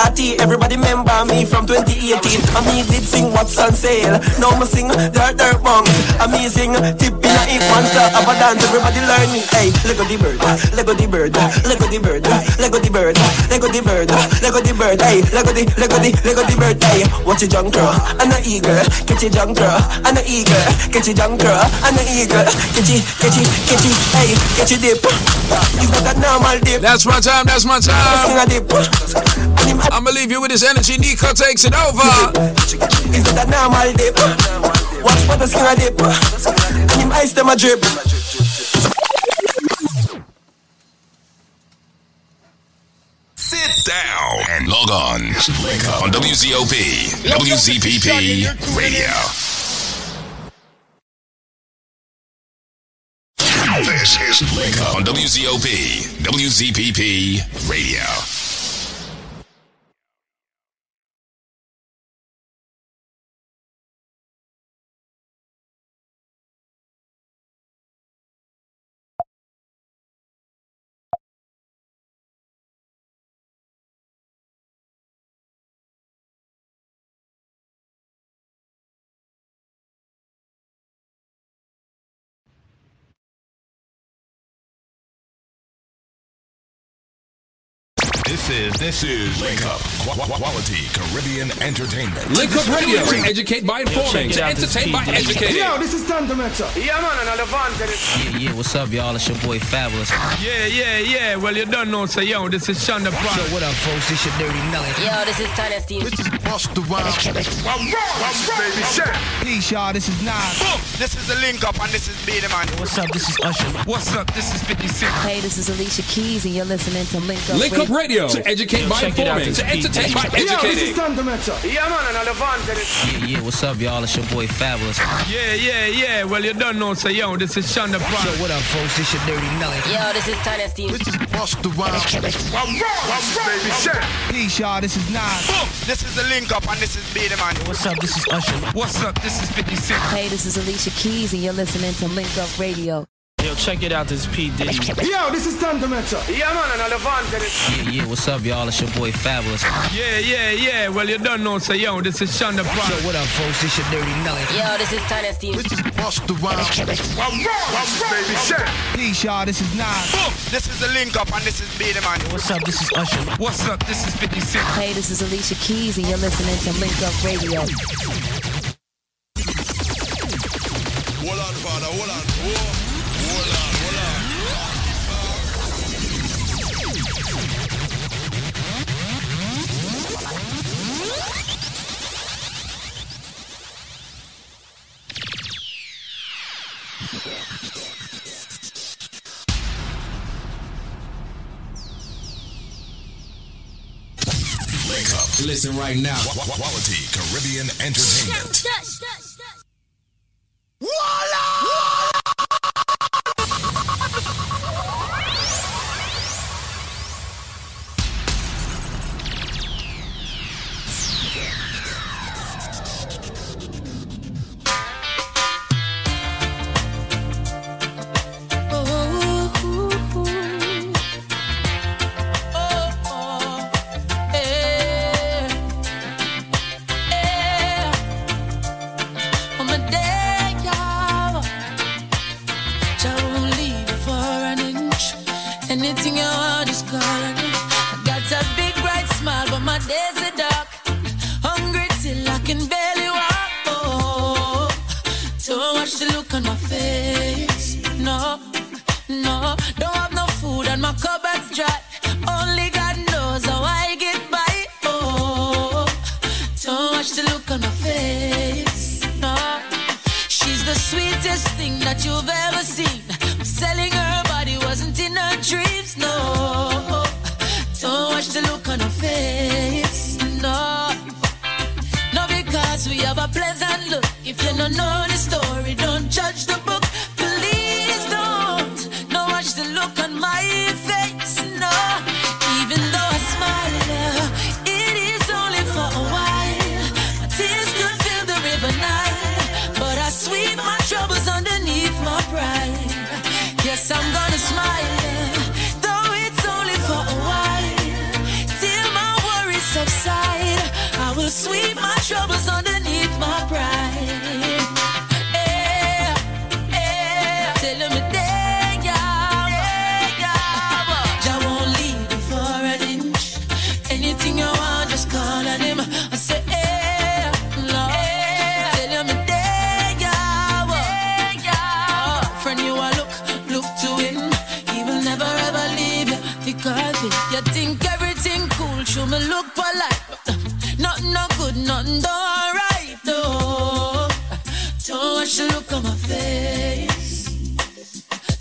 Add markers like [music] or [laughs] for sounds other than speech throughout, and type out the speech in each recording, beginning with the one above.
Tati, everybody remember me from 2018. I me did sing what's on sale. Now me sing dirt dirt bunks. Amazing, tip in a hip monster of a dance. Everybody learning. Hey, Lego the bird, Lego the bird, Lego the bird, Lego the bird, Lego the bird, Lego the bird. Hey, Lego the Lego the Lego the bird. Hey, watch your junk girl and a eagle, catch your junk girl and a eagle, catch your junk girl and a eagle, catch it, catch it, catch it. Hey, catch your dip. It's not a normal dip. That's my time. That's my time. I'm gonna leave you with this energy. Nicco takes it over. Is it a normal dip? Watch what the skin a dip. And him ice them a drip. Sit down and log on. On WZOP, WZPP Radio. This is Link on WZOP, WZPP Radio. Is this is Link Up Qu- Quality Caribbean Entertainment. Link Up Radio. To educate by informing. To entertain by educating. Yo, this is Tanto Metro. Yeah, man, and Devonte. Yeah, yeah, what's up, y'all? It's your boy Fabolous. Yeah, yeah, yeah. Well, you don't know, so yo, this is Shonda Brown. Yo, what up, folks? This your Dirty Nelly. Yo, this is Tiny Steve. This is Busta Rhymes. baby, shit. Peace, y'all. This is Nas. Boom. This is the link up, and this is Beat Man. What's up? This is Usher. What's up? This is 56. Hey, this is Alicia Keys, and you're listening to Link Up Link Up Radio. To educate by informing. To entertain by Yo, this is educating. Tanto Yeah, man, and Devonte. Yeah, yeah, what's up, y'all? It's your boy Fabolous. Yeah, yeah, yeah. Well, you don't know, so yo, this is Shonda Yo, what up, folks? This your Dirty Nelly. Yo, this is Tiny Steve. This is Busta Rhymes. baby, shit. Peace, y'all. This is Nas. Boom. This is the link up, and this is Beat Man. What's up? This is Usher. What's up? This is 56. Hey, this is Alicia Keys, and you're listening to Link Up Radio. Yo, check it out. This is P. Diddy. Yo, this is Tanto Metro. Yeah, man, and Devonte. Yeah, yeah, what's up, y'all? It's your boy Fabolous. Yeah, yeah, yeah. Well, you don't know, so yo, this is Shonda Yo, what up, folks? This your Dirty Nelly. Yo, this is Tiny Steve. This is Busta Rhymes. baby, shit. Peace, y'all. This is Nas. Boom. This is the link up, and this is Beat Man. What's up? This is Usher. What's up? This is 56. Hey, this is Alicia Keys, and you're listening to Link Up Radio. Hold on, father. Hold on. Hold Listen right now. Qu- qu- Quality Caribbean Entertainment. Anything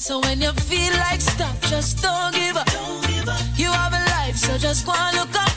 So when you feel like stop, just don't give up. Don't give up. You have a life, so just go and look up.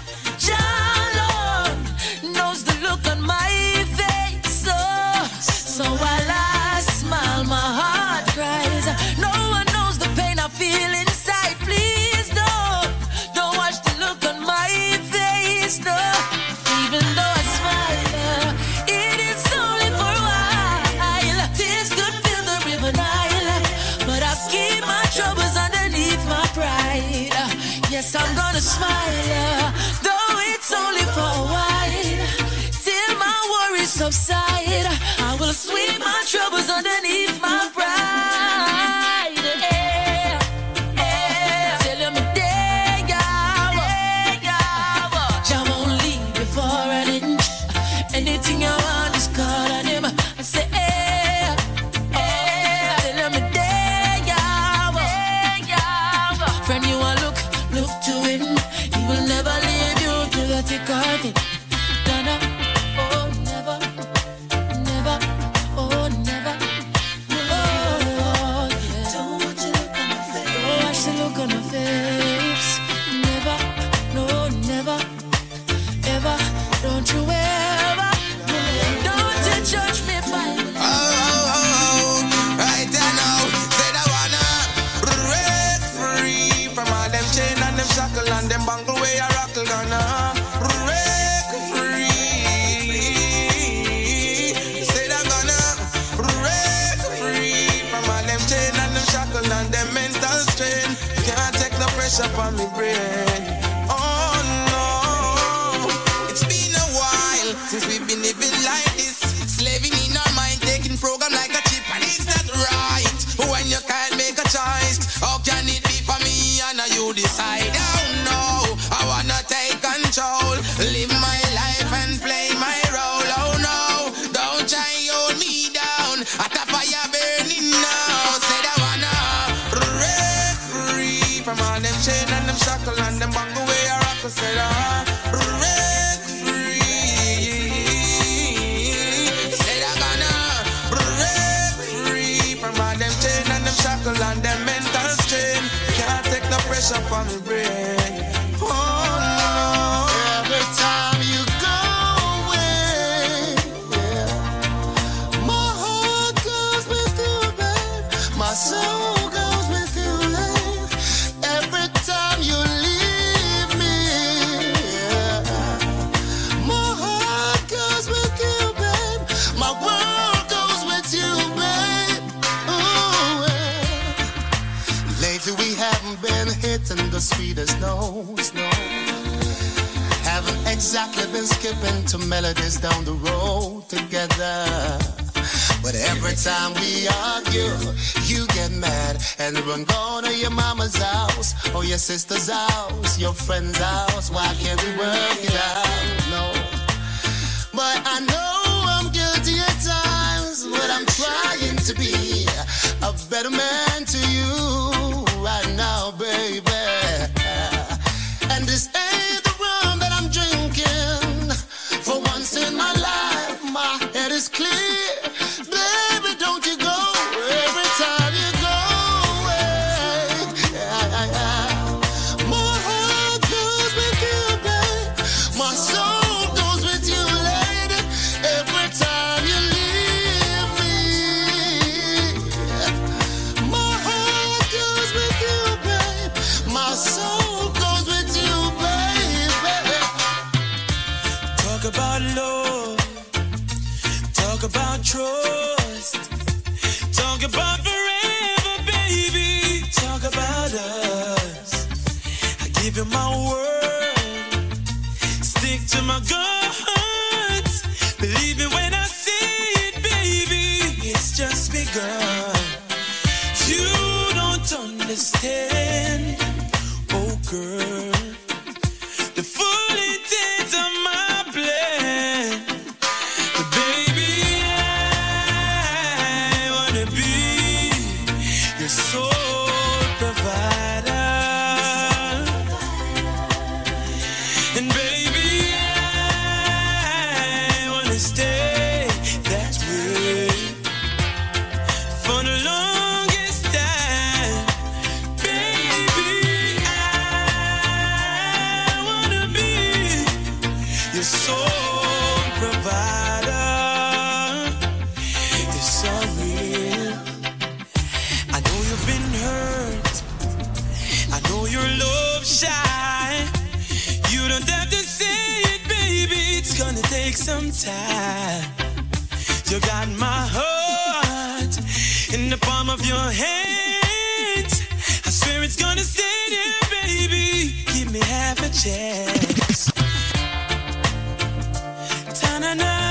Ta-na-na-na.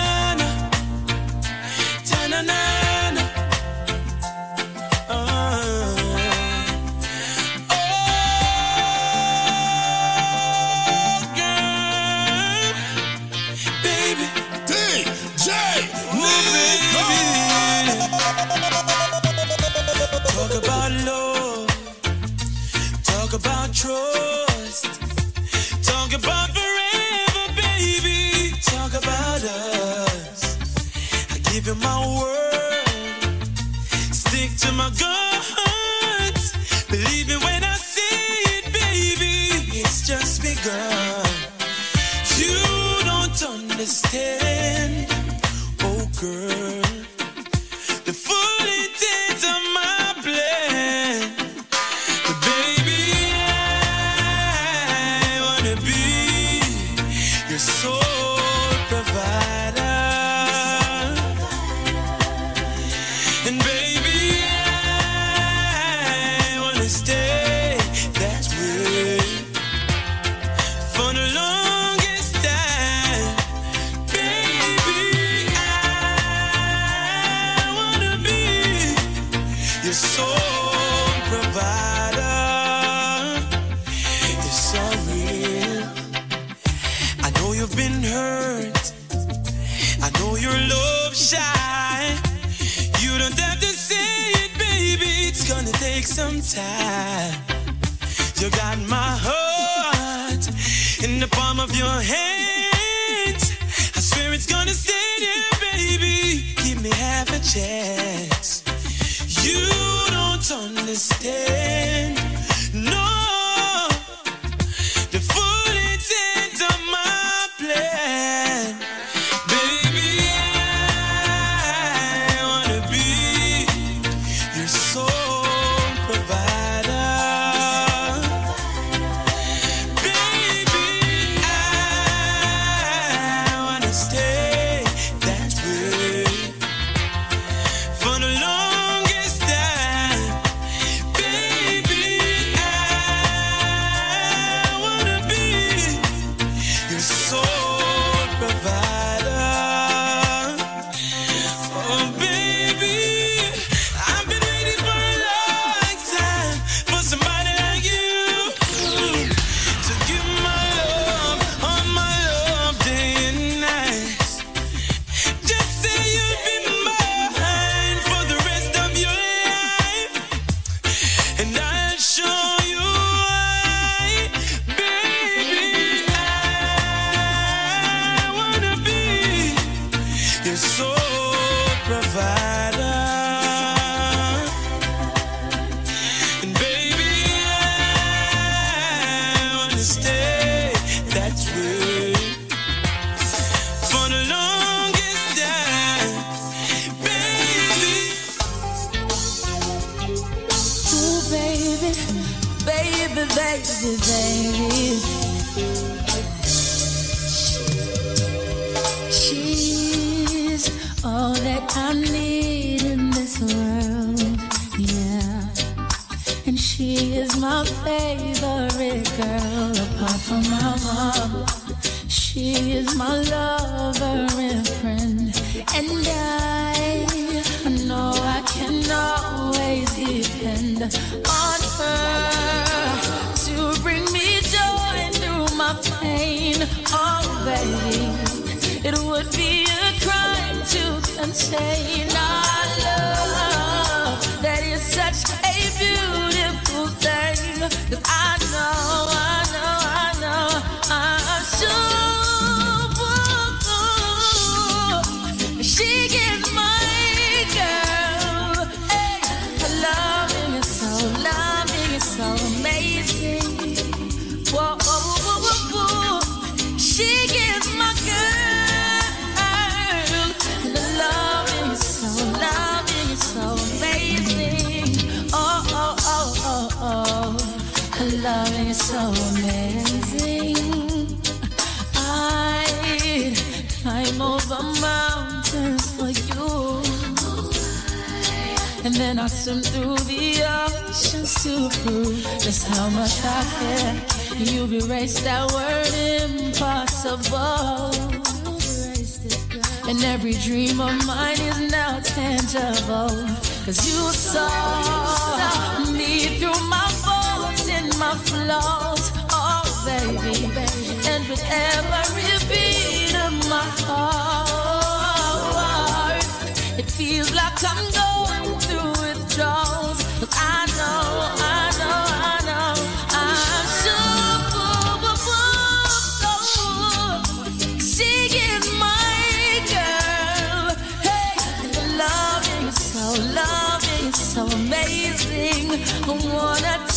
Amazing. I wanna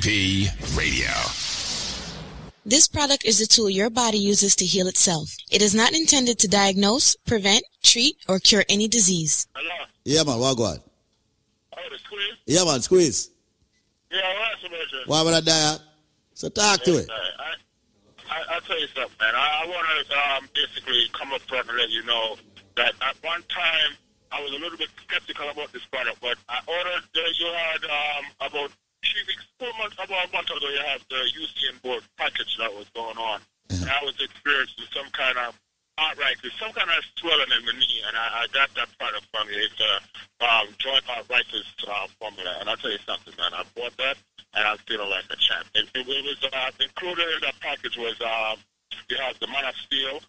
WZPP Radio. This product is a tool your body uses to heal itself. It is not intended to diagnose, prevent, treat, or cure any disease. Yeah, man, what go on? Oh, the squeeze? Yeah, man, squeeze. Yeah, what's the matter? Why would I die? So talk to it. I, I, I'll tell you something, man. I, I want to um, basically come up front and let you know that at one time I was a little bit skeptical about this product, but I ordered, uh, you had um, about three weeks, four months, about a month ago, you had the UCN board package that was going on. And I was experiencing some kind of arthritis, some kind of swelling in the knee, and I, I got that product from you. It's a um, joint arthritis uh, formula, and I'll tell you something, man. I bought that, and I'm feeling like a champ. It, it, it was uh, included in that package was um, you have the Mana Steel,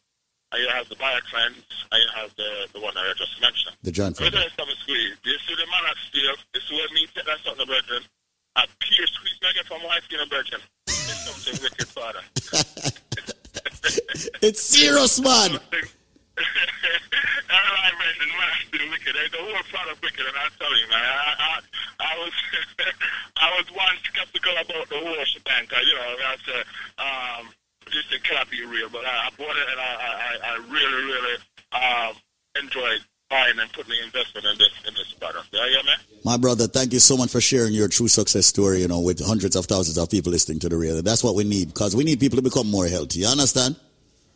and you have the BioCleanse, and you have the, the one that I just mentioned. The joint me tell you something, squeeze. This is the Mana Steel. This is what me take that something, brethren. A pure squeeze nugget from my skin, brethren. It's something wicked, father. [laughs] It's serious, man. [laughs] All right, man, the man is still wicked. The whole product wicked, and I tell you, man, I, I, I was, [laughs] I was one skeptical about the whole shebang. You know, I said, um, thing cannot be real, but I, I bought it, and I, I, I really, really and put the investment in this in this product. Yeah, yeah, man. My brother, thank you so much for sharing your true success story, you know, with hundreds of thousands of people listening to the radio. That's what we need, because we need people to become more healthy. You understand?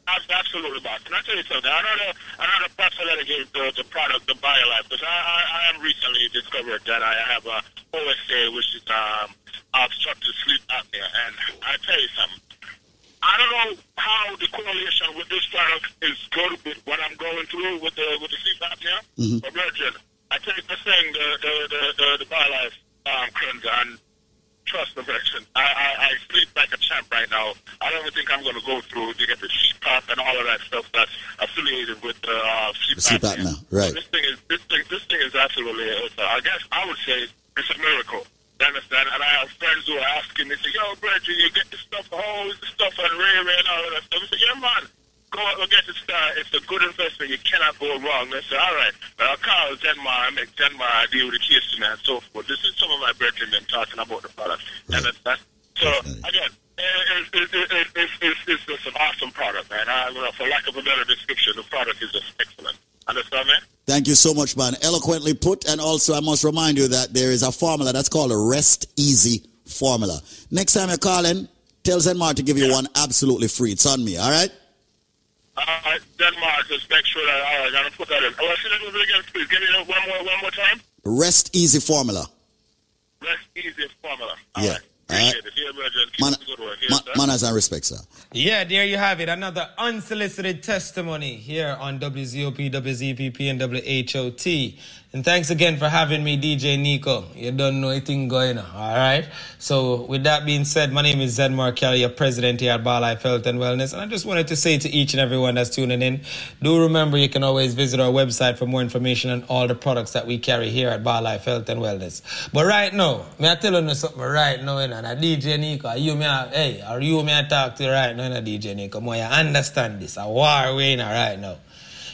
Ab- Absolutely, boss. Can I tell you something? Another another person gave the, the product, the BioLife, because I, I I have recently discovered that I have a OSA, which is um obstructive sleep apnea, and I tell you something. I don't know how the correlation with this product is good with what I'm going through with the with the apnea. Mhm. But Virgin, I take this thing, the the the the, the BioLife um, cleanser, and trust the Virgin. I, I I sleep like a champ right now. I don't even think I'm going to go through to get the CPAP and all of that stuff that's affiliated with the uh, Sleep apnea, right. This thing is this thing this thing is absolutely. Uh, I guess I would say it's a miracle. You understand? And I have friends who are asking me, say, "Yo, Bridget, you get this stuff, oh, this stuff on Ray Ray and all of that stuff." I say, "Yeah, man." Go out and get it started. It's a good investment. You cannot go wrong. They say, all right, but I'll call Denmark and make Denmark I deal with the case and so forth. This is some of my brethren them talking about the product. And that's, that's, so, again, it, it, it, it, it's, it's, it's just an awesome product, man. I, for lack of a better description, the product is just excellent. Understand, man? Thank you so much, man. Eloquently put. And also, I must remind you that there is a formula that's called a Rest Easy formula. Next time you're calling, tell Zenmar to give you one absolutely free. It's on me, all right? All right, Denmark, just make sure that, all right, I gotta put that in. Oh, I should have again, please. Give me one more, one more time. Rest Easy formula. Rest easy formula. All Yeah. right. All right. Appreciate it. Here, brethren. Keep Man- good work. Here, Ma- manners and respect, sir. Yeah, there you have it. Another unsolicited testimony here on WZOP, WZPP, and WHOT. And thanks again for having me, DJ Nicco. You don't know anything going on, all right? So, with that being said, my name is Zedmar Kelly, your president here at BioLife Health and Wellness. And I just wanted to say to each and everyone that's tuning in, do remember you can always visit our website for more information on all the products that we carry here at BioLife Health and Wellness. But right now, may I tell you something right now, and DJ Nicco, are you me, a- hey, are you me I talk to you right now, know, DJ Nicco? More you understand this, a war we in right now.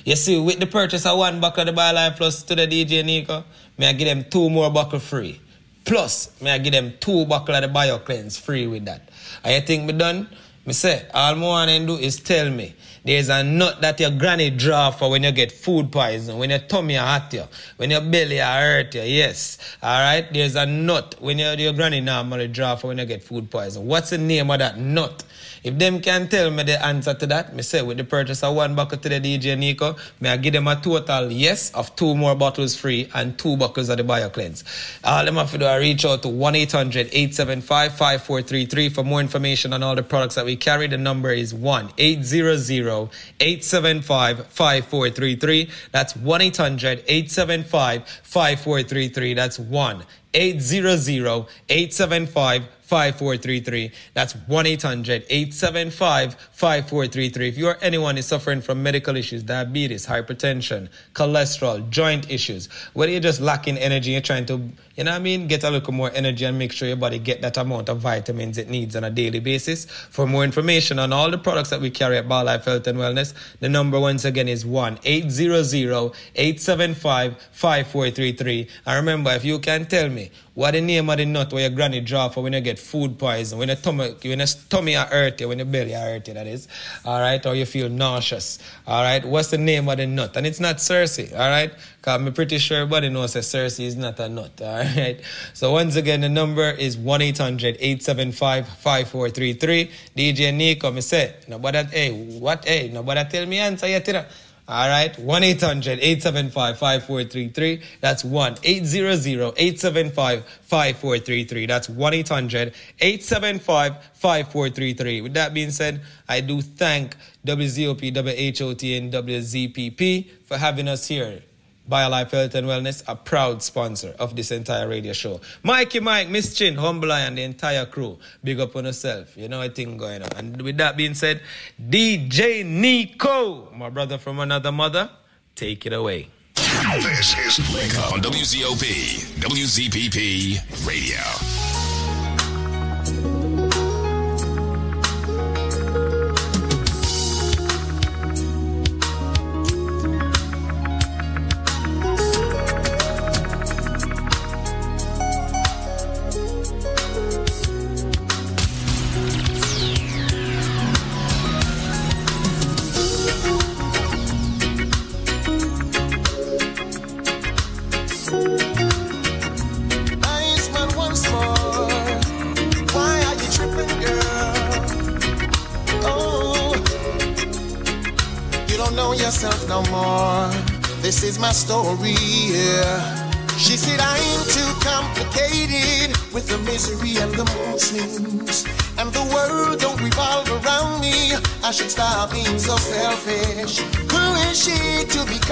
You see, with the purchase of one buckle of the BioLife Plus to the DJ Nicco, may I give them two more buckle free. Plus, may I give them two buckle of the BioCleanse free with that. And you think me done? Me say, all me want to do is tell me there's a nut that your granny draw for when you get food poison, when your tummy hurt you, when your belly hurt you. Yes, all right. There's a nut when your, your granny normally draw for when you get food poison. What's the name of that nut? If them can tell me the answer to that, me say with the purchase of one buckle to the DJ Nicco, may I give them a total yes of two more bottles free and two buckles of the BioCleanse. All them have to do is reach out to 1-800-875-5433 for more information on all the products that we carry. The number is 1-800-875-5433. That's 1-800-875-5433. That's 1 800 875 5433. That's 1 800 875 5433. If you or anyone is suffering from medical issues, diabetes, hypertension, cholesterol, joint issues, whether you're just lacking energy, you're trying to, you know what I mean, get a little more energy and make sure your body get that amount of vitamins it needs on a daily basis. For more information on all the products that we carry at BioLife Health and Wellness, the number once again is 1 800 875 5433. And remember, if you can tell me what the name of the nut where your granny draw for when you get food poison, when your tummy, when your tummy are hurt when your belly are hurt that is, all right, or you feel nauseous, all right, what's the name of the nut? And it's not cerasee, all right, because I'm pretty sure everybody knows that cerasee is not a nut, all right. So once again, the number is 1 800 875 5433. DJ Nicco, me say, nobody, hey, what, hey, nobody tell me answer yet, you. All right, 1 800 875 5433. That's 1 800 875 5433. That's 1 800 875 5433. With that being said, I do thank WZOP, WHOT, and WZPP for having us here. BioLife Health and Wellness, a proud sponsor of this entire radio show. Mikey Mike, Miss Chin, Humble Eye, and the entire crew. Big up on yourself. You know a thing going on. And with that being said, DJ Nicco, my brother from another mother, take it away. This is Link on WZOP, WZPP Radio.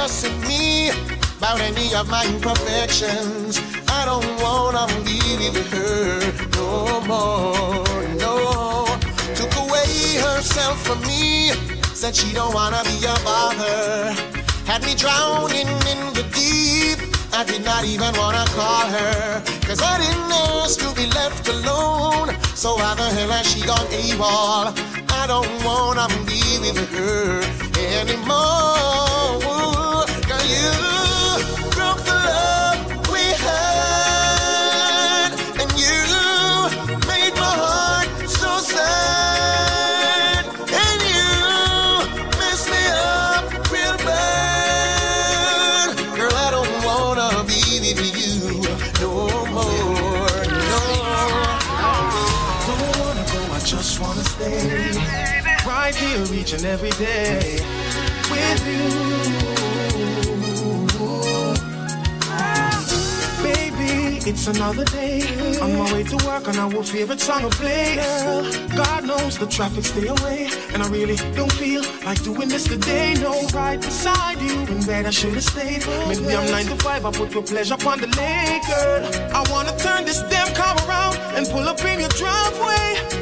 Me about any of my imperfections? I don't wanna be with her no more, no. Took away herself from me. Said she don't wanna be a bother. Had me drowning in the deep. I did not even wanna call her, cause I didn't ask to be left alone. So how the hell has she gone AWOL? I don't wanna be with her anymore. Each and every day with you. Baby, it's another day. On my way to work, on our favorite song to play. Girl, God knows the traffic stay away, and I really don't feel like doing this today. No, right beside you in bed, I should have stayed. Maybe I'm nine to five, I put your pleasure upon the lake, girl. I wanna turn this damn car around and pull up in your driveway.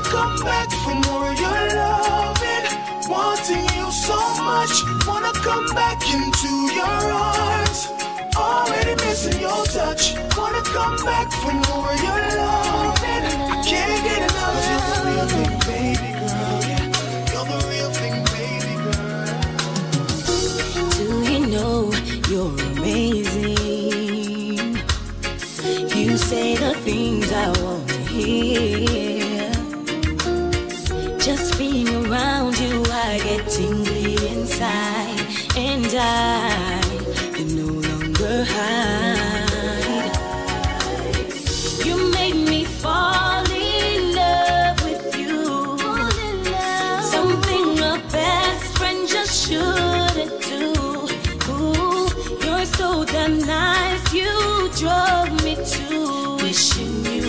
I wanna come back for more of your loving, wanting you so much. Wanna come back into your arms. Already missing your touch. Wanna come back for more of your loving. I can't get enough. You're the real thing, baby girl. You're the real thing, baby girl. Do you know you're amazing? You say the things I want to hear. Tingly inside, and I can no longer hide. You made me fall in love with you. Something a best friend just shouldn't do. Ooh, you're so damn nice. You drove me to wishing you.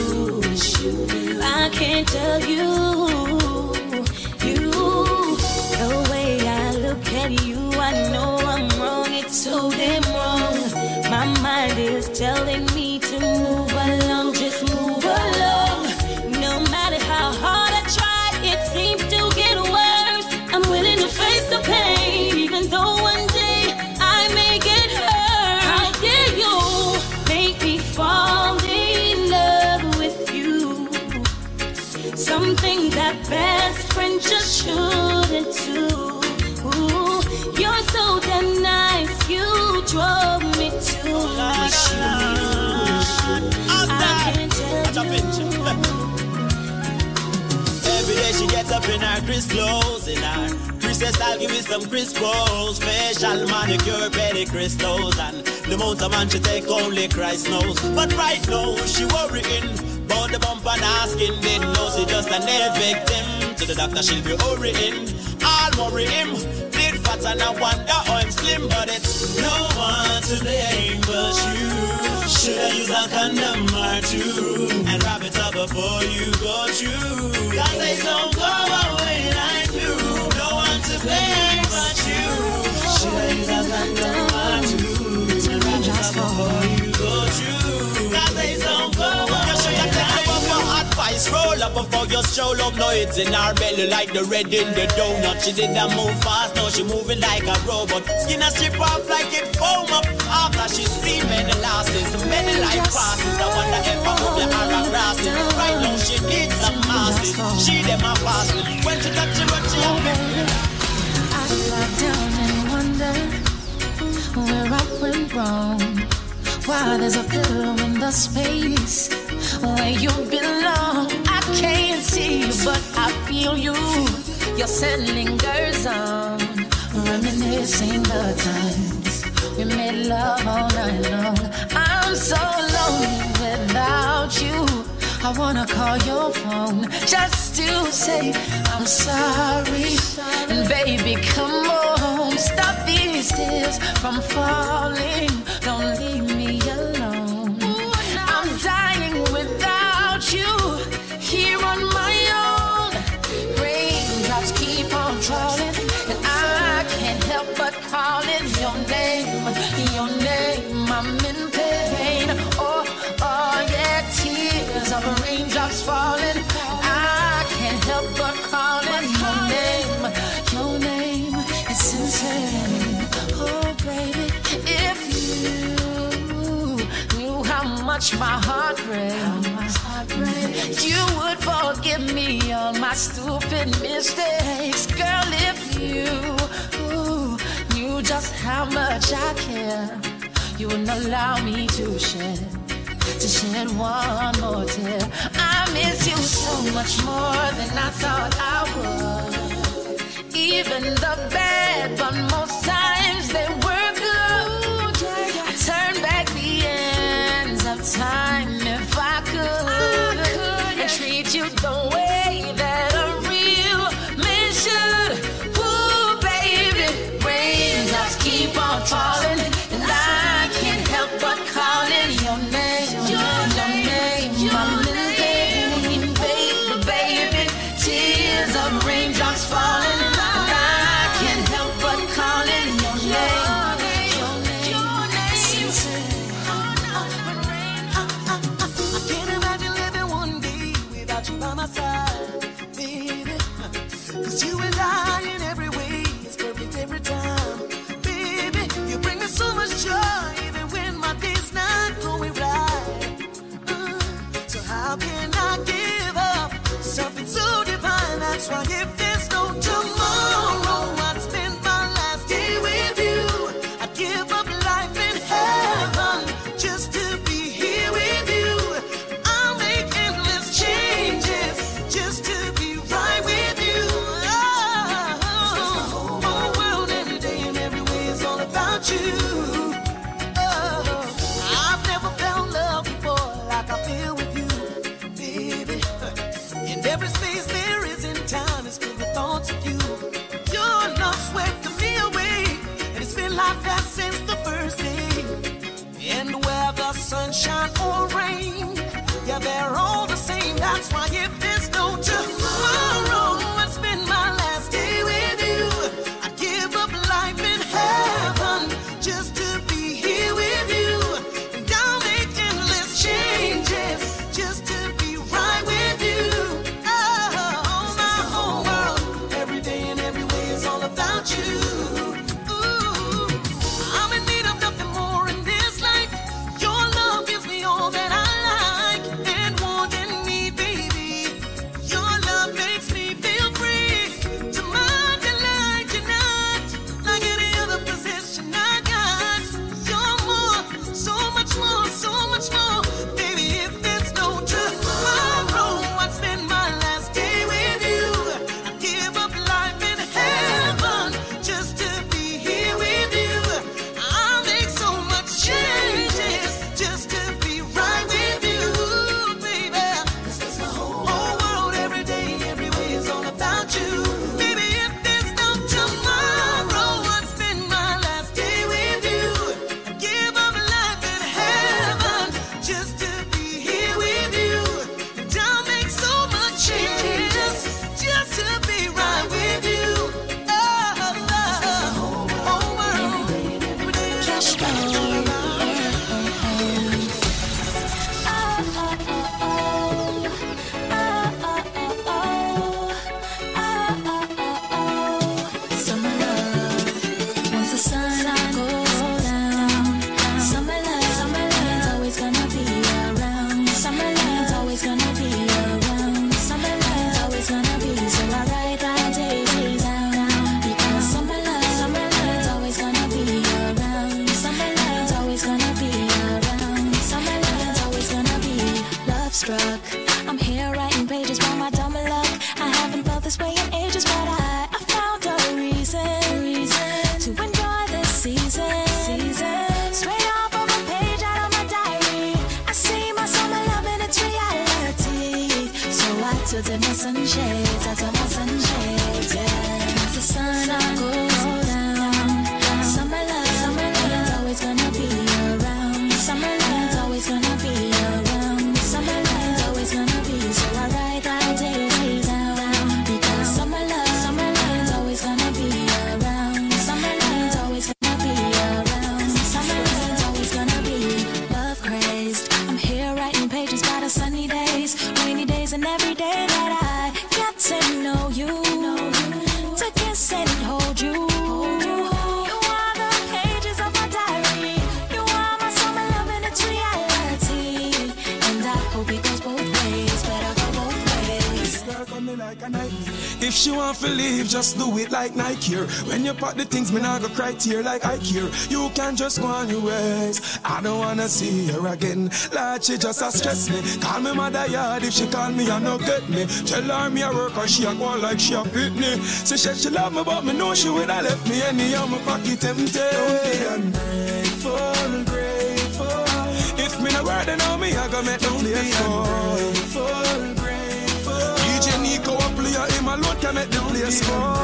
I can't tell you, you, I you. I know I'm wrong. It's so damn wrong. My mind is telling me up in her Princess style give me some Chris rolls Facial manicure, pedicure crystals. And the amount of man she take only Christ knows. But right now she worrying About the bump and asking Didn't know she just a nail victim To the doctor she'll be hurrying I'll worry him. Did fat and I wonder how I'm slim But it's no one to blame but you. Should've used a condom or two And wrap it up before you go through. Cause they don't go away it your Roll up before you stroll up No it's in her belly like the red in the donut She did that move fast Now she moving like a robot Skin a strip off like it foam up After she seen many losses Many life passes I wonder if I move the arrow grasses Right now she needs some masses She them a fasting When she touch the road she a went wrong. Why there's a pillow in the space where you belong. I can't see you, but I feel you. Your scent lingers on, reminiscing the times we made love all night long. I'm so lonely without you. I wanna call your phone just to say I'm sorry. And baby, come on, stop these tears from falling. Don't leave me. watch my heart break. You would forgive me all my stupid mistakes, girl. If you ooh, knew just how much I care, you wouldn't allow me to shed to shed one more tear. I miss you so much more than I thought I would. Even the bad, but most times they were. Me cry tear like I care. You can just go on your ways. I don't wanna see her again. Like she just a stress me. Call me mother yard if she call me, I no get me. Tell her me a work or she a go like she a hit me. She said she love me, but me know she would have left me any of my pocket empty. Don't be ungrateful, grateful. If me no word, then me, I go make the place fall. DJ Nicco a player, him alone can make the place fall.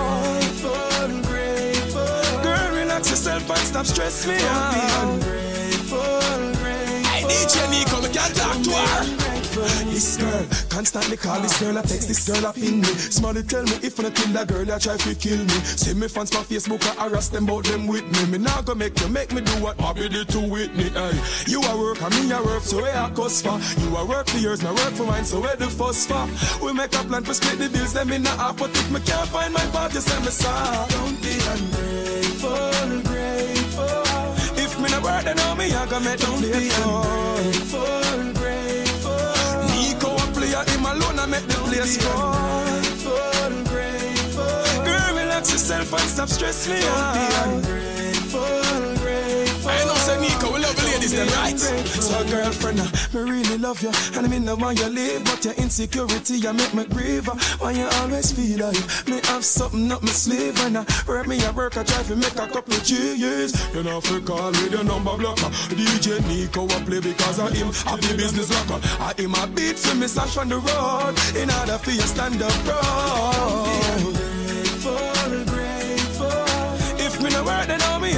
Yourself and stop stress me out. Hey, DJ Nicco, we can't talk to her. This girl, constantly call this girl, I text this girl, I pin me. Smiley tell me if I kill that girl, I try to kill me. See me fans on Facebook, I harass them about them with me. Me not gonna make you make me do what Bobby did to Whitney. Hey, you a work, and me a work, so where I cost for? You a work for yours, me work for mine, so where the fuss for? We make a plan to split the bills, them in the half, but if me can't find my part, just say me sorry. Don't be If me no work, then know me, I gonna make them be ungrateful, grateful. Nicco a player, him alone, I make the place fall. Grateful, Girl, relax yourself and stop stress me out. I Nicco, we love ladies, them right? So girlfriend, uh, me really love you And I mean the one you leave But your insecurity, you make me grieve uh, Why you always feel like Me have something up my sleeve When I work me, I work, I drive, to make a couple of years You know, you call me the number blocker DJ Nicco, I play because of him. I be business locker. I him a beat for me, sash on the road. In order for you stand up proud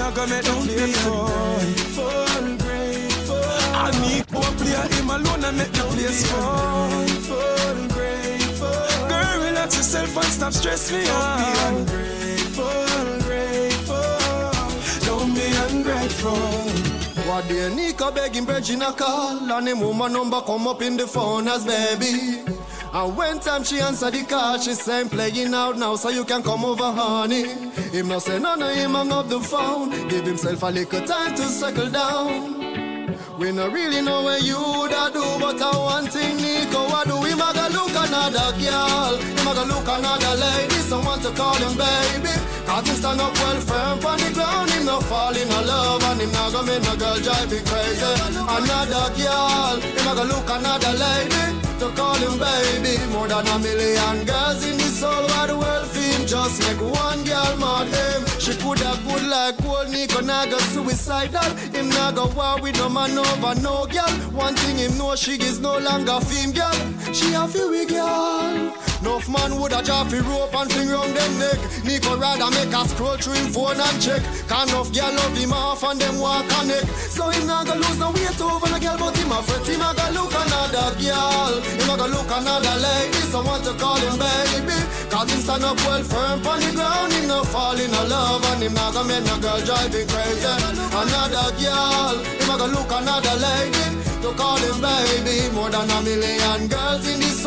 I gonna make them play fall I need one player, him alone, I make the place fall. Girl, relax yourself and stop stress me out. Grateful, grateful Don't be ungrateful. What day Nicco begging Virgin a call. And him woman number come up in the phone as baby And when time she answer the call She say "I'm playing out now so you can come over honey Him no say none of him hang up the phone Give himself a little time to settle down we no really know where you da do, but I one thing Nicco I do. Him a go look another girl, him a go look another lady. Someone to call him baby. Cause him stand up well firm on the ground. Him no fall in love and him not go make no girl drive him crazy. Another girl, him a go look another lady. To call him baby, more than a million girls in this whole wide world feel just make one girl mad him. She could have good like gold, Nicco not go suicidal. Him not go war with no man over no girl. One thing him know she is no longer femme girl. She a feel girl. Enough man would a drop a rope and fling round them neck. Nicco rather make a scroll through him phone and check. Can enough girl love him off and them walk connect. So him not go lose no weight over the girl, but him a fret. Him a go look another girl. Him a go look another lady. Someone to call him baby. Cause him stand up well firm on the ground. Him no fall in a love and him not go make no girl drive him crazy. Another girl. Him a go look another lady. To call him baby. More than a million girls in this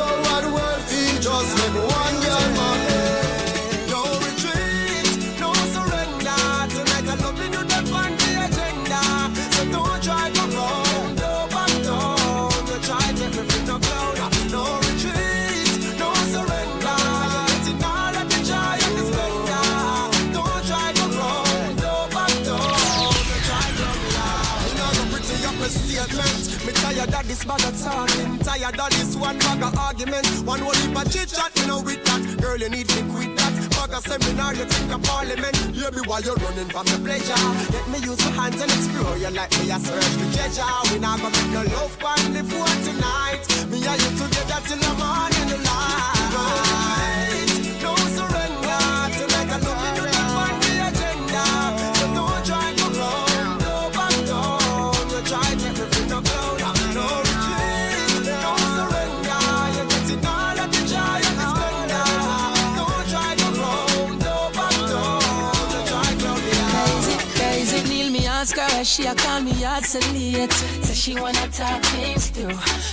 argument. One whole heap of chit chat, me know with that. Girl, you need to quit that. Bag of seminar, you think of parliament. Hear me while you're running from the pleasure. Let me use my hands and explore you like me. I search the treasure. We not gonna make no love the phone tonight. Me and you together till the morning light. She a call me out so late. Say she wanna talk things through.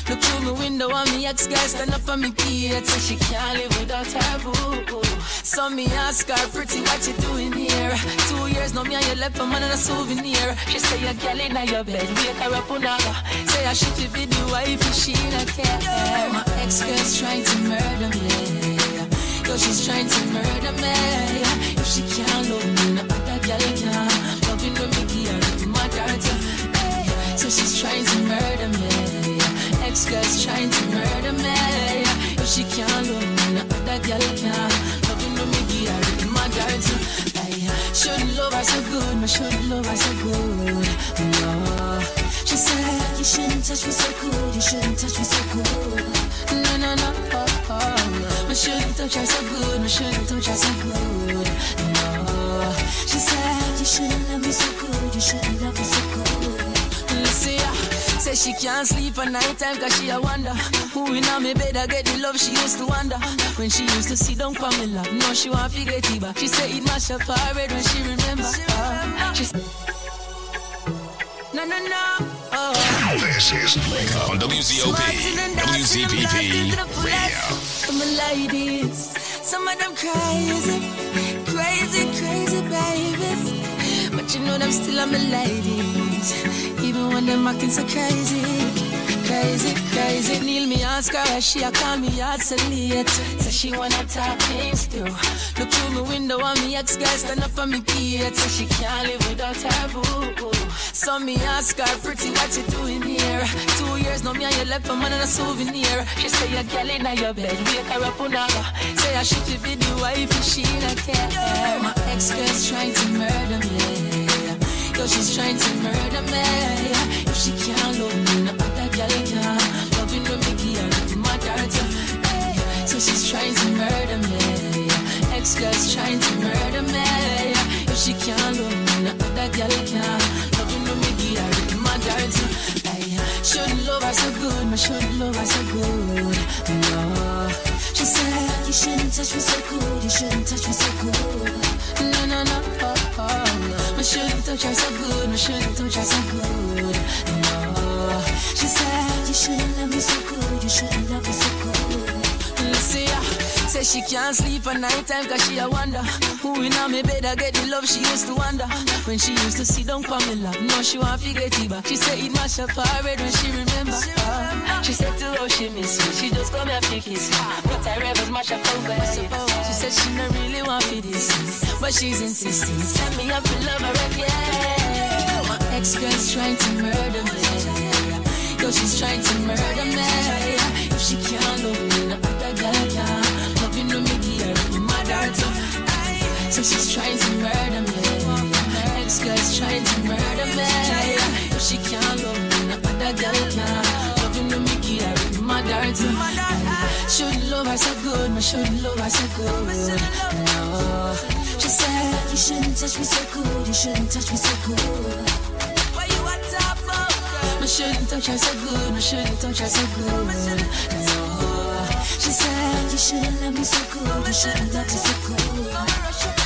Look through my window and me ex girl stand up on me gate. Say she can't live without her boo. So me ask her, pretty, what you doing here? Two years now me and you left for man and a souvenir. She say your girl in your bed, wake her up unaga. Say I should be the wife if she not care. My ex girl's trying to murder me. Cause she's trying to murder me. If she can't love me, no other girl can. Trying to murder me. Ex-girl's trying to murder me. If she can't love me, no other girl can. Loving when me give her my daughter. Hey, shouldn't love her so good, my shouldn't love her so good. No. She said, You shouldn't touch me so good, you shouldn't touch me so good. No, no, no, oh, oh. I shouldn't touch her so good, I shouldn't touch her so good. No. She said, You shouldn't love me so good, you shouldn't love me so good. Listen, yeah. Say she can't sleep at night time cause she a wonder Who in a me bed I get the love she used to wonder When she used to sit down for me lap Now she want to get it back She say it mash up her head when she remember uh, She say No, no, no oh. This is Link Up on WZOP, WZPP Radio. Some ladies, some of them crazy, crazy, crazy babies. But you know them still are my ladies, even when them acting so crazy, crazy, crazy. Neil me ask her why she a call me out so late. Say she wanna talk things through. Look through my window and me ex guy stand up on me gate. Say she can't live without her boo. So me ask her, pretty, what you doing here? Two years now, me and you left for man and a souvenir. She say you're girl in your bed, wake her up on her. Say I should be the wife if she don't care. My ex-girl's trying to murder me. Yo, she's trying to murder me. If she can't love me, no other girl can. Loving when me give her my daughter. So she's trying to murder me. Ex-girl's trying to murder me. If she can't love me, no other girl can. Loving when me give her my daughter. Hey, Shouldn't love her so good, my shouldn't love her so good. No. She said, You shouldn't touch me so good, you shouldn't touch me so good. No, no, no. Touch her so good, I shouldn't touch her so good. No. She said, You shouldn't love me so good, you shouldn't love me so good. Listen, yeah. Say she can't sleep at night time cause she a wonder. Who in a me bed I get the love she used to wonder. When she used to sit down for me lap Now she want to get it back. She say it mash up her head when she remember. Uh, She said to how she miss me. She just come here to kiss me. But I rebels mash up her bed. She said she not really want for this. But she's insisting. Send me up to love her again. Ex-girl's trying to murder me. Yo, she's trying to murder me. If she can't love me, murder me If she can't love me, girl can my Shouldn't love her so good, no shouldn't love her so good No She said, you shouldn't touch me so good You shouldn't touch me so good Why you top of I shouldn't touch her so good, I shouldn't touch her so good. No. She said, You shouldn't love me so you shouldn't love me so good.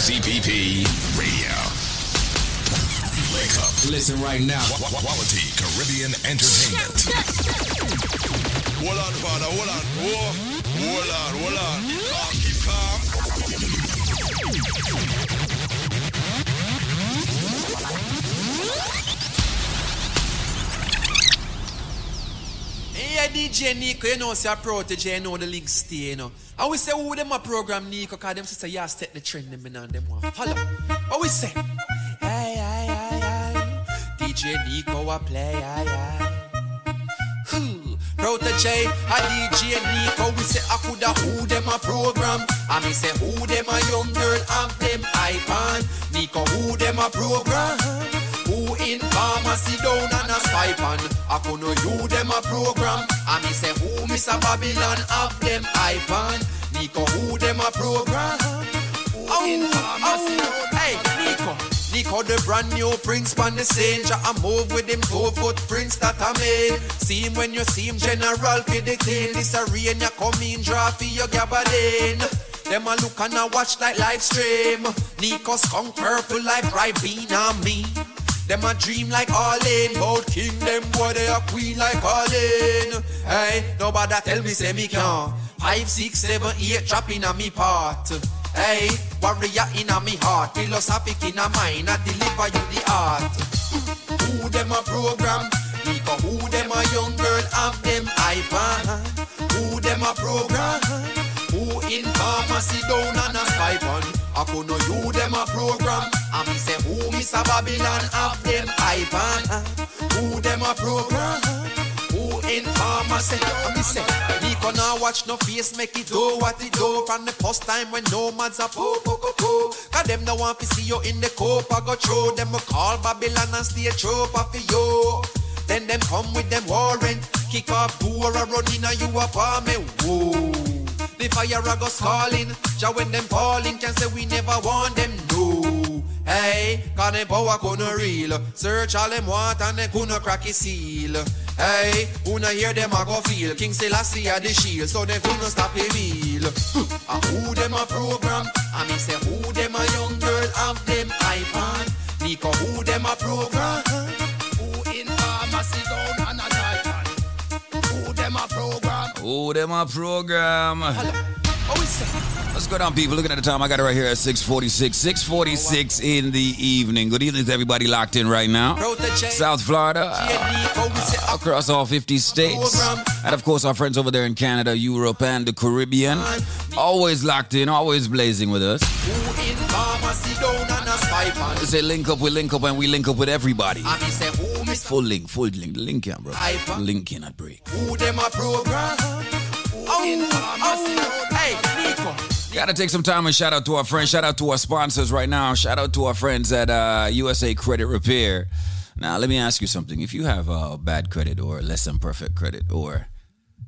WZPP Radio. Link Up. Listen right now. Quality Caribbean Entertainment. Hold on, father, hold on. Whoa. Hold on, hold on. Calm, keep calm. DJ Nicco, you know, say a protege, you know the link stay, you know. And we say, who them a program Nicco, cause them sister, yeah, set the trend, them and them want follow. What we say? Hey, hey, hey, hey. DJ Nicco a play, hey, hey. Who? Protege, a DJ Nicco, we say, I coulda who them a program. And me say, who them a young girl, have them iPad. Nicco, who them a program. Who in pharmacy down and a spy pan I could know you them a program. And me say who Mr. Babylon have them iPad Nicco who them a program? Who oh, in oh. pharmacy down Hey Nicco. Nicco the brand new prince pan the scene. I move with him two footprints that I made. See him when you see him general for the team This a rain you come in draw for your gabardine Them a look and a watch like live stream. Nicco skunk purple like on me. Them a dream like Arlene, bout king them boy they a queen like Arlene. Hey, nobody tell me say me can't. Five, six, seven, eight, dropping on me part. Hey, warrior in a me heart, philosophic in a mind, I deliver you the art. Who them a program? Nicco, who them a young girl have them iPad? Who them a program? In pharmacy down on a stipend? I could you them a program. And me say who a Babylon have them iPad? Who them a program? Who in pharmacy? And me say Nicco now watch no face make it do what it do from the first time when nomads are poo poo poo poo. Cause them no want to see you in the cope I go through them a call Babylon and stay troop for you. Then them come with them warrant, kick off door a run in a you apartment. Eh, Whoa. The fire a go calling, ja when them falling can say we never want them no. Hey, cause them power gonna real. Search all them want and they gonna crack his seal. Hey, wanna hear them a go feel. King Selassie a the shield, so they gonna stop a meal. And who them a program? I mean say who them a young girl have them iPad. Nicco who them a program? Oh, them my program. Let's go down, people. Looking at the time, I got it right here at 646. 646 in the evening. Good evening to everybody locked in right now. South Florida, uh, across all 50 states. And of course, our friends over there in Canada, Europe, and the Caribbean. Always locked in, always blazing with us. They say link up, we link up, and we link up with everybody. And me say who Miss Full link, full link. Link can, bro. Link cannot break. Who them a program? Who in pharmacy down? Hey, Nicco. Gotta take some time and shout out to our friends. Shout out to our sponsors right now. Shout out to our friends at uh, USA Credit Repair. Now, let me ask you something. If you have uh, bad credit or less than perfect credit, or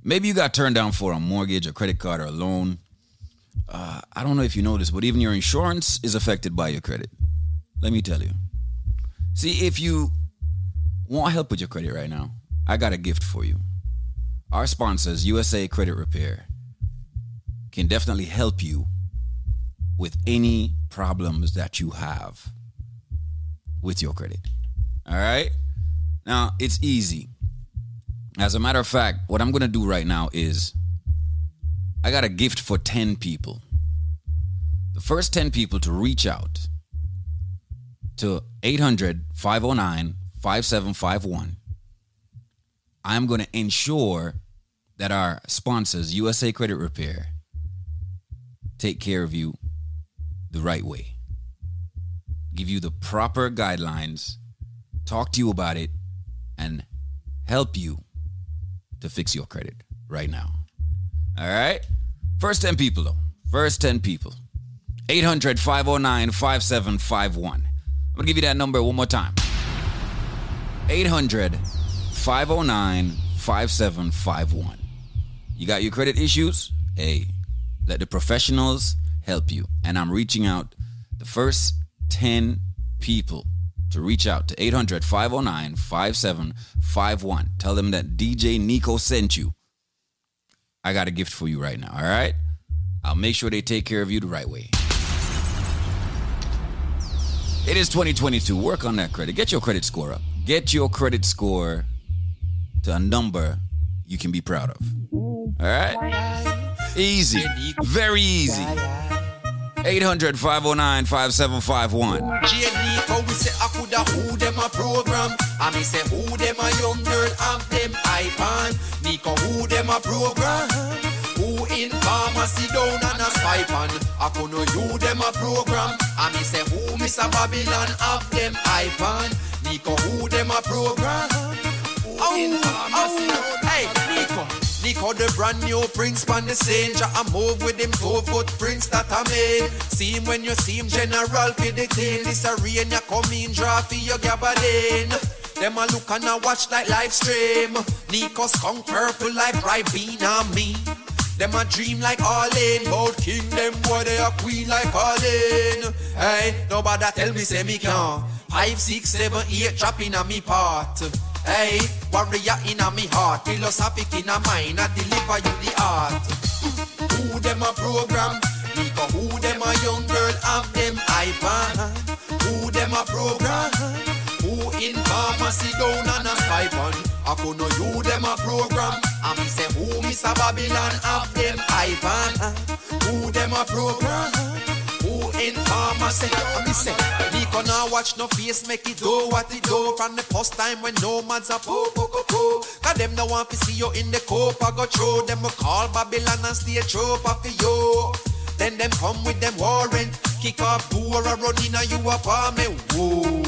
maybe you got turned down for a mortgage, a credit card, or a loan, uh, I don't know if you know this, but even your insurance is affected by your credit. Let me tell you. See, if you want help with your credit right now, I got a gift for you. Our sponsors, USA Credit Repair, can definitely help you with any problems that you have with your credit. All right? Now, it's easy. As a matter of fact, what I'm going to do right now is I got a gift for 10 people. The first 10 people to reach out to 800 509 5751, I'm going to ensure that our sponsors, USA Credit Repair, take care of you the right way. Give you the proper guidelines, talk to you about it, and help you to fix your credit right now. All right? First 10 people, though. First 10 people. 800 509 5751. I'm going to give you that number one more time. 800 509 5751. You got your credit issues? Hey, let the professionals help you. And I'm reaching out the first 10 people to reach out to 800 509 5751. Tell them that DJ Nicco sent you. I got a gift for you right now, all right? I'll make sure they take care of you the right way. It is 2022. Work on that credit. Get your credit score up. Get your credit score to a number you can be proud of. All right? Easy. Very easy. 800 509 5751. J Nicco, we say I coulda who them a program. And me say who them a young girl have them iPad. Nicco, who them a program. Who in pharmacy down and a spy pan. I could know you them a program. And me say who Miss a Babylon have them I iPad. Nicco, who them a program. Who in pharmacy down. Hey, Nicco. Nicco the brand new prince pan the scene Jah I move with him two footprints that I made See him when you see him general for the clean This a rain you come in draw for your gabardine Them a look and a watch like live stream Nicco skunk purple like on me them a dream like Arlene, bout king them boy they a queen like Arlene. Hey, nobody tell me say me can't. Five, six, seven, eight, dropping on me part. Hey, warrior in a me heart, philosophic in a mind, I deliver you the art. Who them a program? Because who them a young girl have them iPad? Who them a program? Who in pharmacy down on a Skype on? I could know you them a program. I me say who Miss a Babylon have them iPad? Who them a program? Who in pharmacy? I me say me gonna watch no face make it do what it do from the first time when no man's a poo poo poo poo. Cause them no want to see you in the cope. I go through them will call Babylon and stay trope for you. Then them come with them warrant, kick off door a run in a you apartment. Eh, Whoa.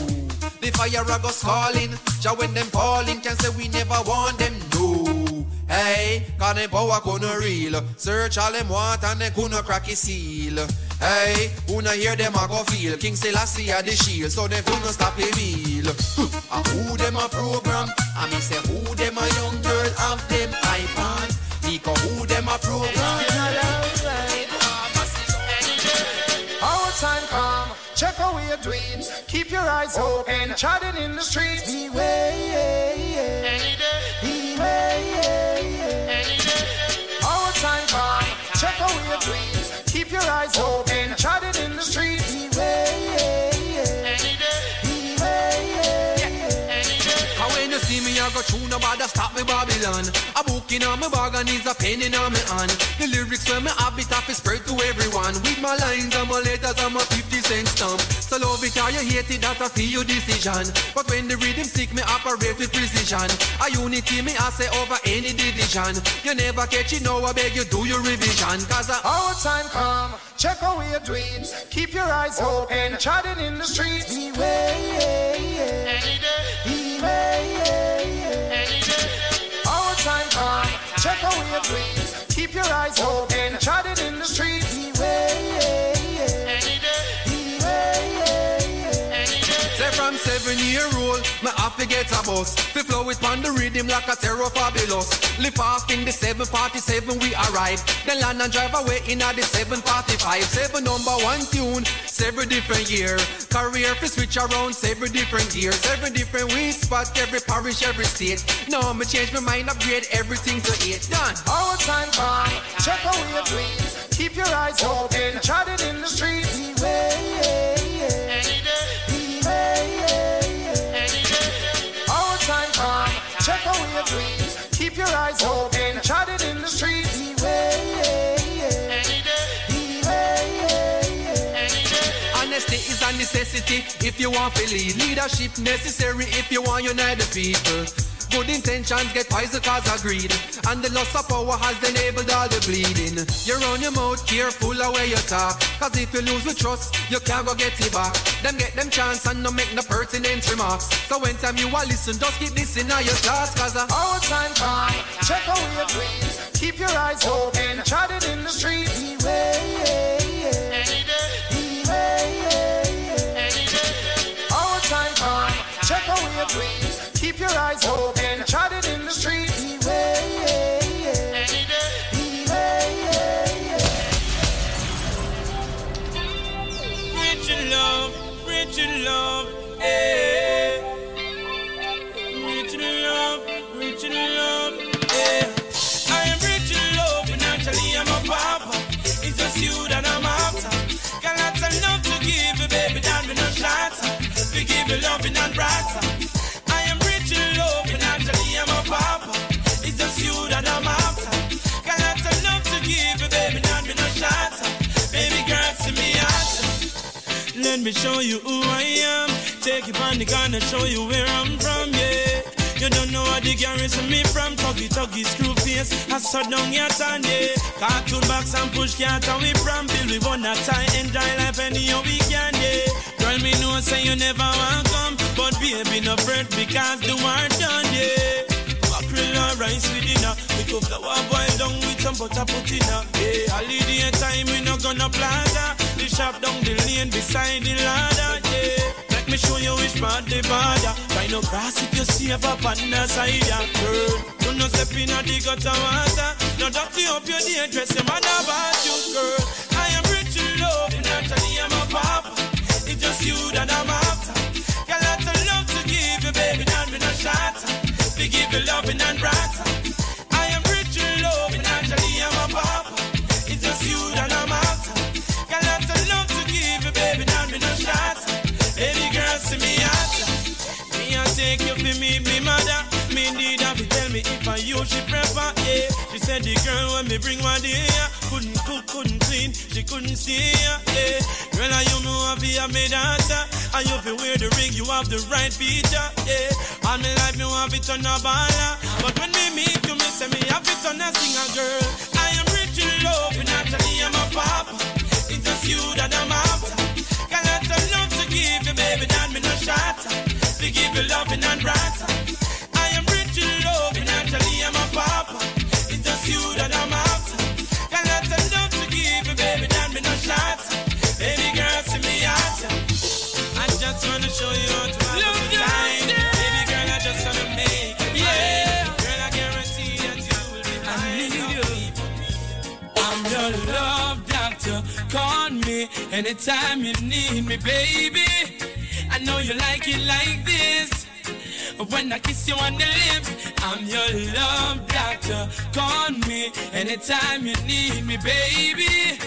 The fire a go calling, ja when them falling, can say we never want them. No. Hey, cause them power gonna real. Search all them want and they gonna crack a seal. Hey, who no hear them a go feel. King Selassie a the shield, so they gonna stop a meal. Huh, and who them a program? I me say who them a young girl have them iPad. Because who them a program? Our time come, check away your dreams. Keep your eyes open, chatting in the streets. Beware. Our check away your dreams. Keep your eyes open, chatting in the streets. Beware, And when you see me, I go through no bother stop me Babylon. A book in on my bag and is a pen in on me hand. The lyrics when me have it off is spread to everyone. With my lines and my letters and my 50 cent stamp. So love it or you hate it, that's a for your decision. But when the rhythm sick, me operate with precision. A unity me I say over any division. You never catch it now, I beg you do your revision. Cause I Our time come, check away your dreams. Keep your eyes open, chatting in the streets. Beware, beware. Our time come, check away your dreams. Keep your eyes open, chatting in the streets. Beware, Say from seven year old, my have get a bus. We flow it on the rhythm like a Terror Fabulous. Lift off in the 747 we arrive. Then land and drive away in a the 745. Seven number one tune, seven different year. Career fi switch around seven different years. Seven different weed spot, every parish, every state. Now me change my mind, upgrade everything to eight. Done. Our time come, check away your dreams. Keep your eyes open, chatting in the streets. Check away your dreams. Keep your eyes open, chatting in the streets. Honesty is a necessity if you want to lead. Leadership necessary if you want unite the people. Good intentions get wiser cause of greed. And the loss of power has enabled all the bleeding. You run your mouth careful of where you talk. Cause if you lose the trust, you can't go get it back. Them get them chance and no make no pertinent remarks. So when time you are listen, just keep this in your thoughts. Cause uh, Our time come, check away your dreams. Keep your eyes open, chatting in the streets. Beware, Our time come, check away your dreams. Rich in love, rich in love. Rich in love, rich in love. I am rich in love, I'm a. It's just you that I'm after. Got lots of love to give baby, me no shatter. We give you loving and brighter. Let me show you who I am. Take you on the gun and show you where I'm from, yeah. You don't know how the garrison me from. Tuggy tuggy screw face. I saw down your tan, yeah. Cartoon box and push cat and we from Bill we wanna tie Enjoy life anyhow we can, yeah. Girl me know say you never want come. But baby no fret because the war done, yeah. Mackerel and rice with dinner. We cook flour boil down with some butter put in Yeah, holiday time we no gonna plaza shop down the lane beside the ladder, yeah. Let me show you which part the border Try no grass if you see up on the side, yeah. Girl, do no step in a the gutter water. No dirty up your day dress, your man about you, girl. I am rich in love, and naturally I'm a papa It's just you that I'm after. Got lots of love to give you, baby, not me no shatter We give you loving and brighter me if I you she prefer, yeah. She said the girl when me bring one day, couldn't cook, couldn't clean, she couldn't see, yeah. Girl, I you know I be a me dancer, and you feel wear the ring, you have the right feature, yeah. All my life me want to turn a baller, but when me meet you, me say me have to turn a singer, girl. Anytime you need me, baby. I know you like it like this. When I kiss you on the lips, I'm your love doctor. Call me anytime you need me, baby.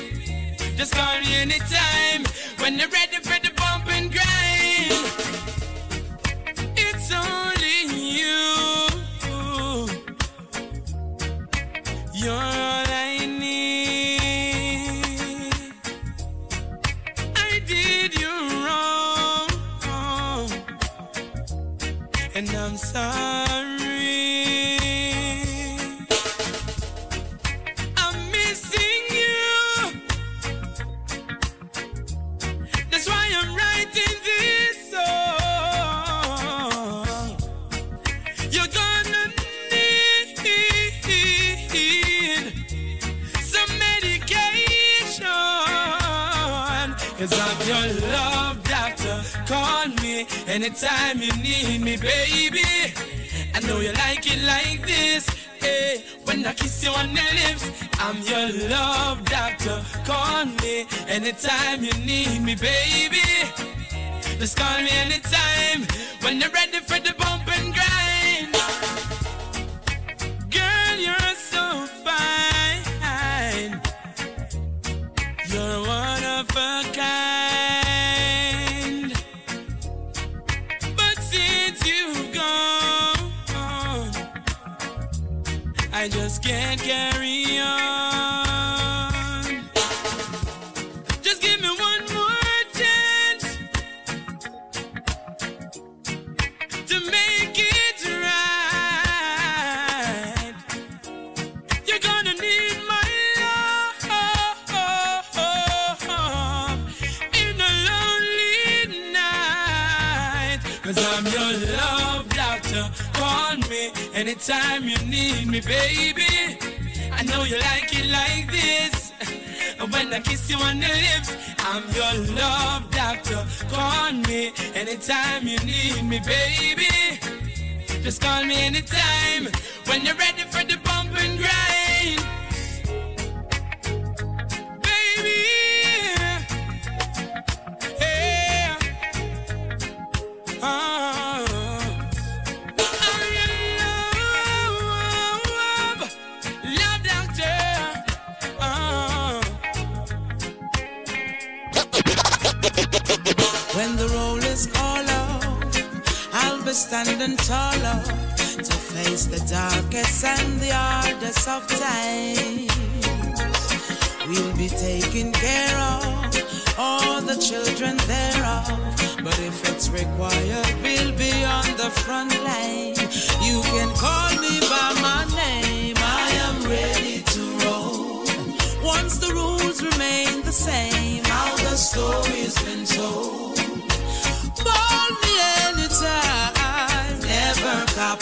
Just call me anytime when you're ready for the bump and grind. It's only you. You're all I and I'm sorry. Anytime you need me, baby. I know you like it like this. Hey, when I kiss you on the lips, I'm your love doctor. Call me anytime you need me, baby. Just call me anytime when you're ready for the bump and grind. Girl, you're so fine. You're one of a kind. I just can't carry on. Anytime you need me, baby. I know you like it like this. When I kiss you on the lips, I'm your love doctor. Call me anytime you need me, baby. Just call me anytime when you're ready for the bump and grind. When the roll is all out, I'll be standing taller to face the darkest and the hardest of times. We'll be taking care of all the children thereof. But if it's required, we'll be on the front line. You can call me by my name. I am ready to roll. Once the rules remain the same, how the story's been told.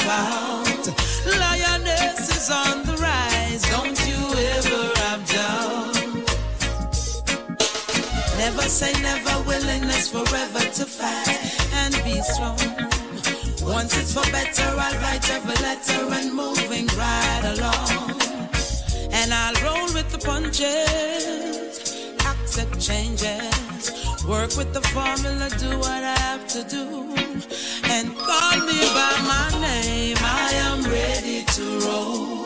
Out. Lioness is on the rise, don't you ever have doubt. Never say never, willingness forever to fight and be strong. Once it's for better, I'll write every letter and moving right along. And I'll roll with the punches, accept changes, Work with the formula, do what I have to do. And call me by my name, I am ready to roll.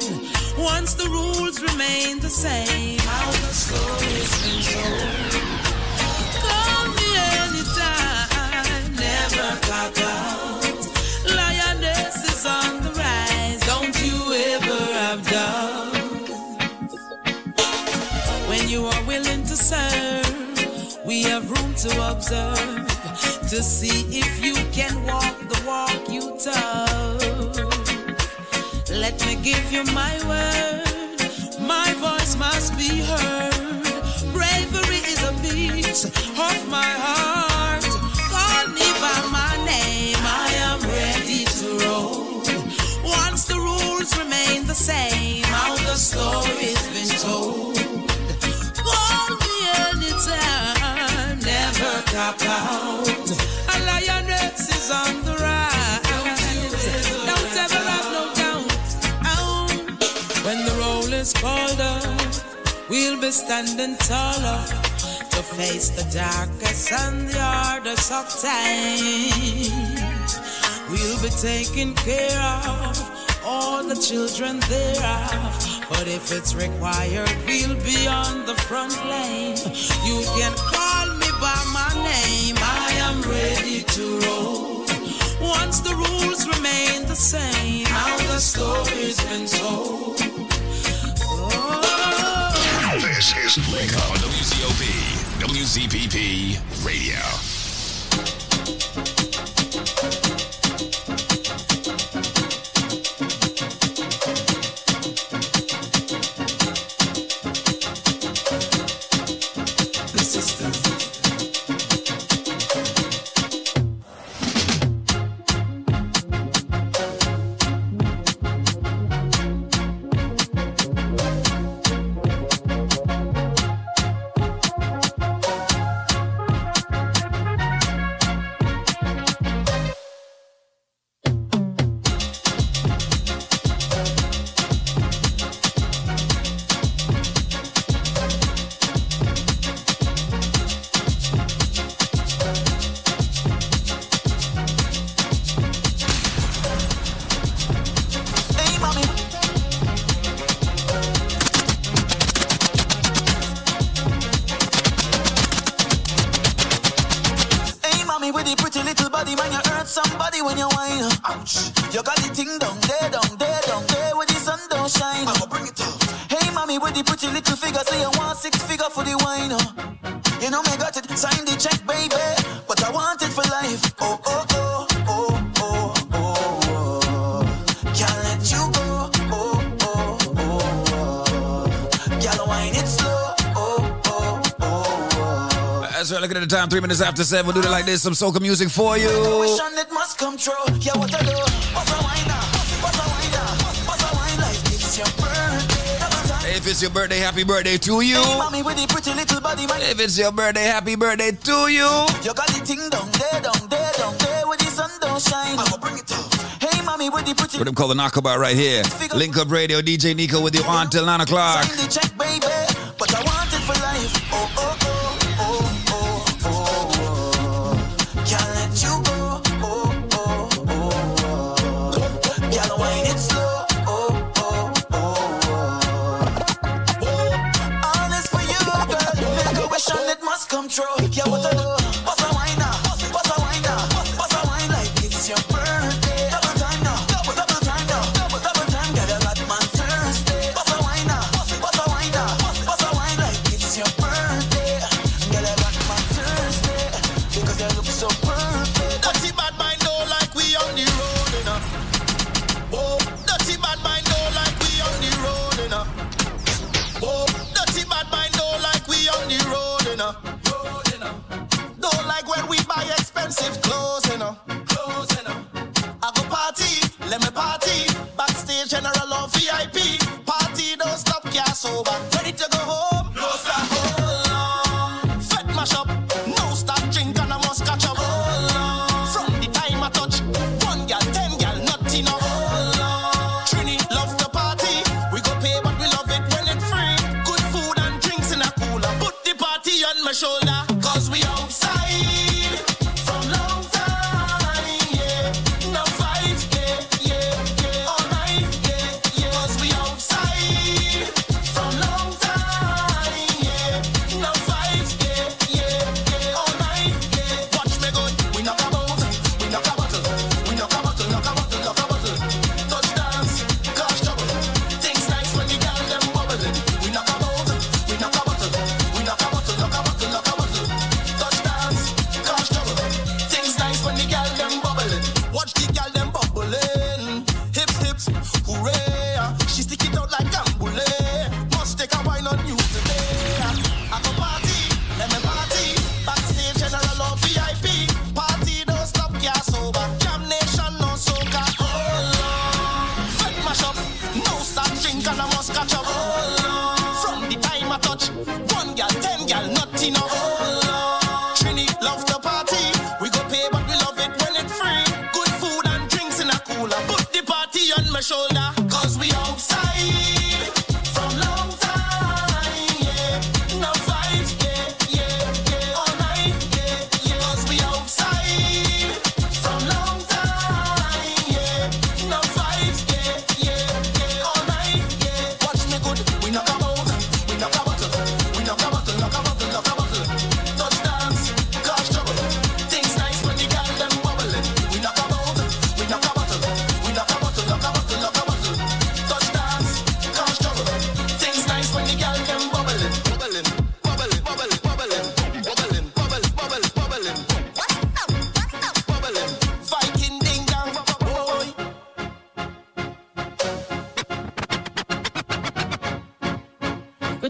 Once the rules remain the same, how the story's been told. Call me anytime, never clock out. Lioness is on the rise, don't you ever have doubt. When you are willing to serve observe to see if you can walk the walk you talk. Let me give you my word, my voice must be heard. Bravery is a piece of my heart. Call me by my name, I am ready to roll. Once the rules remain the same, how the story's been told. Tap out. A lioness is on the rise. Don't ever have no doubt. When the roll is called up, we'll be standing taller to face the darkest and the hardest of times. We'll be taking care of all the children thereof. But if it's required, we'll be on the front line. You can ready to roll. Once the rules remain the same, how the story's been told. This is Link on WCOP, WZPP Radio. Time, three minutes after seven, we'll do it like this. Some soca music for you. oh. It must come true. Yeah, what I do? What's a wine? What's a wine? What's a wine like it's your birthday? Have a time. If it's your birthday, happy birthday to you. Hey, mommy with the pretty little body, man. If it's your birthday, happy birthday to you. You got the thing down there, down there, down there, where the sun don't shine. I'ma bring it up. Hey, mommy with the pretty What them call the knockabout right here. Link up radio, DJ Nicco with you on till nine o'clock.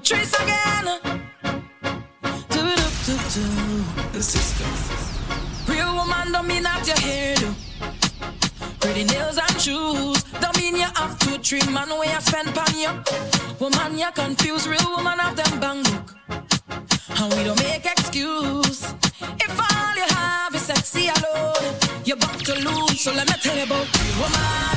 Trees trace again. Do do do do. The system. Real woman don't mean that your hair do. Pretty nails and shoes don't mean you have to trim and where you spend pon you. Woman you confuse real woman of them bang look And we don't make excuse. If all you have is sexy alone, you're about to lose. So let me tell you about real woman.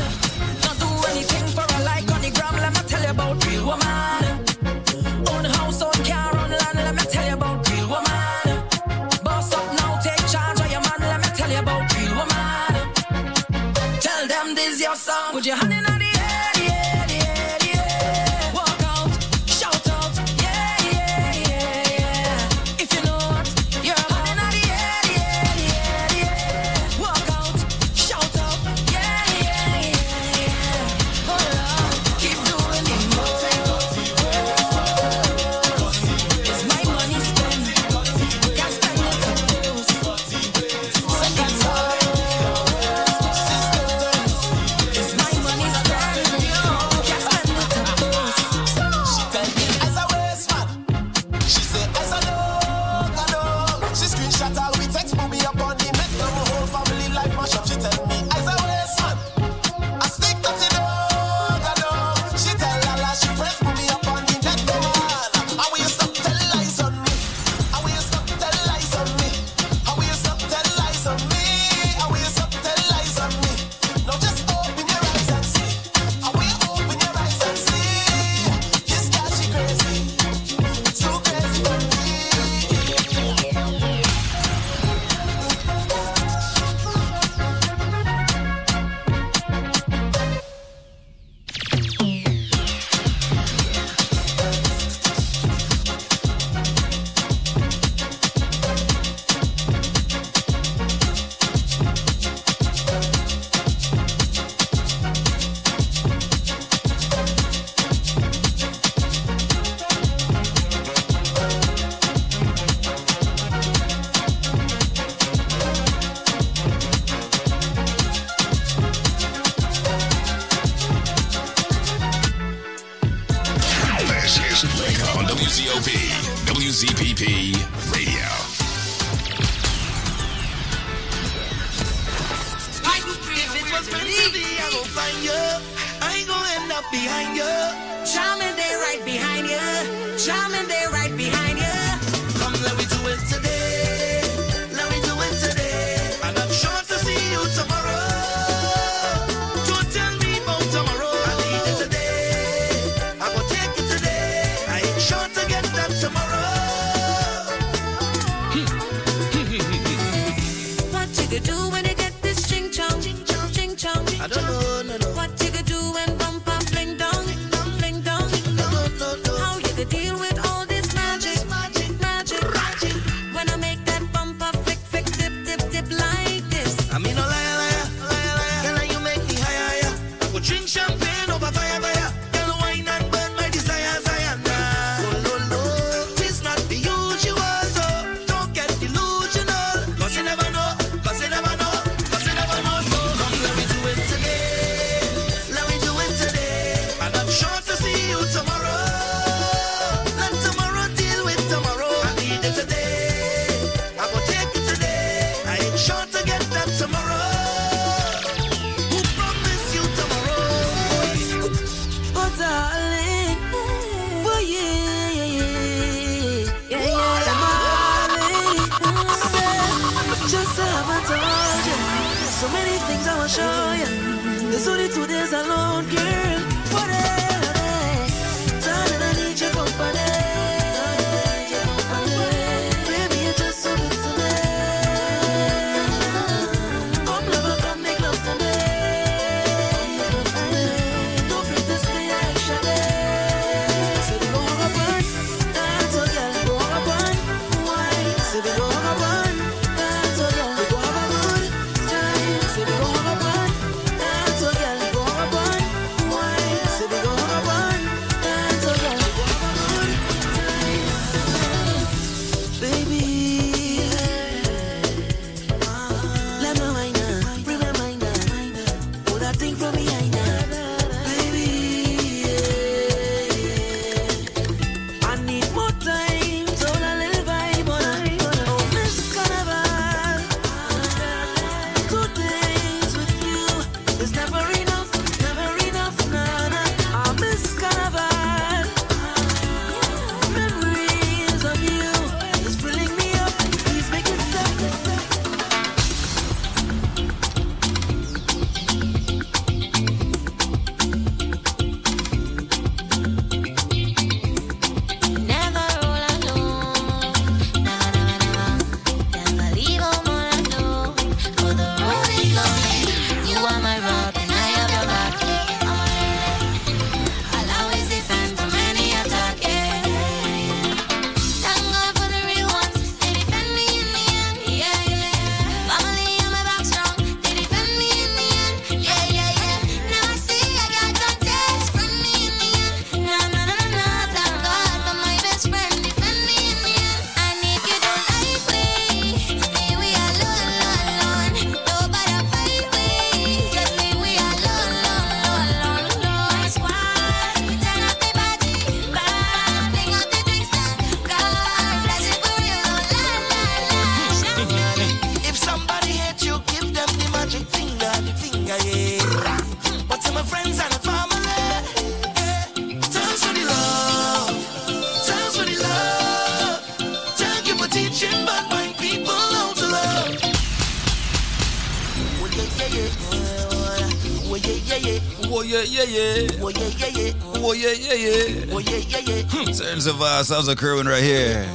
Uh, sounds Kerwin right here.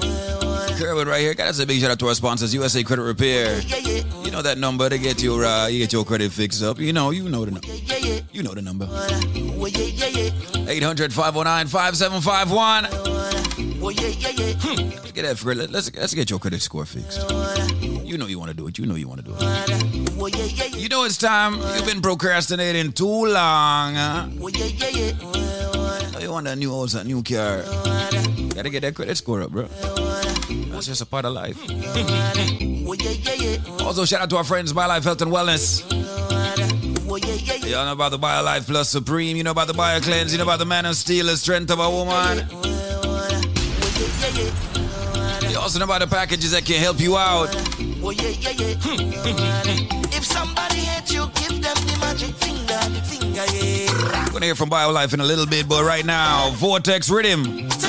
Kerwin right here. Gotta say a big shout out to our sponsors, USA Credit Repair. You know that number to get your uh, you get your credit fixed up. You know, you know the number. You know the number. 800 509 5751. Whoa, yeah, yeah, yeah. Let's get that for let's let's get your credit score fixed. You know you want to do it. You know you want to do it. You know it's time. You've been procrastinating too long. Huh? Want that new house, that new car. Gotta get that credit score up, bro. That's just a part of life. [laughs] Also, shout out to our friends, BioLife Health and Wellness. Y'all know about the Bio Life Plus Supreme. You know about the Bio Cleanse. You know about the Man of Steel, the strength of a woman. You also know about the packages that can help you out. [laughs] If somebody hate you, give them the magic finger, gonna hear from BioLife in a little bit, but right now, Vortex Rhythm.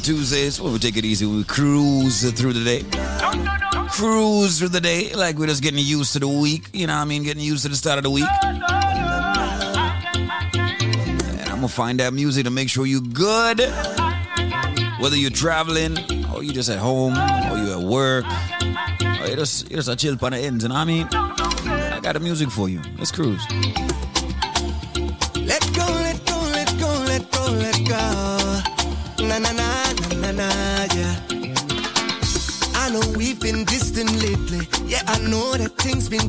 The Tuesdays. Well, we take it easy. We cruise through the day. Cruise through the day like we're just getting used to the week. You know what I mean? Getting used to the start of the week. And I'm going to find that music to make sure you're good. Whether you're traveling, or you're just at home, or you're at work, or you just, you just a chill on the ends. You know what I mean? I got the music for you. Let's cruise.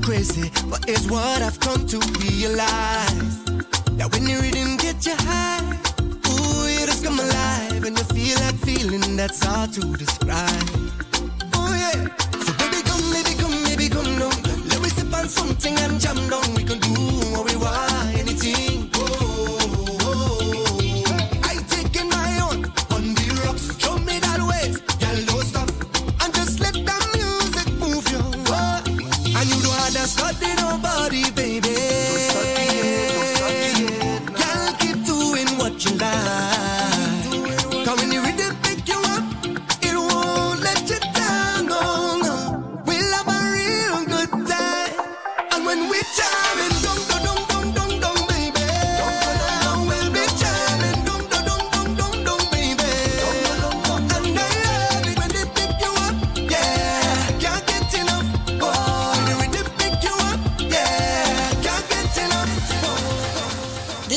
Crazy, but it's what I've come to realize. That when the rhythm get you high, ooh, you just come alive, and you feel that feeling that's hard to describe. Oh yeah. So baby, come, baby, come, baby, come down. Let me sip on something and jam down. We can do what we want,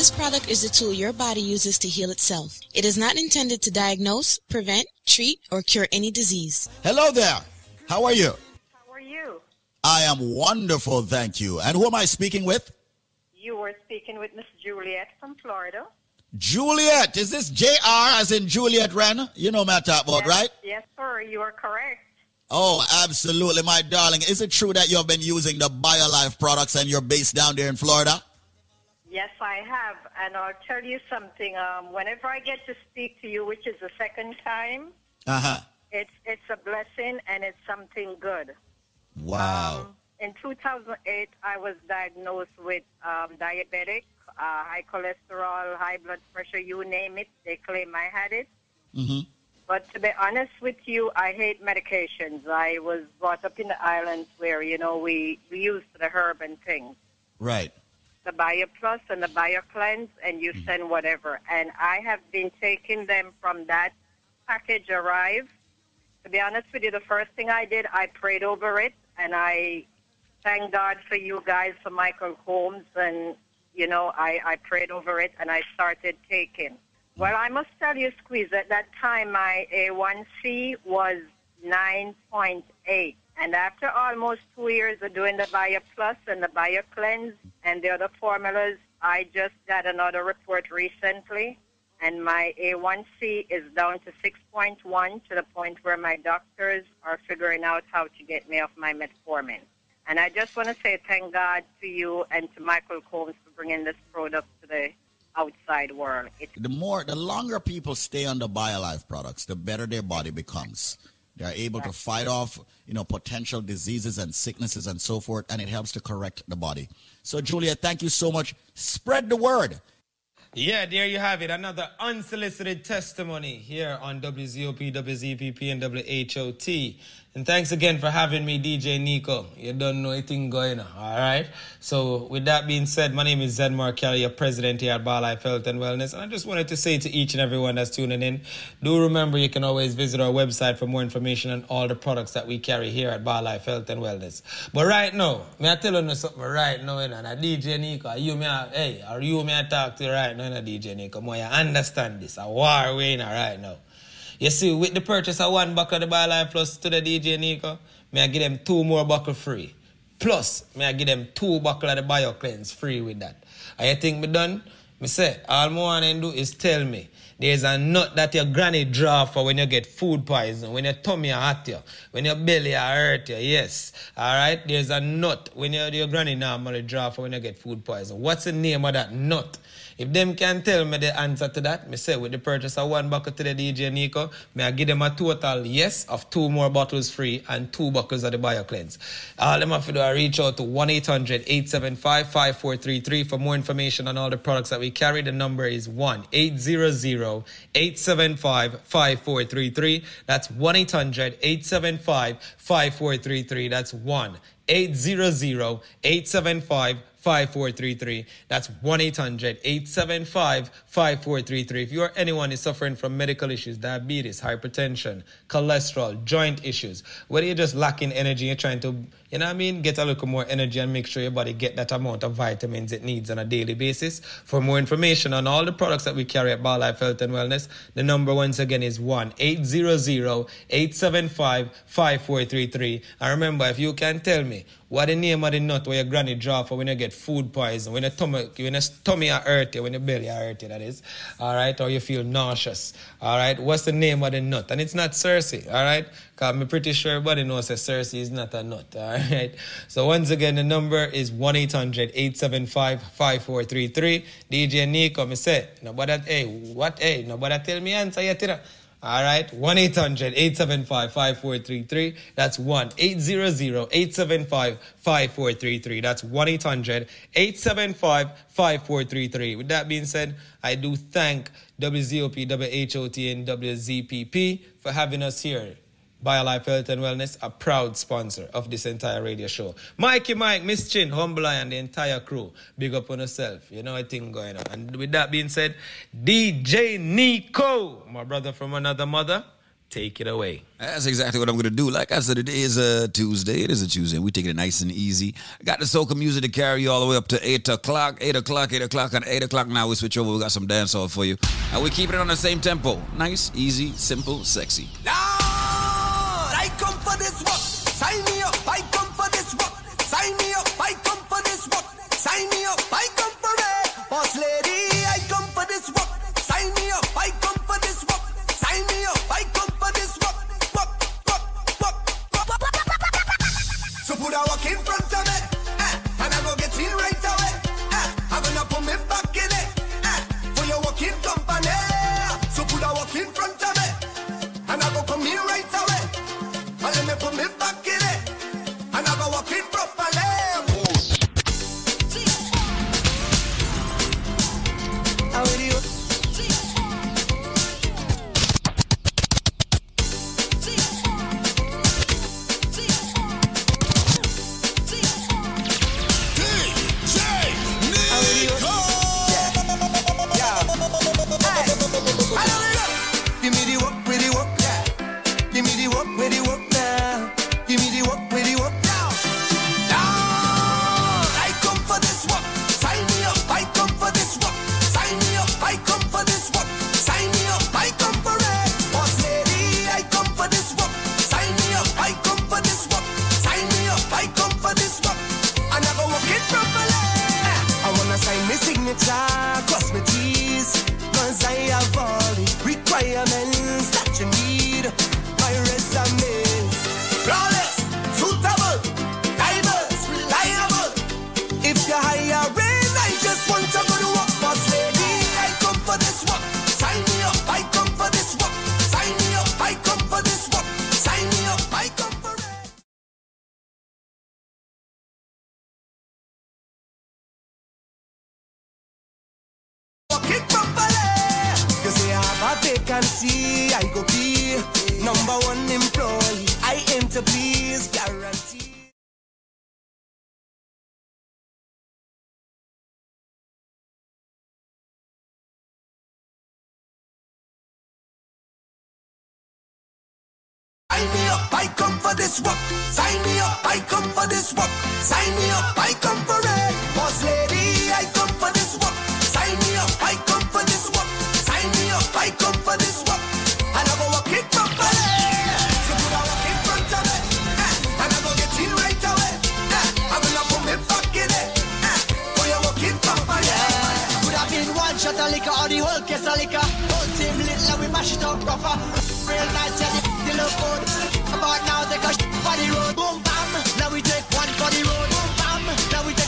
This product is the tool your body uses to heal itself. It is not intended to diagnose, prevent, treat, or cure any disease. Hello there. How are you? How are you? I am wonderful, thank you. And who am I speaking with? You were speaking with Miss Juliet from Florida. Juliet. Is this JR as in Juliet Wren? You know what I'm about, yes, right? Yes, sir. You are correct. Oh, absolutely, my darling. Is it true that you've been using the BioLife products and you're based down there in Florida? Yes, I have, and I'll tell you something. Um, whenever I get to speak to you, which is the second time, Uh huh. it's it's a blessing and it's something good. Wow. In 2008, I was diagnosed with um, diabetic, uh, high cholesterol, high blood pressure, you name it. They claim I had it. Mm-hmm. But to be honest with you, I hate medications. I was brought up in the islands where, you know, we, we used the herb and things. Right. The Bio Plus and the Bio Cleanse, and you mm-hmm. send whatever. And I have been taking them from that package arrive. To be honest with you, the first thing I did, I prayed over it, and I thank God for you guys, for Michael Holmes, and, you know, I, I prayed over it, and I started taking. Mm-hmm. Well, I must tell you, Squeeze, at that time my A1C was 9.8. And after almost two years of doing the Bio Plus and the Bio Cleanse and the other formulas, I just got another report recently, and my A1C is down to 6.1 to the point where my doctors are figuring out how to get me off my metformin. And I just want to say thank God to you and to Michael Combs for bringing this product to the outside world. It's The more, the longer people stay on the BioLife products, the better their body becomes. They are able to fight off, you know, potential diseases and sicknesses and so forth, and it helps to correct the body. So, Julia, thank you so much. Spread the word. Yeah, there you have it. Another unsolicited testimony here on WZOP, WZPP, and WHOT. And thanks again for having me, DJ Nicco. You don't know anything going on, all right? So, with that being said, my name is Zenmar Kelly, your president here at BioLife Health and Wellness. And I just wanted to say to each and everyone that's tuning in, do remember you can always visit our website for more information on all the products that we carry here at BioLife Health and Wellness. But right now, may I tell you something right now, and DJ Nicco, you a- hey, or you me I talk to you right now, know, DJ Nicco, more you understand this, a war we in a right now. You see, with the purchase of one buckle of the BioLife Plus to the DJ Nicco, may I give them two more buckle free. Plus, may I give them two buckle of the Bio Cleanse free with that. And you think me done? Me say, all me want to do is tell me there's a nut that your granny draw for when you get food poison, when your tummy hot you, when your belly hurt you. Yes, all right. There's a nut when your, your granny normally draw for when you get food poison. What's the name of that nut? If them can tell me the answer to that, me say with the purchase of one bucket to the DJ Nicco, may I give them a total yes of two more bottles free and two buckles of the Bio Cleanse. All them have to do reach out to 1 800 875 5433 for more information on all the products that we carry. The number is 1 800 875 5433. That's 1 800 875 5433. That's 1 800 875 5433. That's 1 800 875 5433. If you or anyone is suffering from medical issues, diabetes, hypertension, cholesterol, joint issues, whether you're just lacking energy, you're trying to, you know what I mean, get a little more energy and make sure your body get that amount of vitamins it needs on a daily basis. For more information on all the products that we carry at BioLife Health and Wellness, the number once again is 1 800 875 5433. And remember, if you can tell me what the name of the nut where your granny draw for when you get food poison, when your tummy, when your tummy are hurt you, when your belly are hurt you, that is, all right, or you feel nauseous, all right, what's the name of the nut? And it's not cerasee, all right, because I'm pretty sure everybody knows that cerasee is not a nut, all right. So once again, the number is 1 800 875 5433. DJ Nicco, me say, nobody, hey, what, hey, nobody tell me answer yet, you know. All right, 1 800 875 5433. That's 1 800 875 5433. That's 1 800 875 5433. With that being said, I do thank WZOP, WHOT, and WZPP for having us here. BioLife Health and Wellness, a proud sponsor of this entire radio show. Mikey Mike, Miss Chin, Humble and the entire crew. Big up on yourself. You know a thing going on. And with that being said, DJ Nicco, my brother from another mother, take it away. That's exactly what I'm gonna do. Like I said, it is a Tuesday. It is a Tuesday. We take it nice and easy. Got the soca music to carry you all the way up to eight o'clock. Eight o'clock. Eight o'clock. And eight o'clock now we switch over. We got some dancehall for you, and we keep it on the same tempo. Nice, easy, simple, sexy. I come for this work. Sign me up. I come for this work. Sign me up. I come for this work. Sign me up. I come for it. Boss lady, I come for this work. coulda walk in front of me, eh, and I go get in right away. Eh, I'm gonna put me back in it, eh, for your walking company. So coulda walk in front of for this work. Sign me up, I come for this work. Sign me up, I come for it. Boss lady.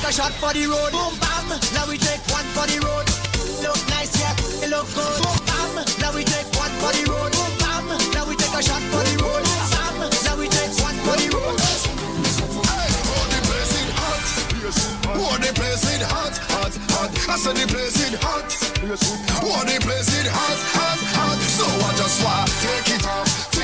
a shot for the road. Boom bam, now we take one for the road. Look nice, yeah, it look good. Boom bam, now we take one for the road. Boom bam, now we take a shot for the road. Sam, now we take one for the road. Hey, oh the place it hot, oh the place it hot, hot, hot. I said the place it hot, oh the place it hot, hot, hot. So I just want take it off.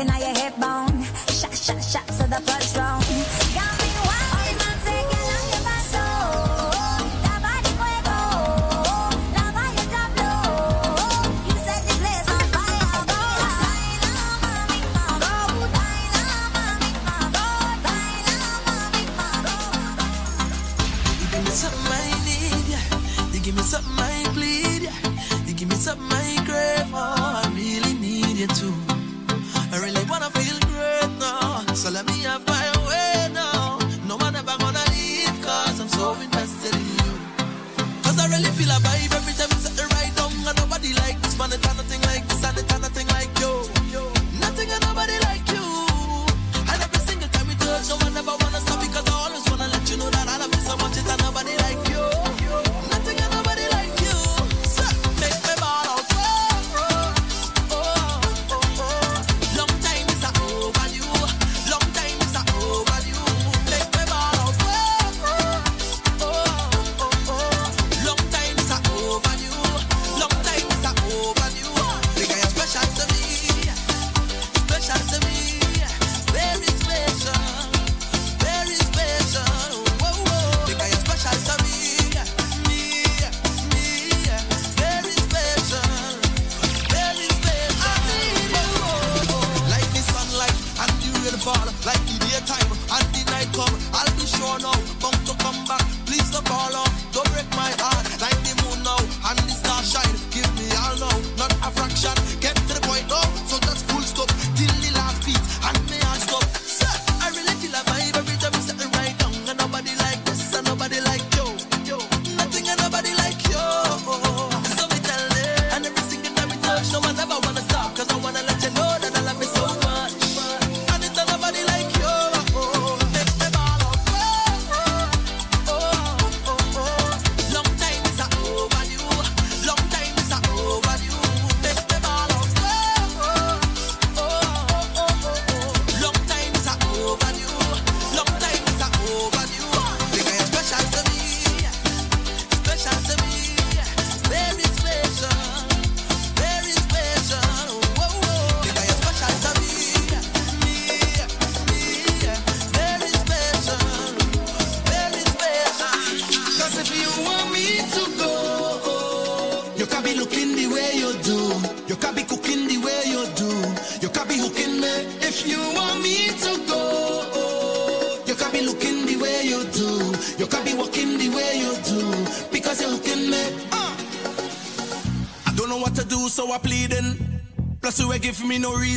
looking at your hip bone.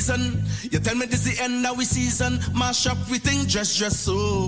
reason. You tell me this the end of we season. Mash up we think dress dress so.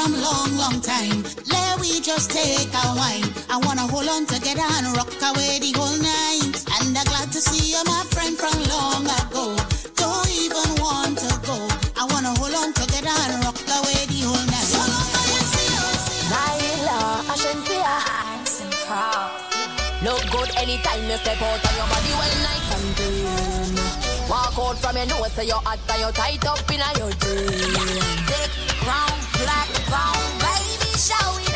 from long, long time. Let we just take a wine. I wanna hold on together and rock away the whole night. And I'm glad to see you, my friend, from long ago. Don't even want to go. I wanna hold on together and rock away the whole night. So long I see you. I shouldn't be Look good anytime you step out on your body well nice and clean. Walk out from your nose, so you're hot and you're tight up in a your dream. Take crown black bone, baby, show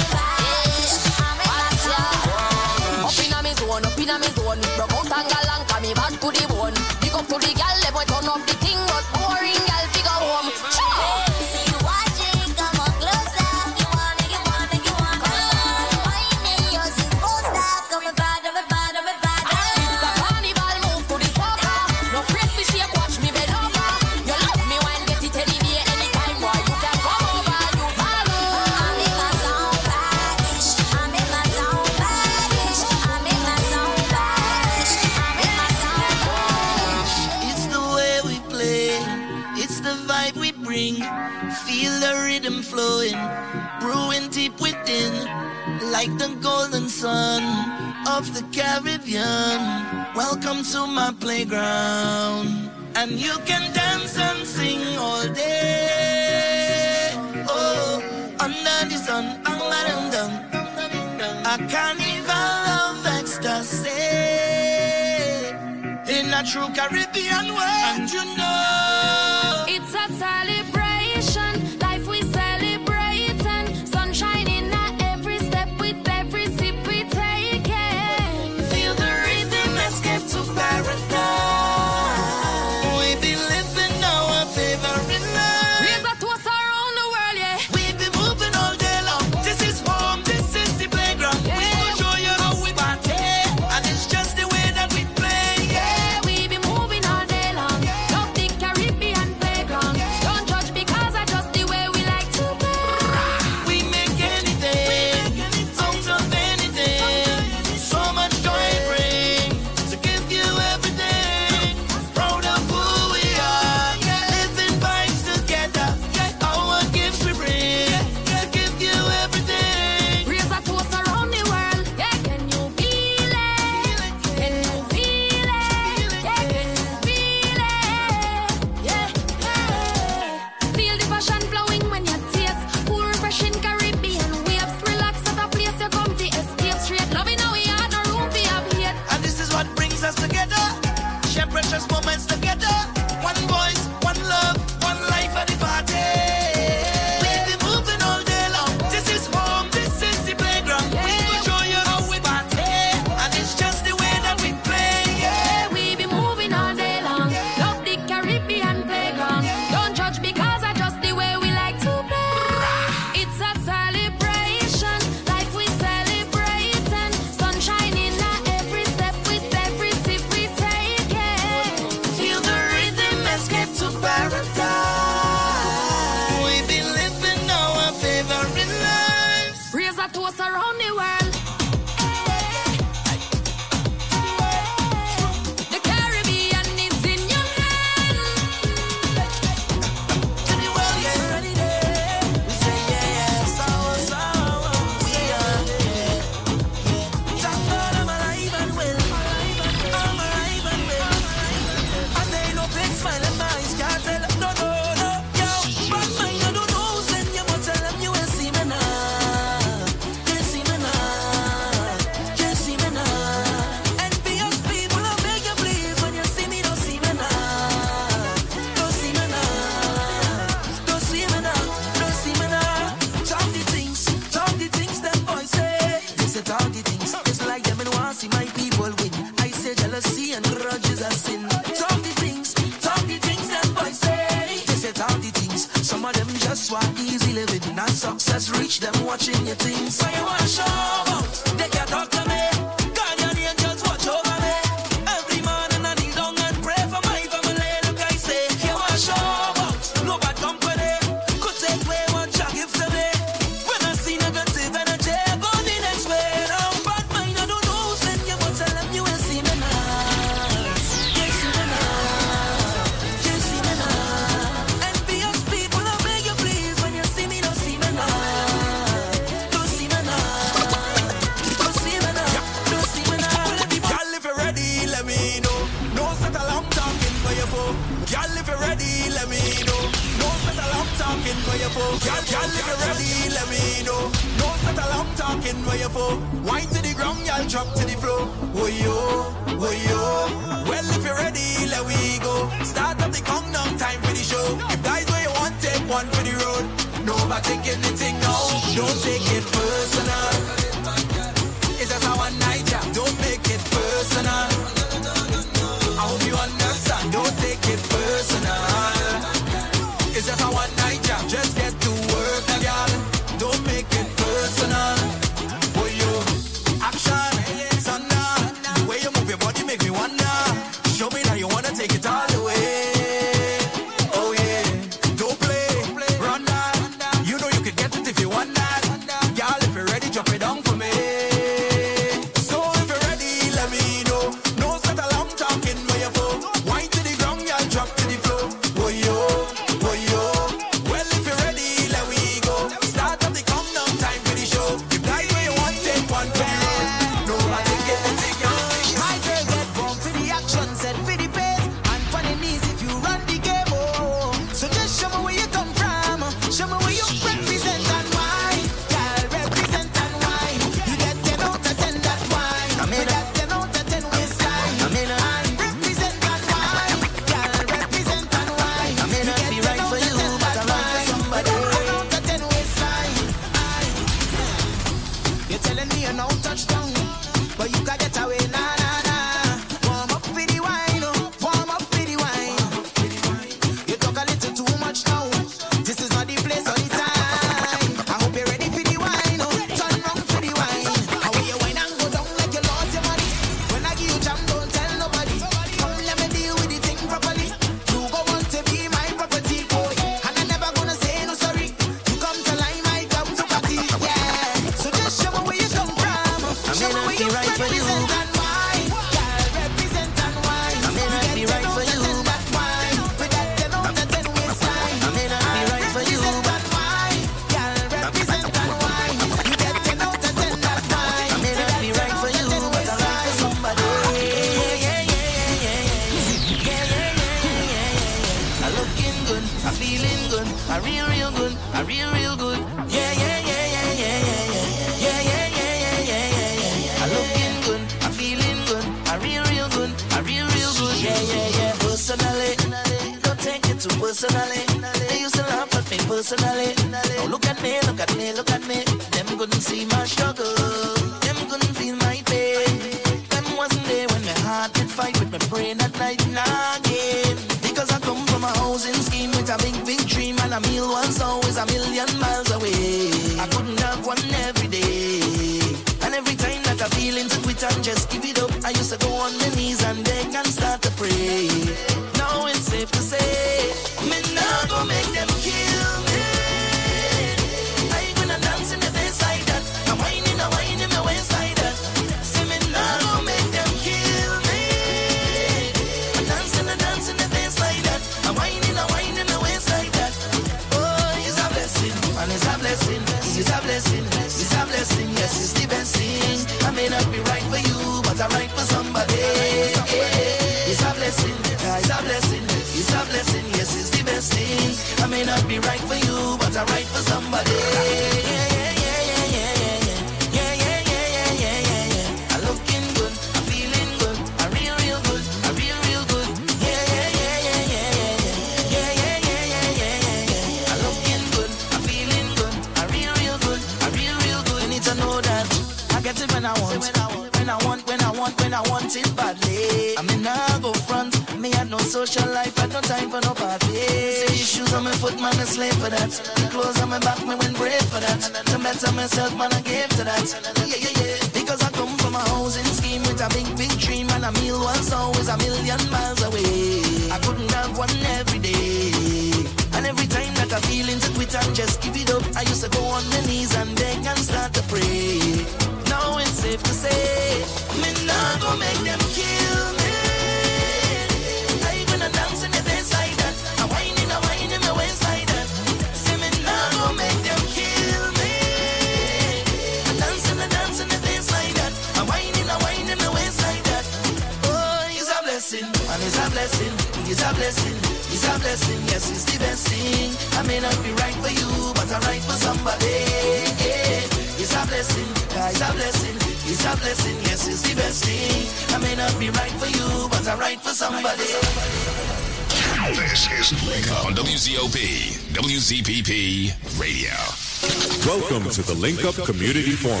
Welcome to the Link Up Community Forum.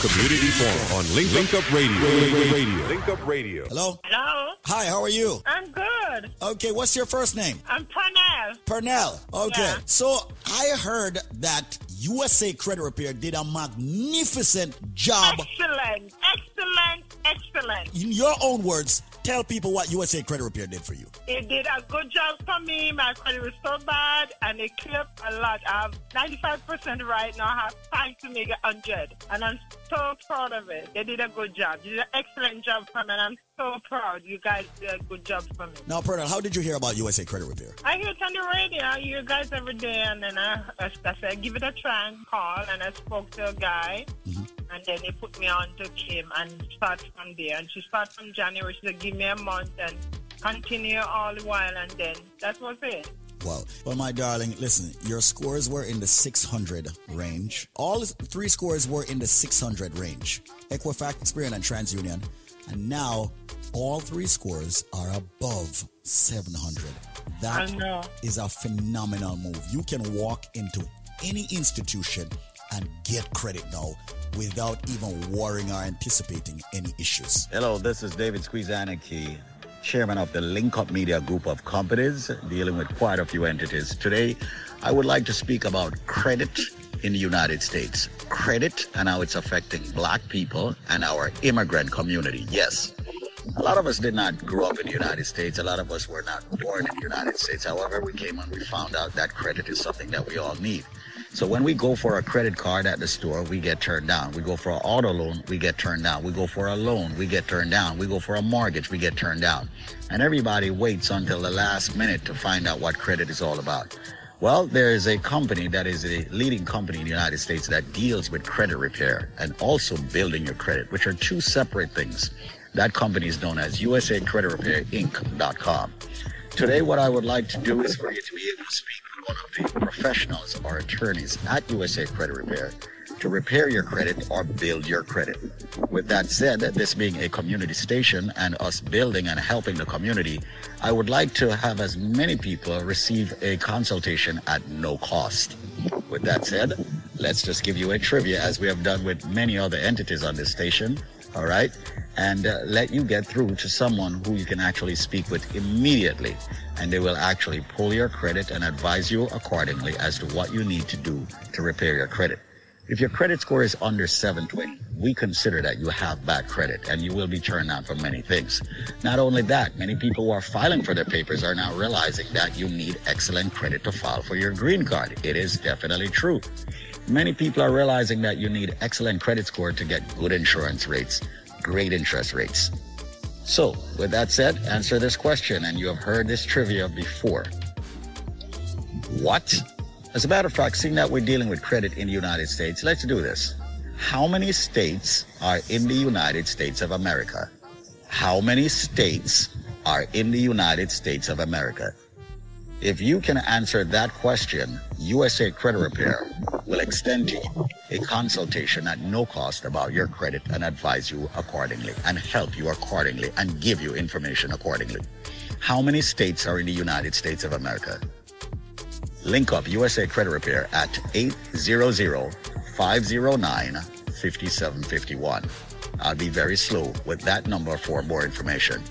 Community Forum on Link, Link Up Radio. Radio. Link Up Radio. Hello? Hello. Hi, how are you? I'm good. Okay, what's your first name? I'm Pernell. Pernell. Okay. Yeah. So I heard that USA Credit Repair did a magnificent job. Excellent. Excellent. Excellent. In your own words, tell people what USA Credit Repair did for you. It did a good job for me. My credit was so bad and it cleared a lot. I have 95% right now. I have time to make it 100. And I'm so proud of it. They did a good job. You did an excellent job for me and I'm so proud. You guys did a good job for me. Now, Pernell, how did you hear about USA Credit Repair? I hear it on the radio. I hear you guys every day, and then I, I, said, give it a try and call. And I spoke to a guy, mm-hmm. and then they put me on to Kim and start from there. And she started from January. She said, give me a month and continue all the while, and then that was it. Well, well, my darling, listen, your scores were in the 600 range. All three scores were in the 600 range. Equifax, Experian, and TransUnion. And now all three scores are above 700. That I know. is a phenomenal move. You can walk into any institution and get credit now without even worrying or anticipating any issues. Hello, this is David Squeezaniki, chairman of the Link Up Media Group of companies, dealing with quite a few entities. Today, I would like to speak about credit in the United States. Credit and how it's affecting black people and our immigrant community. Yes. A lot of us did not grow up in the United States. A lot of us were not born in the United States. However, we came and we found out that credit is something that we all need. So when we go for a credit card at the store, we get turned down. We go for an auto loan, we get turned down. We go for a loan, we get turned down. We go for a mortgage, we get turned down. And everybody waits until the last minute to find out what credit is all about. Well, there is a company that is a leading company in the United States that deals with credit repair and also building your credit, which are two separate things. That company is known as USA Credit Repair Inc.com. Today, what I would like to do is for you to be able to speak with one of the professionals or attorneys at USA Credit Repair to repair your credit or build your credit. With that said, this being a community station and us building and helping the community, I would like to have as many people receive a consultation at no cost. With that said, let's just give you a trivia as we have done with many other entities on this station. All right. And uh, let you get through to someone who you can actually speak with immediately. And they will actually pull your credit and advise you accordingly as to what you need to do to repair your credit. If your credit score is under 720, we consider that you have bad credit and you will be turned down for many things. Not only that, many people who are filing for their papers are now realizing that you need excellent credit to file for your green card. It is definitely true. Many people are realizing that you need excellent credit score to get good insurance rates, great interest rates. So, with that said, answer this question, and you have heard this trivia before. What? As a matter of fact, seeing that we're dealing with credit in the United States, let's do this. How many states are in the United States of America? How many states are in the United States of America? If you can answer that question, USA Credit Repair will extend to you a consultation at no cost about your credit and advise you accordingly and help you accordingly and give you information accordingly. How many states are in the United States of America? Link up USA Credit Repair at 800 509 5751. I'll be very slow with that number for more information.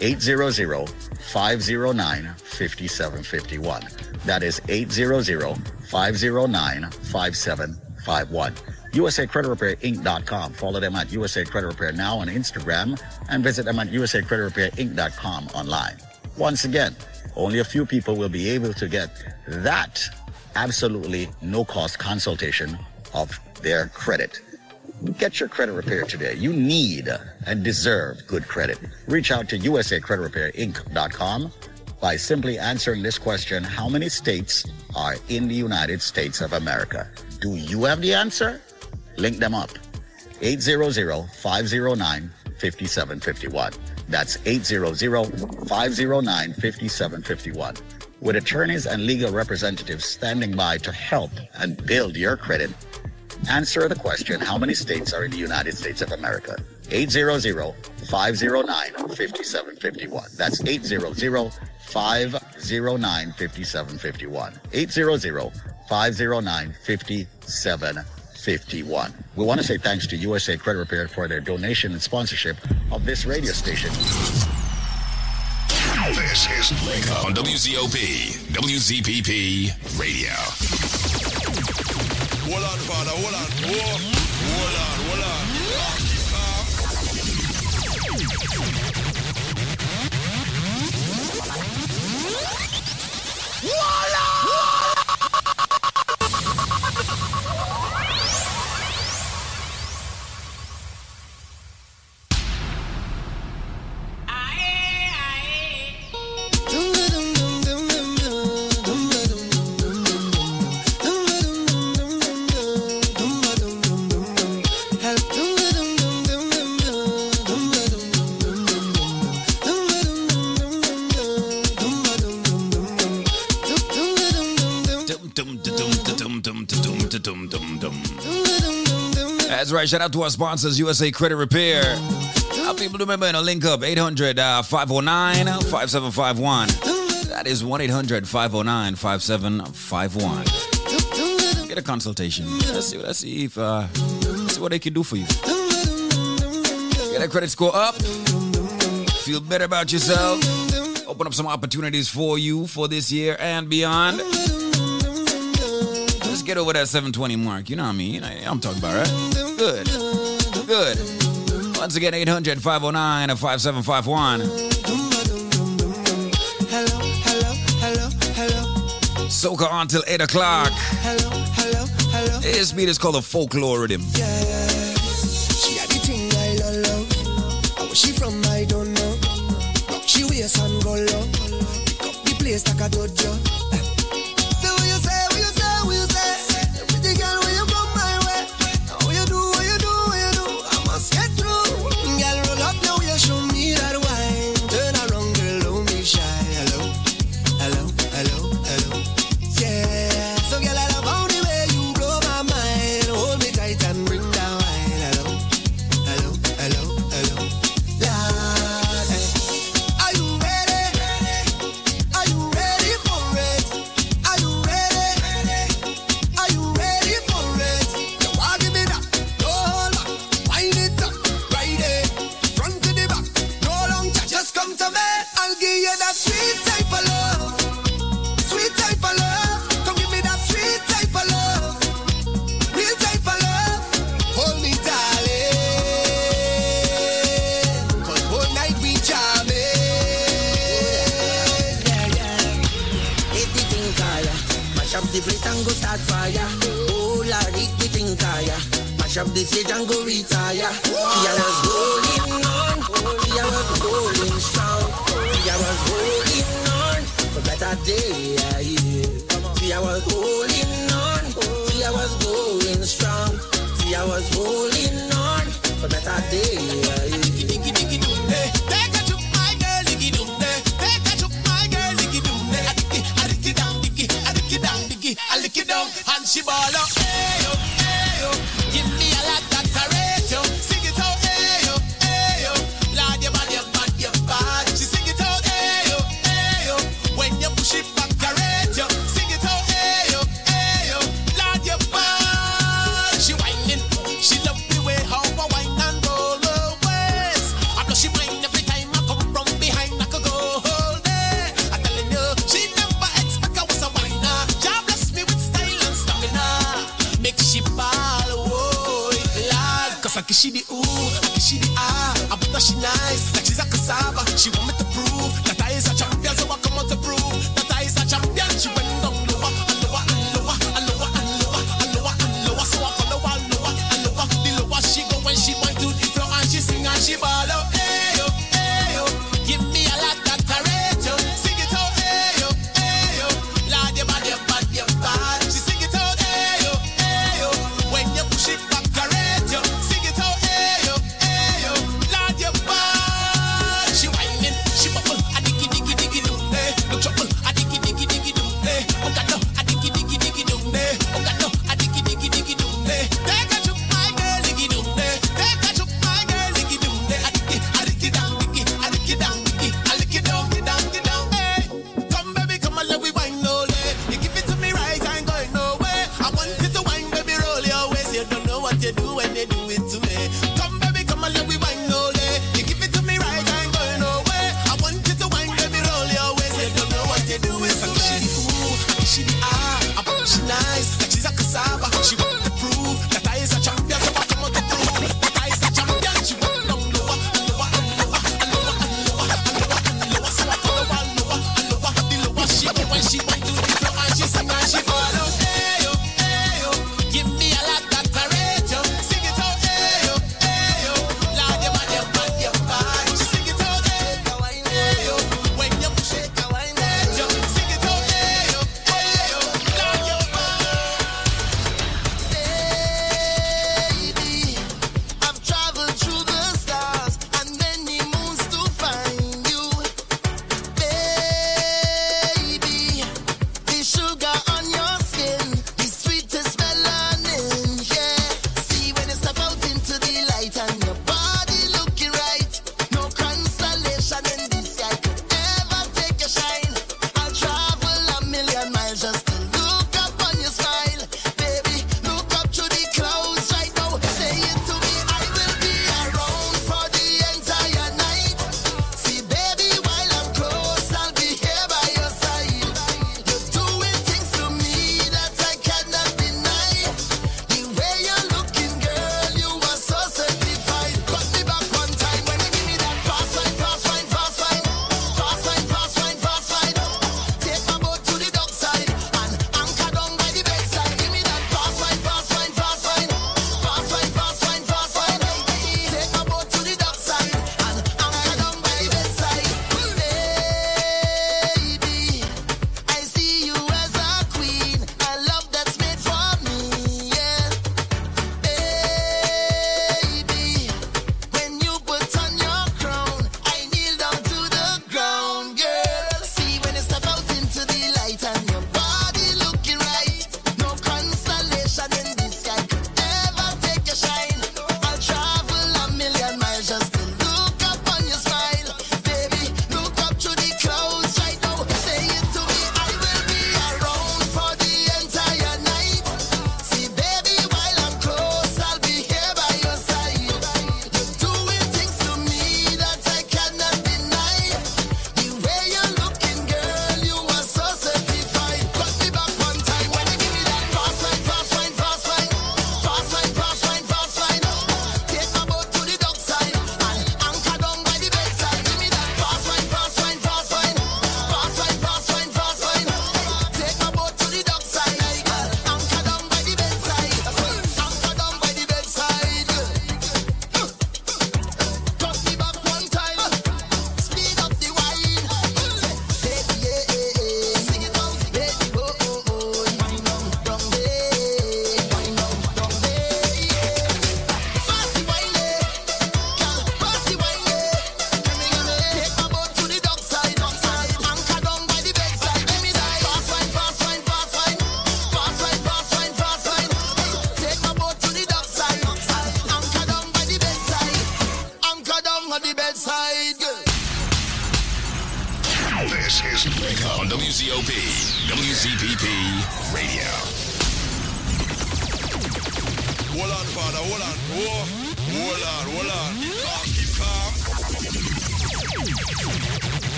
800-509-5751. That is 800-509-5751. USA Credit Repair Inc.com. Follow them at USA Credit Repair now on Instagram and visit them at USA Credit Repair Inc.com online. Once again, only a few people will be able to get that absolutely no cost consultation of their credit. Get your credit repair today. You need and deserve good credit. Reach out to USA Credit Repair Inc.com by simply answering this question How many states are in the United States of America? Do you have the answer? Link them up. 800-509-5751. That's 800-509-5751. With attorneys and legal representatives standing by to help and build your credit, answer the question, how many states are in the United States of America? 800-509-5751. That's 800-509-5751. 800-509-5751. We want to say thanks to USA Credit Repair for their donation and sponsorship of this radio station. This is Link Up on WZOP, WZPP Radio. Hold on, father, hold on. Hold on, hold on. That's right. Shout out to our sponsors, USA Credit Repair. People remember in a link up 800 uh, 509 5751. That is 1 800 509 5751. Get a consultation. Let's see, let's see if uh, let's see what they can do for you. Get a credit score up. Feel better about yourself. Open up some opportunities for you for this year and beyond. Get over that 720 mark. You know what I mean? I- I'm talking about, right? Good. Good. Once again, 800 509 5751. Hello, hello, hello, hello, Soca on till 8 o'clock. hello, hello, hello. This beat is called a folklore rhythm. She had the thing I love. Where she from, I don't know. Rock she waist and go low. Pick up the place like a dojo.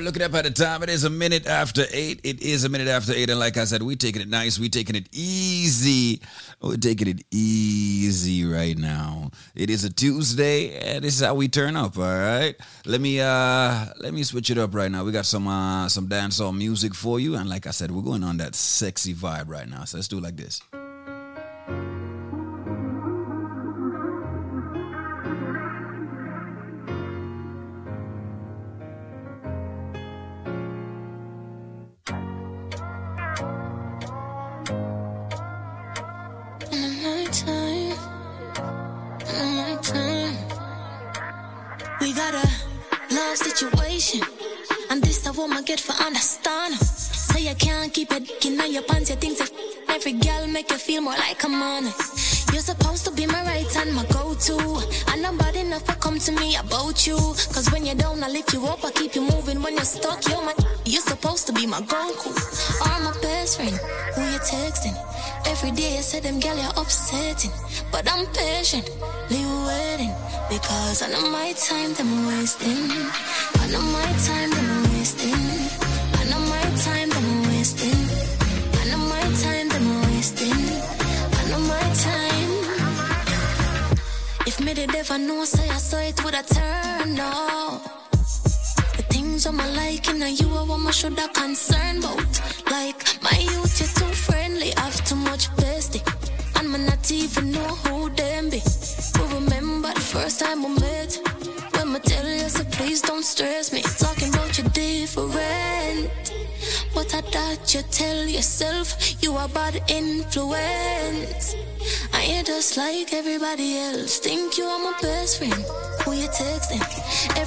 Look it up, at the time. It is a minute after eight. It is a minute after eight. And like I said, we taking it nice. we taking it easy. We're taking it easy right now. It is a Tuesday, and this is how we turn up, all right? Let me uh let me switch it up right now. We got some uh some dancehall music for you. And like I said, we're going on that sexy vibe right now. So let's do it like this.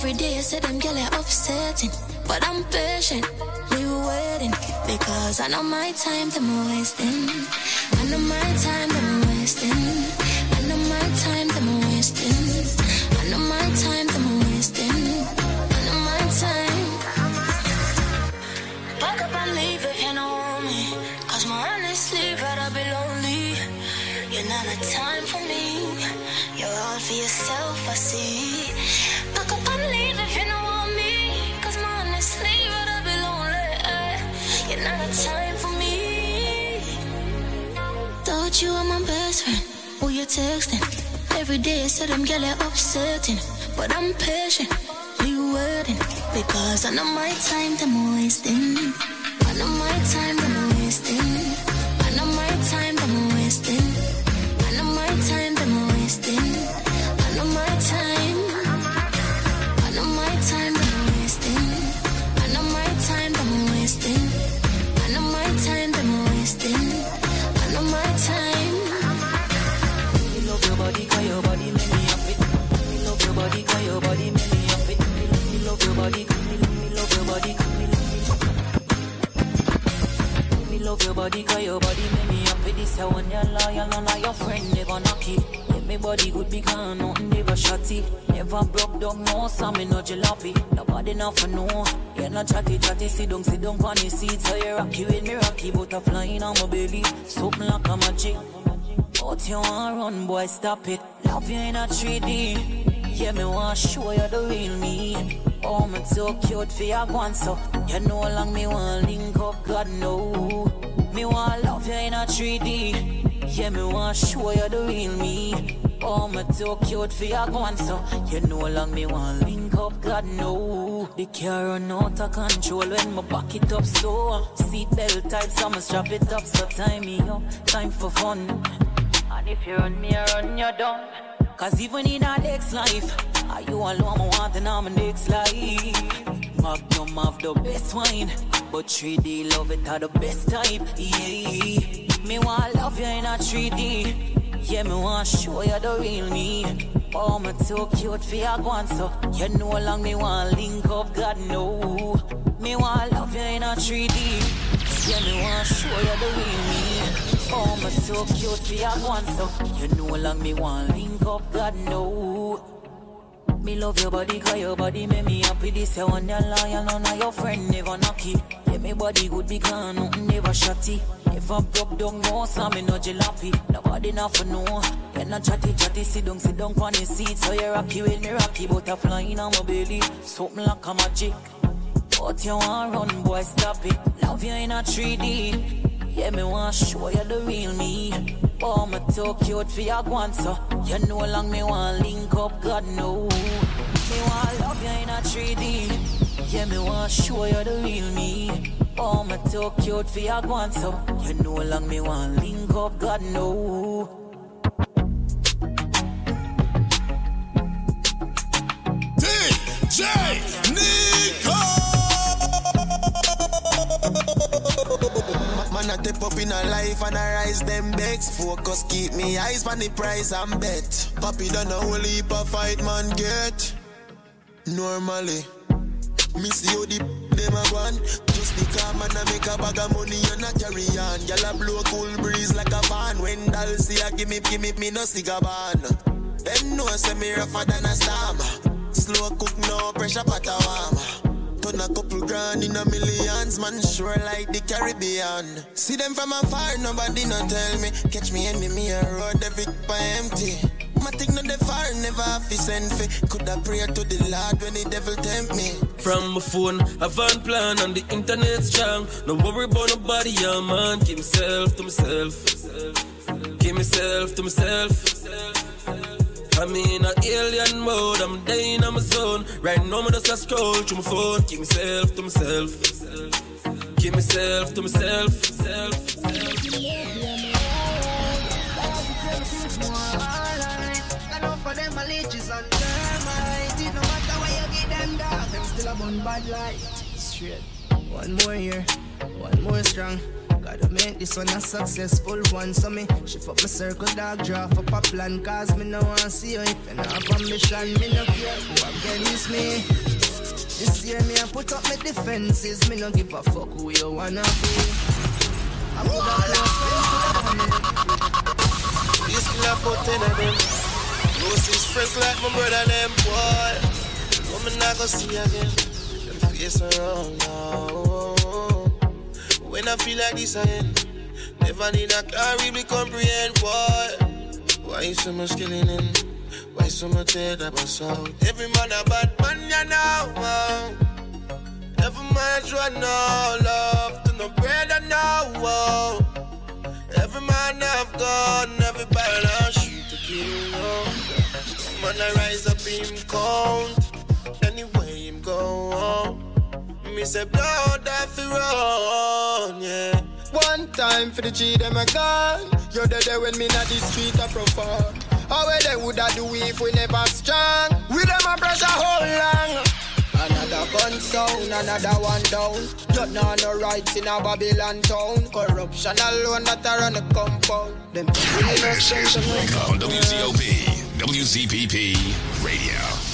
Every day I say them girl you're upsetting. But I'm patient, we were waiting. Because I know my time them wasting. I know my time them wasting. I know my time them wasting. I know my time them wasting. I know my time. Pack up and leave if you know me. Cause my honestly rather be lonely. You're not a time for me. You're all for yourself, I see. Time for me. Thought you were my best friend. Who you texting? Every day I said girl you're upsetting. But I'm patient, we waiting. Because I know my time them wasting. I know my time love your body, cause your body make me happy. This a one you're loyal, none of your friend never knock it. Yeah, me body good because nothing never shotty. Never broke down, no, so me no jalopy. Nobody not for no. Yeah, no chatty chatty, sit down, sit down on the seat. So you rocky with me rocky, butterfly in on my belly. Something like a magic. But you want run, boy, stop it. Love you in a 3D. Yeah, me want show you the real me. Oh, me so cute for your one, so you know long me want link up, God know. Me want love you in a 3D. Yeah, me want show you the real me. Oh, me so cute for your one, so you know long me want link up, God know. The car run out of control when me back it up so. Seatbelt tight, so me strap it up, so time me up. Time for fun. And if you run me, I run you down. Cause even in our next life, are you alone? I want in our next life. Magnum have the best wine, but 3D love it are the best type. Yeah, me want love you in a 3D. Yeah, me want show you the real me. Oh, me too cute for your one, so you know long me want link up. God know. Me want love you in a 3D. Yeah, me want show you the real me. Oh, me so cute for your one, so you know long me want link up, God know. Me love your body, cause your body make me happy. This your one, your loyal, none of your friend never knocky. Yeah, me body good because nothing never shotty. Never broke down, no, so me no jalopy. Nobody not for no. You're not chatty, chatty, sit down, sit down on the seat. So you rocky with me, rocky, butterfly in my belly. Something like a magic. But you want run, boy, stop it. Love you in a 3D. Yeah, me want show you the real me. Oh, me too cute for your guan, so you know long me want link up, God know. Me want love you in a 3D. Yeah, me want show you the real me. Oh, me too cute for your guan, so you know long me want link up, God know. DJ Nicco. I step up in a life and I rise them backs. Focus, keep me eyes on the prize and bet. Papi done a whole heap of fight, man, get. Normally, me see how the them a gone. Just because man I make a bag of money and not carry on. Y'all a blow cool breeze like a fan. When Dal see a gimme, gimme, me no cigar ban. Them know say me rougher than a storm. Slow cook, no pressure, pot a warm. Turn a couple grand in a millions, man, sure like the Caribbean. See them from afar, nobody no tell me. Catch me me a road, every by empty. My thing not the far, never have to send fi. Could I pray to the Lord when the devil tempt me? From my phone, I found plan on the internet strong. No worry about nobody, yeah, man. Keep myself to myself. Keep myself to myself. I'm in a alien mode, I'm dying on my zone. Right now, I'm just a scroll through my phone. Keep myself to myself. Keep myself to myself. Light. Straight. One more year, one more strong. Gotta make this one a successful one. So me shift up my circle, dog, draw up a plan. Cause me no want see you if you not have ambition. Me no care who against me. This year me I put up my defenses. Me no give a fuck who you wanna be. I put a close friends to the family. This kill a put ten of them. Those is friends like my brother them boy. Woman I go see again. Them face around now. When I feel like this I end. Never need a car, really comprehend why. Why you so much killing in? Why so much head up and out? Every man a bad man, you know. wow. Every man try no love to no brother now. wow. Every man have gun, every barrel I shoot to kill. Oh. No. Man I rise up him count. Anyway him go. Me say blood that fi run, yeah. One time for the G, them a gone. You're the day when me na the street a perform. How well they woulda do if we never strong? We them a pressure whole long. Another gun sound, another one down. You know no rights in a Babylon town. Corruption alone that a run the compound. Them really no sense of On WCOP, WZPP Radio.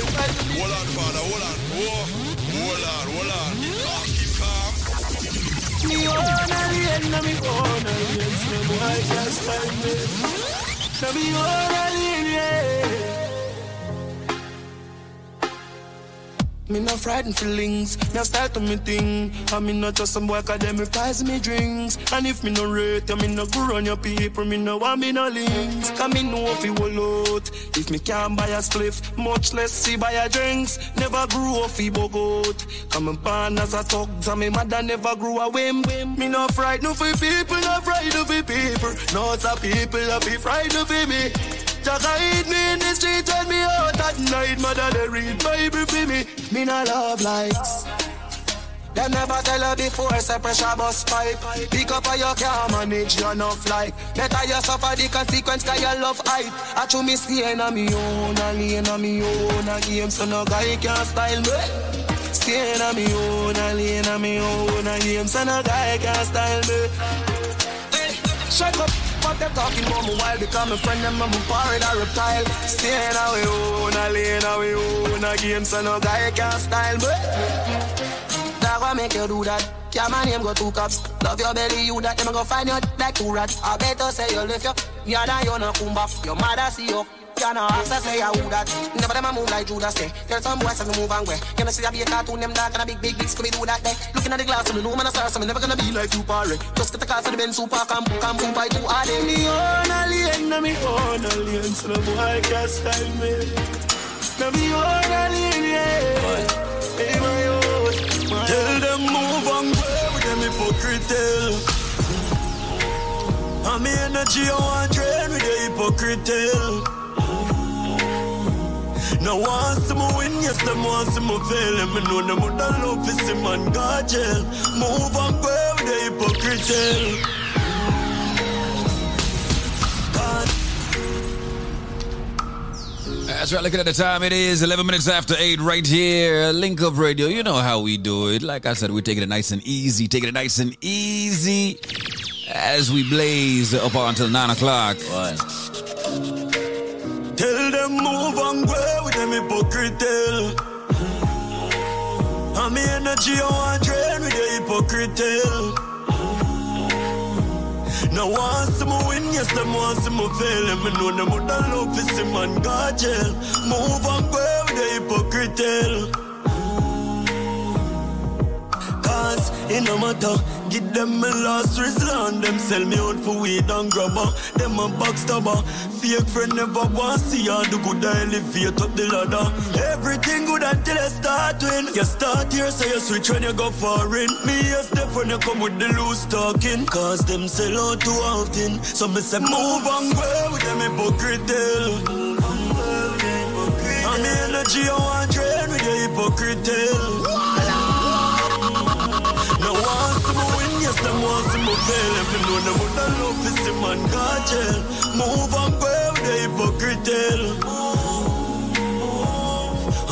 Hold on, father, hold on. Whoa. Hold on, hold on. Calm, keep calm. Me own alien, na me own alien. So boy can't stand me. Na me own alien, yeah. Me no frightened feelings, me a style to me thing. And me not just some boy cause them reprise me drinks. And if me no rate, you, me no go run your people, me no want me no links. Cause me know if you will out. If me can't buy a spliff, much less see buy a drinks. Never grew up fi bogot. Come and born as a thug, and me mother never grew a whim. Me no frightened for people, no frightened for people. No a people, I be frightened for me. Jack hide me in the street when me out at night. Mother they read Bible for me. Me no love likes. Them never tell her before, say pressure bus pipe. Pick up or you can't manage your enough like. Better you suffer the consequence cause you love hype. I chew me staying on me own, and lane on me own, a game so no guy can style me. Staying on me own, and lane on me own, a game so no guy can style me. Shut up. Out there talking about me while become a friend them I'm a pirate or reptile. Staying away own, a lane away own a game so no guy can style but that what make you do that. Yeah, my name go two cups. Love your belly, you that them go find you like two rats. I better say you lift you. Yeah, now you no come back. Your mother see you. You know, ask her say I who that. Never them a move like Judas say. Tell some boys to move and way. You know see I be a cartoon them dark and a big big big scooby do that day. Looking at the glass, so me know man a star, so me never gonna be like you, parry. Just get the car for the Benz super, come come boom by two all day. Me own a lane, me own a lane, so the boy can't style me. Na me own a lane, yeah. Hey, my own. my Tell them move and go with them hypocrite. And me energy I want drain with the hypocrite. Now want some win, yes, them want some fail. And me know them would love to see man God jail. Move and go with the hypocrite. That's right. Looking at the time, it is 11 minutes after 8 right here. Link Up Radio. You know how we do it. Like I said, we're taking it nice and easy. Taking it nice and easy as we blaze up until 9 o'clock. Tell them move and go with them hypocrite. And me energy I want drain with the hypocrite. Now want some win, yes, them want some fail. And me know them would love to see man God jail. Move and go with the hypocrite. Cause it no matter, give them my last resort. Them sell me out for weed and grabber. Them a backstabber. Fake friend never want see you do good I elevate up the ladder. Everything good until I start win. You start here, so you switch when you go foreign. Me a step when you come with the loose talking. Cause them sell out too often. So me say move and go with them hypocrite. And me energy I want drain with the hypocrite. Want some win, yes, them want some fail. If you know them would love to see man God jail. Move and go with the hypocrite.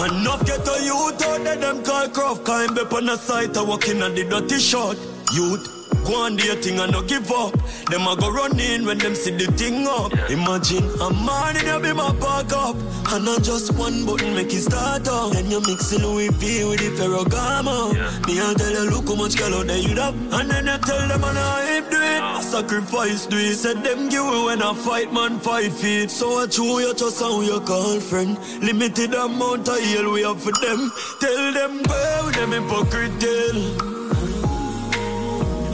Enough get a youth out there, them call craft Climb up on the site, I walking on the dirty shot Youth, go on the thing and no give up. Them a go run in when them see the thing up. Imagine, a man in your be my back up. And not just one button make it start up. Then you mix the Louis V with the Ferragamo. Me I tell you look how much girl out there you have And then you tell them and I hype do it. I sacrifice do it. Said them give you when I fight man five feet So I chew you just how you call friend Limited amount of heal we have for them. Tell them with them hypocrite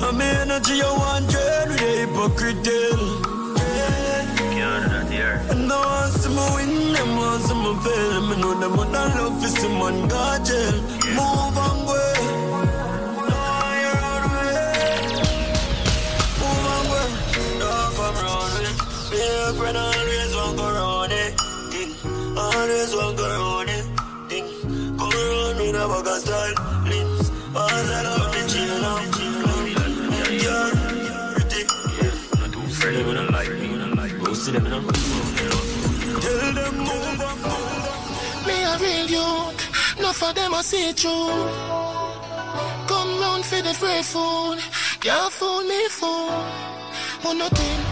I'm energy I want dread with the hypocrite and I want some win, them want some fail. Me know them want that love for some man God jail. Move and go. Know you're out way. Move and. Don't come round me. Be a friend, always want go round it. Thing. Always want go round it. Thing. Come around with a of style. Lips. Pass it up the chill now. Friendly when I like me. Go see them now. Tell them move and Me a real youth, enough of them I see through. Come round for the free food, can't fool me fool. Who no think,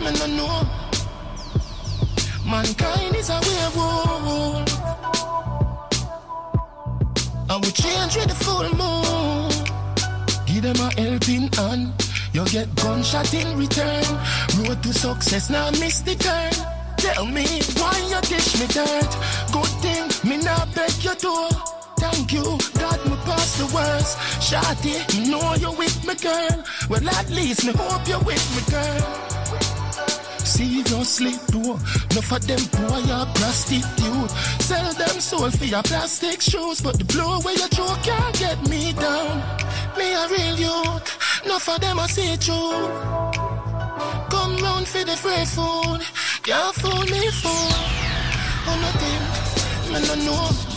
me no know. Mankind is a werewolf. I will change with the full moon. Give them a helping hand. You get gunshot in return. Road to success, now miss the turn. Tell me why you dish me dirt. Good thing, me not beg your door. Thank you, God, me pass the worst. Shotty, me know you with me, girl. Well, at least me hope you with me, girl. Seriously, do Enough of them boy are prostitute. Sell them soul for your plastic shoes, but the blow where you throw can't get me down. Me a real youth, enough of them I see through. Come round for the free food, can't fool me fool. Oh nothing, me no know.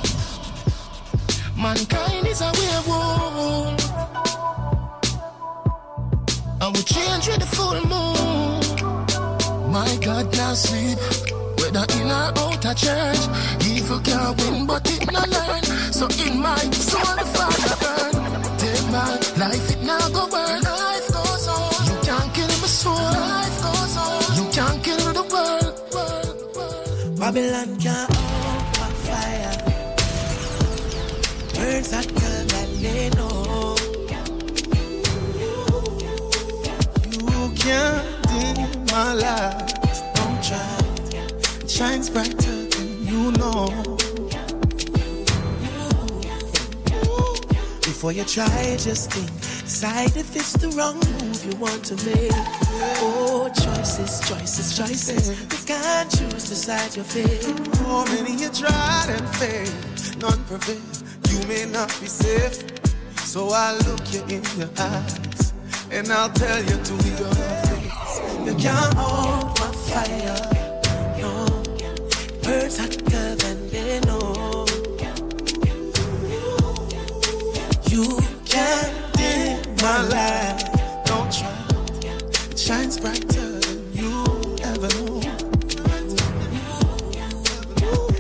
Mankind is a werewolf. I will change with the full moon. My God, now sleep. Whether in or out of church, evil can't win, but it not learn. So in my soul, the Father burn. Take my Life it now go burn. Life goes on. You can't kill my soul. Life goes on. You can't kill the world. world, world. Babylon can't hold my fire. Burns that tell that they know. You can't dim my light. Don't try. Shines brighter than you know. Before you try, just think. Decide if it's the wrong move you want to make. Oh, choices, choices, choices. You can't choose, decide your fate. Oh, many you tried and failed, none prevail. You may not be safe, so I'll look you in your eyes and I'll tell you to your face. You can't hold my fire, no. Birds hotter than they know. My light. Don't try. It shines brighter than you ever know.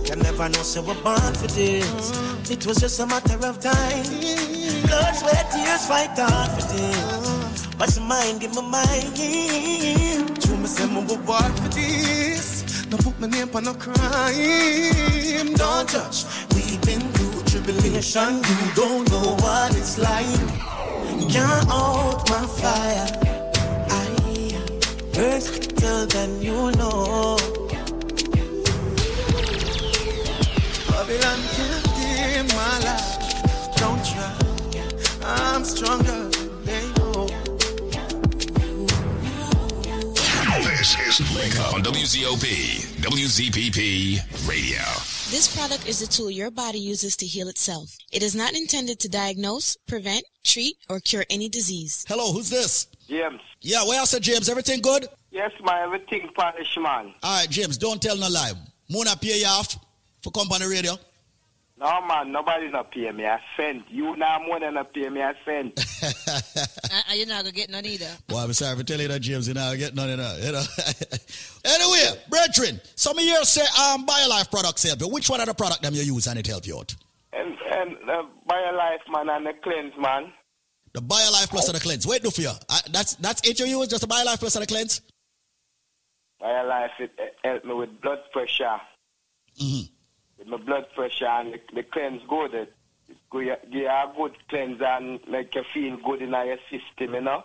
You never know, so we're born for this. It was just a matter of time. Blood, sweat, tears, fight on for this. What's your mind? Give me mine. True, me say were born for this. Don't put my name on no crime. Don't judge. We've been through tribulation. You don't know what it's like. Can't hold my fire. I burn hotter than you know. Babylon can't my light. Don't try. I'm stronger than. This is Link Up on WZOP, WZPP Radio. This product is a tool your body uses to heal itself. It is not intended to diagnose, prevent, treat, or cure any disease. Hello, who's this? James. Yeah, where else, James? Everything good? Yes, my everything punish, man. All right, James, don't tell no lie. Mona pay you off for company radio. No, man, nobody not pay me a cent. You now more than not pay me a cent. [laughs] Uh, you're not gonna get none either. Well, I'm sorry for telling you that, James. You know, I get none of that. You know. [laughs] anyway, brethren, some of you say um, BioLife products help you. Which one of the product them you use and it help you out? and and uh, BioLife, man, and the cleanse, man. The BioLife plus and the cleanse. Wait, do for you. Uh, that's that's it you use, just the BioLife plus and the cleanse? BioLife, it, it help me with blood pressure. Mm-hmm. My blood pressure and the, the cleanse good. It, it give a good cleanse and make you feel good in your system, you know?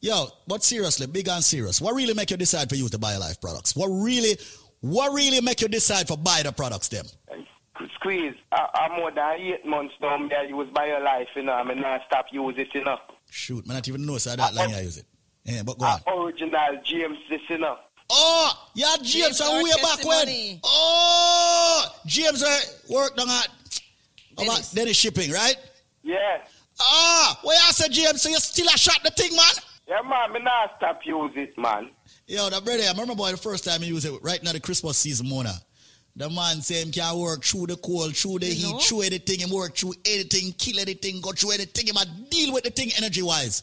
Yo, but seriously, big and serious. What really make you decide for you to buy BioLife products? What really, what really make you decide for buy the products them? Squeeze, I, I'm more than eight months now, me I use BioLife, you know, I mean, I stop use it, you know. Shoot, man, I not even know so that long uh, I use it. Yeah, but go on. Uh, original James, this, you know. Oh, yeah, James, are way back when. Oh, James uh, worked on that. About Dennis shipping, right? Yeah. Ah, where I said James, so you still a shot the thing, man? Yeah, man, me not stop use it, man. Yo, that brother, I remember boy the first time he used it right now the Christmas season, Mona. The man say him can work through the cold, through the heat, through anything, him work through anything, kill anything, go through anything, him a deal with the thing energy wise.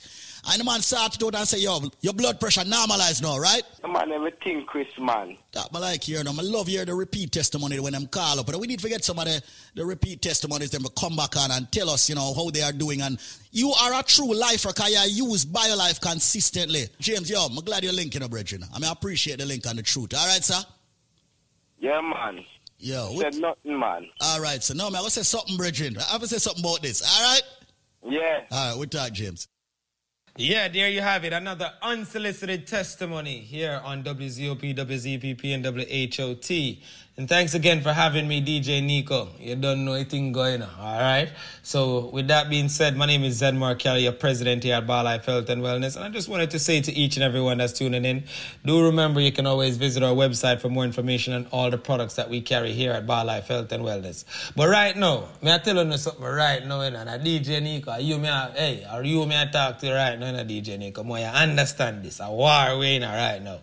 And the man started out and say, yo, your blood pressure normalized now, right? Man, everything, Chris, man. That I like hearing them. I love hearing the repeat testimony when them call up. But we need to get some of the, the repeat testimonies them come back on and tell us, you know, how they are doing. And you are a true lifer because you use BioLife consistently. James, yo, I'm glad you're linking up, brethren. I mean, I appreciate the link and the truth. All right, sir? Yeah, man. Yo, Said nothing, man. All right, so no, man, I to say something, brethren. I to say something about this. All right? Yeah. All right, we talk, James. Yeah, there you have it. Another unsolicited testimony here on WZOP, WZPP, and WHOT. And thanks again for having me, DJ Nicco. You don't know anything going on, all right? So, with that being said, my name is Zedmar Kelly, your president here at BioLife Health and Wellness. And I just wanted to say to each and everyone that's tuning in, do remember you can always visit our website for more information on all the products that we carry here at BioLife Health and Wellness. But right now, may I tell you something right now, you know, DJ Nicco, are you me, I- hey, or you me I talk to you right now, know, DJ Nicco, more you understand this, a war we in right now.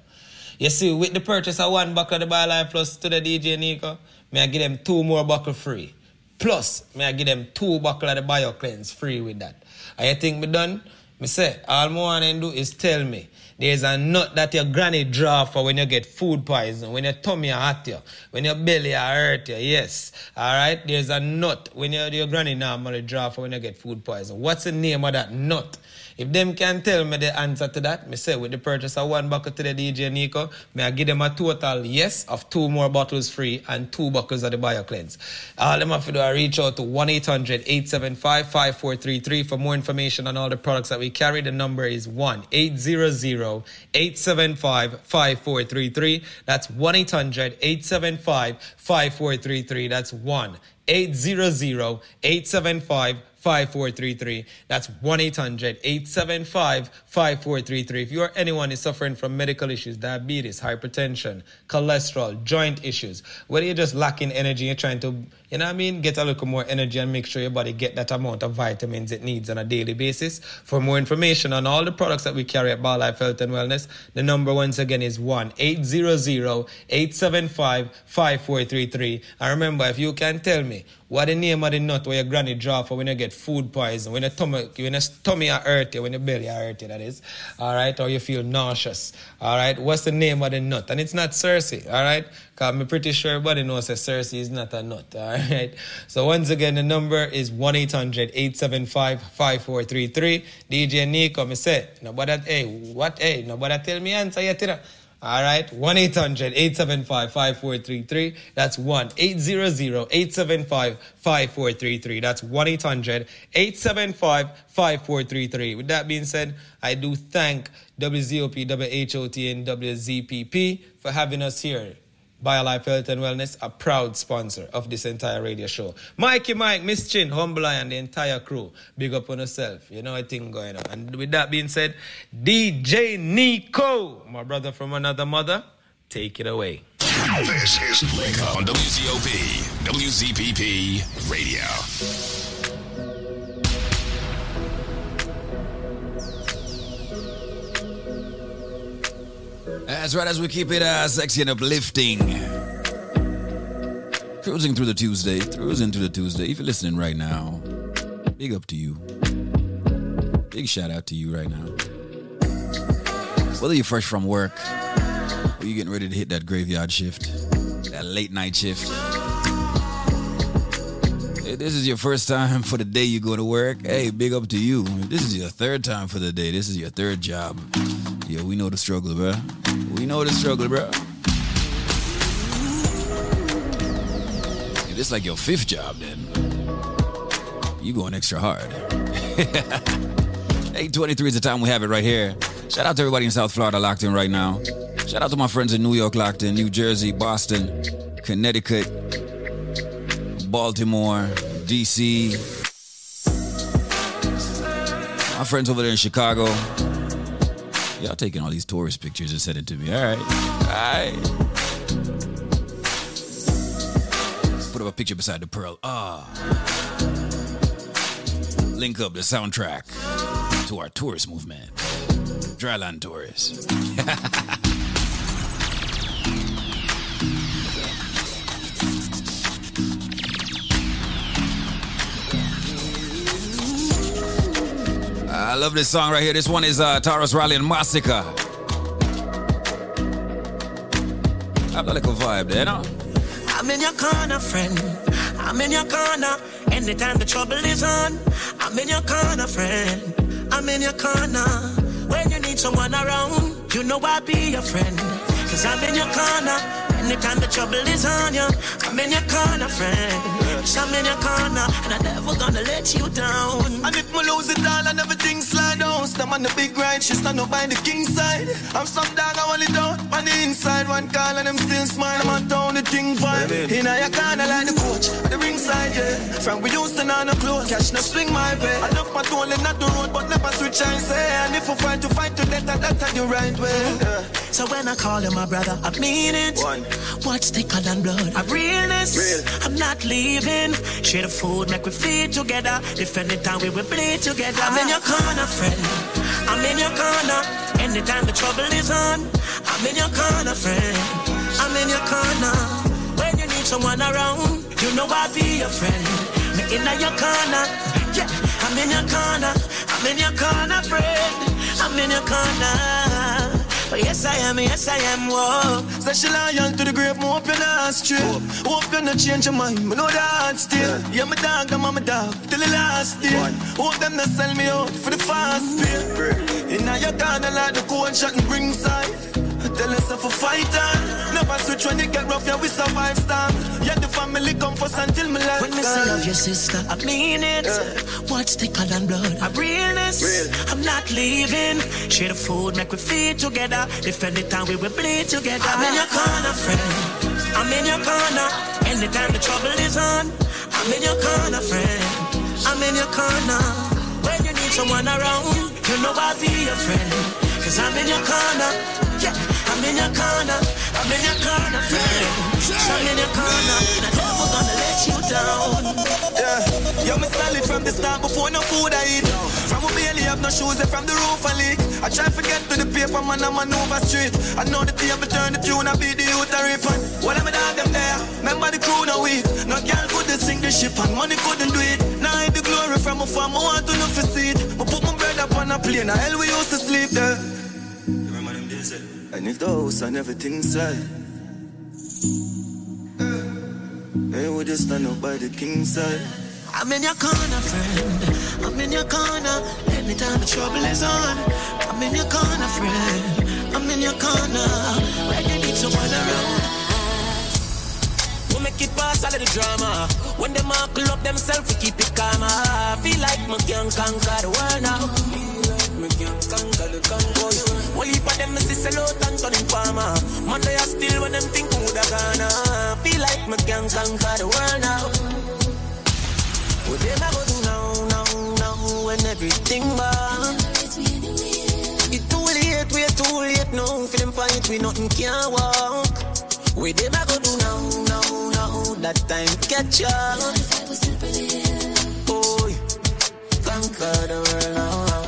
You see, with the purchase of one buckle of the BioLife Plus to the DJ Nicco, may I give them two more buckle free. Plus, may I give them two buckle of the bio cleanse free with that. You think me done? Me say, all I want to do is tell me there's a nut that your granny draw for when you get food poison, when your tummy hurt you, when your belly hurt you. Yes, all right. There's a nut when your, your granny normally draw for when you get food poison. What's the name of that nut? If them can tell me the answer to that, me say with the purchase of one buckle to the DJ Nicco, may I give them a total yes of two more bottles free and two buckles of the BioCleanse. All them have to do is reach out to 1-800-875-5433 for more information on all the products that we carry. The number is 1-800 1-800-875-5433. That's 1-800-875-5433. That's 1-800-875 5433. That's 1 800 875 5433. If you or anyone is suffering from medical issues, diabetes, hypertension, cholesterol, joint issues, whether you're just lacking energy, you're trying to, you know what I mean, get a little more energy and make sure your body get that amount of vitamins it needs on a daily basis. For more information on all the products that we carry at BioLife Health and Wellness, the number once again is 1 800 875 5433. And remember, if you can tell me what the name of the nut where your granny draw for when you get food poison, when your tummy, when your tummy are hurt you, when your belly are hurt you, that is, all right, or you feel nauseous, all right, what's the name of the nut? And it's not cerasee, all right, because I'm pretty sure everybody knows that cerasee is not a nut, all right. So once again, the number is 1-800-875-5433. DJ Nicco, me say, nobody, hey, what, hey, nobody tell me answer yet, you. All right, 1 800 875 5433. That's 1 800 875 5433. That's 1 800 875 5433. With that being said, I do thank WZOP, WHOT, and WZPP for having us here. BioLife Health and Wellness, a proud sponsor of this entire radio show. Mikey Mike, Miss Chin, Humble Eye, and the entire crew. Big up on yourself. You know a thing going on. And with that being said, DJ Nicco, my brother from another mother, take it away. This is Link on WZOP, WZPP Radio. That's right, as we keep it uh, sexy and uplifting. Cruising through the Tuesday, cruising through the Tuesday. If you're listening right now, big up to you. Big shout out to you right now. Whether you're fresh from work, or you're getting ready to hit that graveyard shift, that late night shift. If this is your first time for the day you go to work, hey, big up to you. If this is your third time for the day, this is your third job. Yeah, we know the struggle, bro. We know the struggle, bro. If like your fifth job, then you going extra hard. [laughs] 823 is the time we have it right here. Shout out to everybody in South Florida locked in right now. Shout out to my friends in New York locked in, New Jersey, Boston, Connecticut, Baltimore, DC. My friends over there in Chicago. Y'all taking all these tourist pictures and sending to me. All right. All right. Put up a picture beside the pearl. Ah. Link up the soundtrack to our tourist movement. Dryland tourists. [laughs] I love this song right here. This one is uh, Tarrus Riley and Masicka. Have a little vibe there, no? I'm in your corner, friend. I'm in your corner. Anytime the trouble is on, I'm in your corner, friend. I'm in your corner. When you need someone around, you know I'll be your friend. Cause I'm in your corner. Anytime the trouble is on you, I'm in your corner, friend. Cause I'm in your corner, and I'm never gonna let you down. And if me lose it all and everything slide down, stand on the big ride, she stand up by the king side. I'm some dog, I want it down on the inside. One call and them still smiling, I'm on town, the thing vibe. In your corner like the coach, at the ringside, yeah. From we used to know no close, cash no swing my way. I look my tool and not the road, but never switch I say. And if we fight to fight to death, that that's the right way. Yeah. So when I call you my brother, I mean it. One. What's thicker than blood? A realness. Real. I'm not leaving. Share the food, make we feed together. If anytime we will bleed together. I'm in your corner, friend. I'm in your corner. Anytime the trouble is on, I'm in your corner, friend. I'm in your corner. When you need someone around, you know I'll be your friend. Me in your corner. Yeah, I'm in your corner. I'm in your corner, friend. I'm in your corner. But yes, I am, yes, I am. Whoa. She loyal to the grave, you're not straight. Hope you not change your mind, me know that still. Yeah, my dog, I'm my dog, till the last day. Hope them not sell me out for the fast pay. In your corner like the cold shot and bring side. Tell us if a fighter. Never switch when it get rough, yeah, we survive storm. Yeah, the family come first until my life When me say love your sister, I mean it. What's thicker than blood? A realness. Real. I'm not not leaving. Share the food, make we feed together. Defend the time we will bleed together. I'm in your corner, friend. I'm in your corner. Anytime the trouble is on, I'm in your corner, friend. I'm in your corner. When you need someone around, you know I'll be your friend. Cause I'm in your corner. Yeah, I'm in your corner. I'm in your corner, friend. I'm in your corner. I'm never gonna let you down. Yeah, yo, me solid from the start before no food I eat. From a barely have no shoes and from the roof I leak. I try to get to the paper, man, I maneuver street. I know the table turn the tune, I beat the youth a rip. And am I dog them there? Remember the crew no weak. No girl could sink the ship and money couldn't do it. Now I the glory from a farm, I want to know for see it. I put my bread up on a plane, hell we used to sleep there. Remember them days, eh? And if the house and everything inside. Hey, we just stand up by the king side. I'm in your corner, friend. I'm in your corner. Anytime the trouble is on, I'm in your corner, friend. I'm in your corner. When you need someone around. We make it pass all of the drama. When them all up themselves, we keep it calm. I feel like me can conquer the world now. Me can conquer the. One heap of them is a lot and turning farmer. Man, they are still when them think who da gonna. Feel like me can conquer the world now. What them I go do now, now, now, when everything burn. It's too late, we're too late now. For them fight, we nothing can walk. What them I go do now, now, now, that time catch up. Boy, conquer the world now.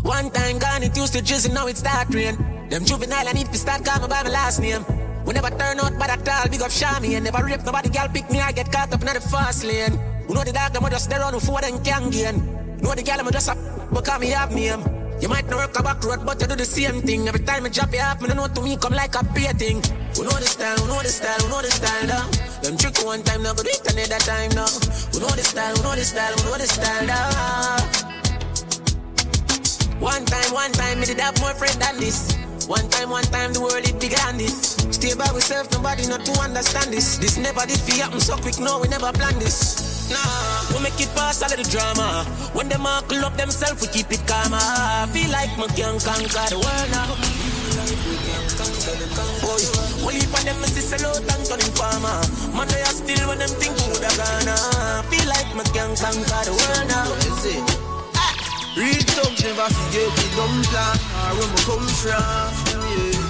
One time gone, it used to drizzle, now it's start rain. Them juvenile, I need to start calling by my last name. We never turn out by that tall, big up Shami and never rape nobody, girl pick me, I get caught up in the fast lane. You know the dog, them a just there on the before them can gain. Know the girl, I'm just up, call me have name. You might not work a back road, but you do the same thing. Every time I drop you off, me don't know to me come like a pay thing. We know the style, we know the style, we know the style. Them trick one time, now go do it another time now. We know the style, we know the style, we know the style now. One time, one time, me did have more friend than this. One time, one time, the world is bigger than this. Stay by myself, nobody not to understand this. This never did feel happen so quick, no, we never planned this. Nah, we make it pass all of the drama. When them all up themselves, we keep it calm. I feel like me can conquer the world now. Boy, heap of them is a lot and turning farmer. Man, they are still when them think who da gonna. Feel like me can conquer the world now. Ah. Real thugs never forget the dumb plan or where we come from. Yeah.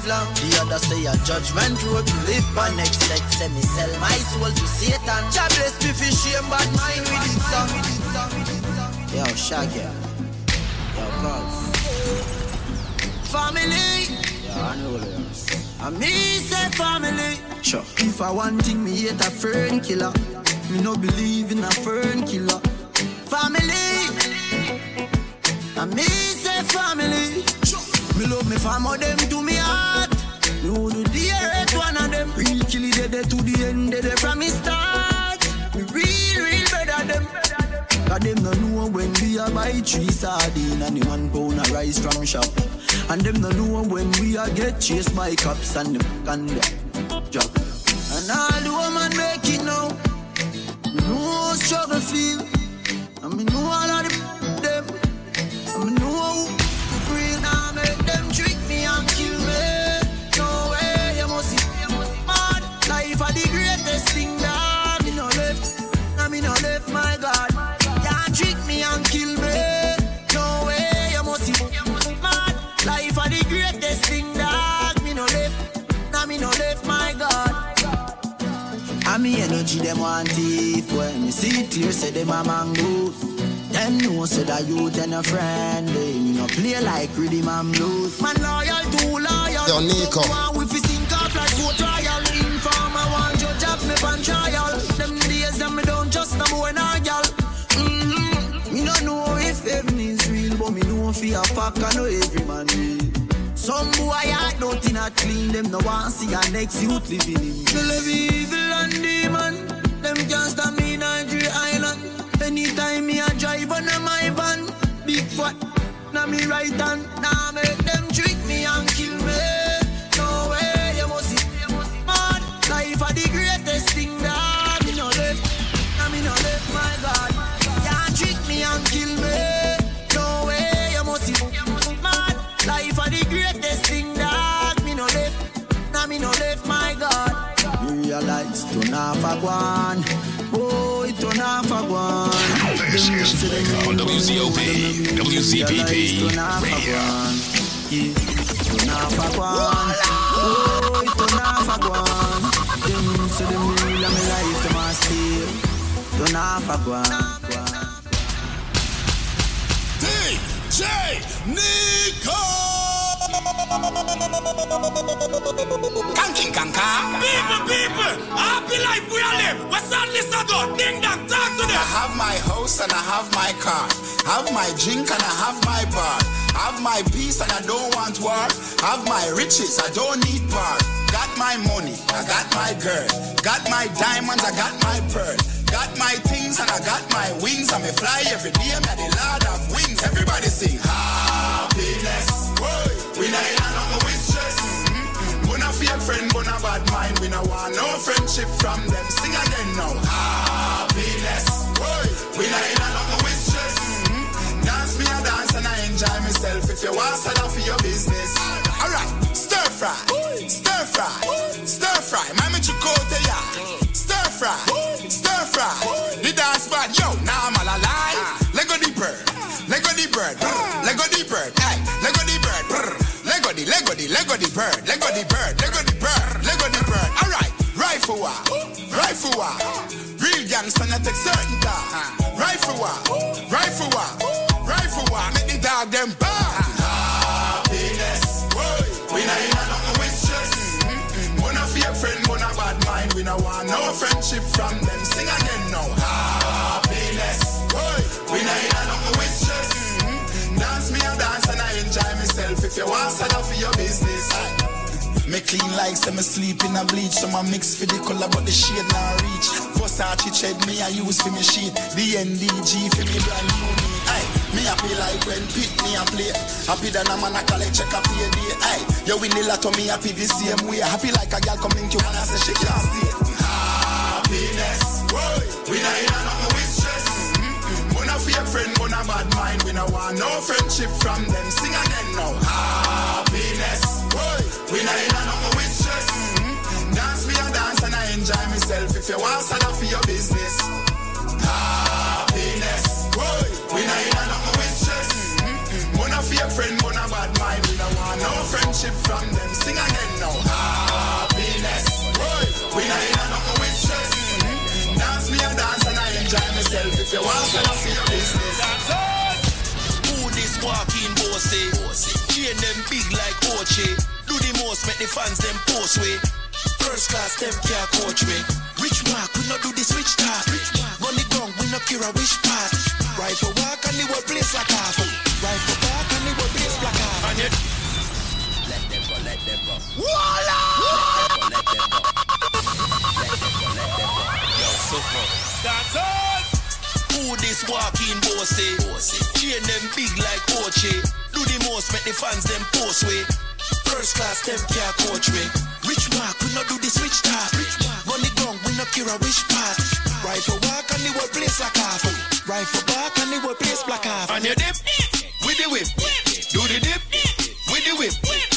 Live long. The other say a judgment road to live by next set. Say me sell my soul to Satan. Jah bless me for shame, but mine with it song. Yo, Shaggy. Yo, cuz. Family. Yo, I know this. And me say family. Sure. If I want thing, me hate a fern killer. Me no believe in a fern killer. Family. And me say family. Sure. Me love me family, them to me heart. Do the earth one of them. Real kill it dead to the end, dead from me start. Me real, real better them. Cause them no know when we a buy three sardine and the one pound a rice from shop. And them no know when we a get chased by cops and them can job. And all the woman make it now. Me know struggle feel. And me know all of the them. And me know how me energy them want thief. When me see it clear say them a mangoes Them know say that you and a friend. They me no play like rhythm and blues Man loyal too loyal. Yo, Nicco. With fi sink off like go trial? Informer want judge up me pan trial. Them days them me don't just no boy nor gal. Mm-hmm. Me no know if heaven is real But me know fi a fuck I know every man real some boy I don't think I clean them no want see a next youth living in. Live evil and demon Them can't stop me in Nigeria Island. Anytime me a drive on a my van Big fat now me right hand Now make them trick me and kill me turn off a guan. Boy, turn off a guan. This is on WZOP, WZPP Radio. Yeah, turn off a guan. Boy, turn off a guan. Them say them real and me life them a steal. Turn off a guan. DJ Nicco. Kanking kanka. People, people, happy life we are live. What's on this ago? Ding dong, talk to them. I have my house and I have my car. Have my drink and I have my bar. Have my peace and I don't want war. Have my riches, I don't need bar. Got my money, I got my girl. Got my diamonds, I got my pearl. Got my things and I got my wings. And me fly every day, I'm the lord of wings. Everybody sing happiness. We not in a nothing with stress. Mm-hmm. We not fake friend, we not bad mind. We not want no friendship from them. Sing again now. Happiness. We not in a nothing with. Mm-hmm. Dance me a dance and I enjoy myself. If you want to for your business. Alright, stir fry, stir fry, stir fry. Mami chukote ya. Lego the, bird, Lego the bird, Lego the bird, Lego the bird. Alright, rifle war, rifle war. Real gangster not take certain dog. Rifle war, rifle war, rifle war. Make the dog them bark. Happiness. We not in a nothing with stress. We not fake friend, we not bad mind. We not want no friendship from them. Sing again now. Happiness. We not in a nothing with stress. Dance me a dance and I enjoy myself. If you want to for your business. Me clean like say me sleep in a bleach. So my mix for the color but the shade not reach. Versace shed me I use for me sheet The NDG for me brand new me. Aye, me happy like when pit me a play. Happy than a man a collect check a pay day. Aye, you win the lotto me happy the same way. Happy like a girl come link you and I say she can't stay Happiness, we not in a nothing with stress. We not fake friend, we not bad mind. We not want no friendship from them. Sing again now. Happiness, whoa, we not in a nothing with stress Mm-mm. Dance me a dance and I enjoy myself If you want to for your business Happiness, whoa, we not in a nothing with stress Mm-mm. We not fake friend, not bad mind We not want no friendship from them Sing again now Happiness, whoa, we not in a nothing with stress Mm-mm. Dance me a dance and I enjoy myself If you want to for your business Who this walking bossy? Chain them big like Ochi. Do the most, make the fans them post way. First class them can't coach me. Rich mark, we not do the switch talk. Run the ground, we not cure a wish part. Rifle walk and the whole place like half. Rifle walk and the whole place like half. And yet, Let them go, let them go voila! Let them go, let them go Let them go, let them go Yo, super That's all. Who this walking bossy? Chain them big like Ochi. Do the most, make the fans them post way. First class them can't coach me. Rich mark, we not do the switch talk. Run the ground, we not cure a wish part. Rifle walk and the whole place like half. Rifle back and the whole place like half. On your dip, with the whip. Do the dip, with the whip.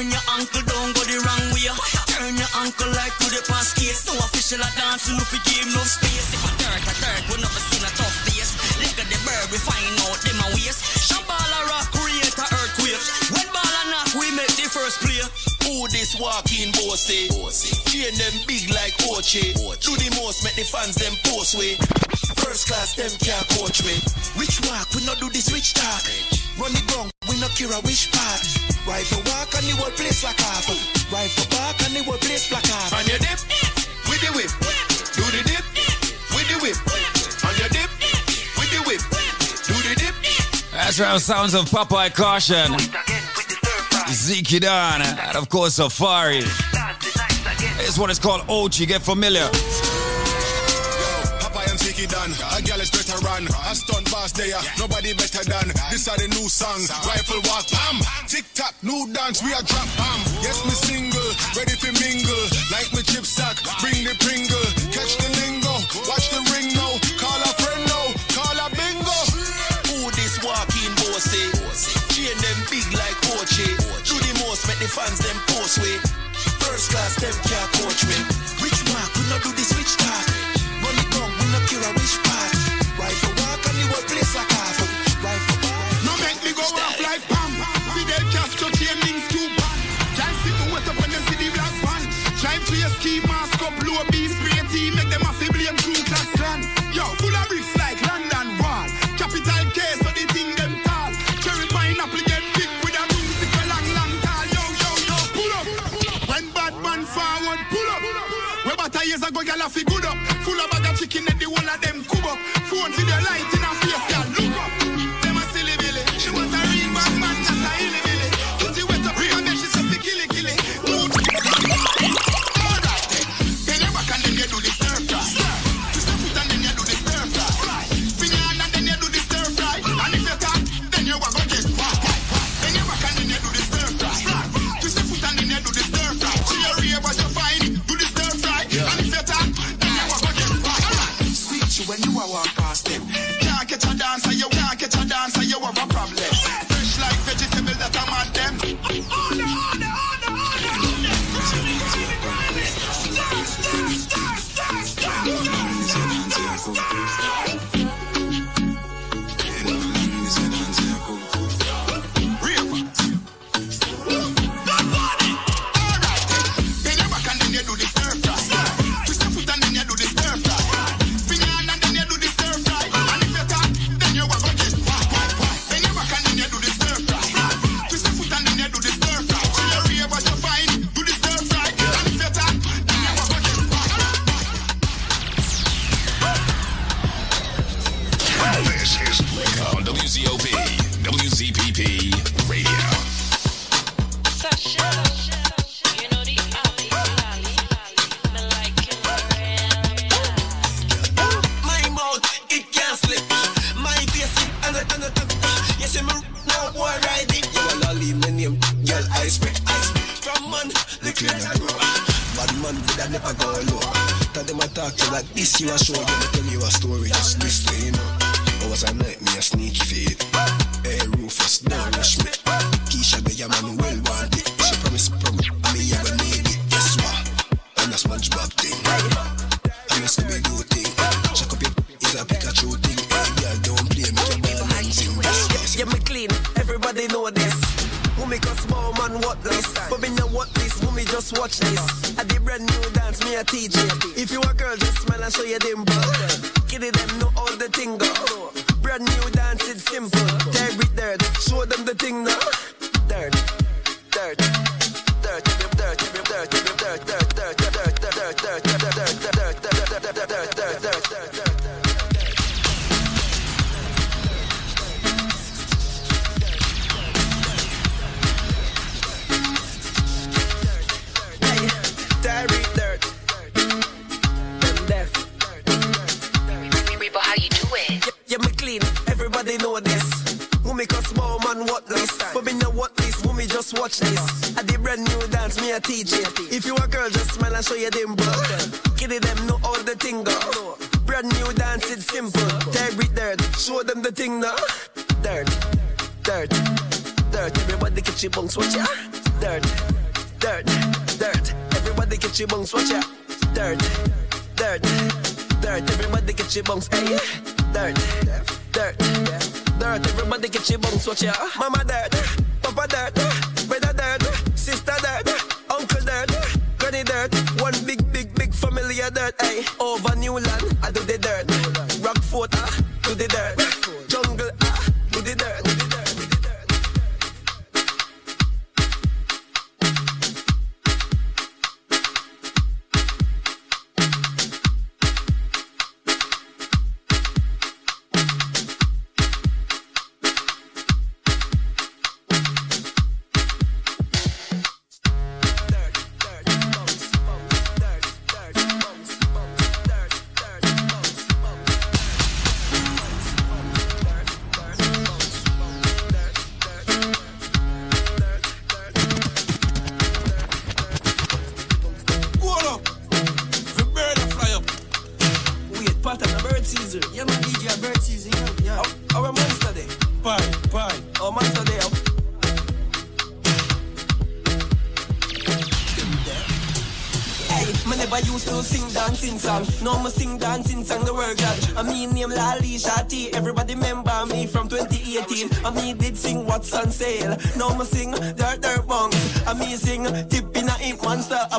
Turn your ankle down, go the wrong way. Turn your ankle like to the past case. So official a dance, know fi give no space. If I dirt, I dirt, we never seen a tough face. Look at the bird, we find out them a waste. Shabala rock, create a earthquake. When ball a knock, we make the first play. Who this walking bossy? Chain them big like Ochi. Do the most, make the fans them post way. First class them can't coach me. Rich walk, we not do this switch talk. Run the ground, we not cure a wish part. Rifle walk and the whole place like half. Rifle back and the whole place like half. On your dip, with the whip. Do the dip, with the whip. On your dip, with the whip. Do the dip. That's right, sounds of Popeye Caution. Zeke Don, and of course Safari. This one is called Ochi, get familiar. Jordan. A girl is veteran. A stunt boss there. Nobody better than. This are the new song. Rifle walk, bam. Tick tock, new dance. We are drop, bam. Yes, me single. Ready for mingle. Like me chip sack. Bring the Pringle. Catch the lingo. Watch the ring now. Call a friend now. Call a bingo. Who this walking bossy? Chain them big like Oche. Do the most, make the fans them post way. First class, them can't coach me. couple gyal a fi good up. Full of bag of chicken and the whole of them cook up. Phone video light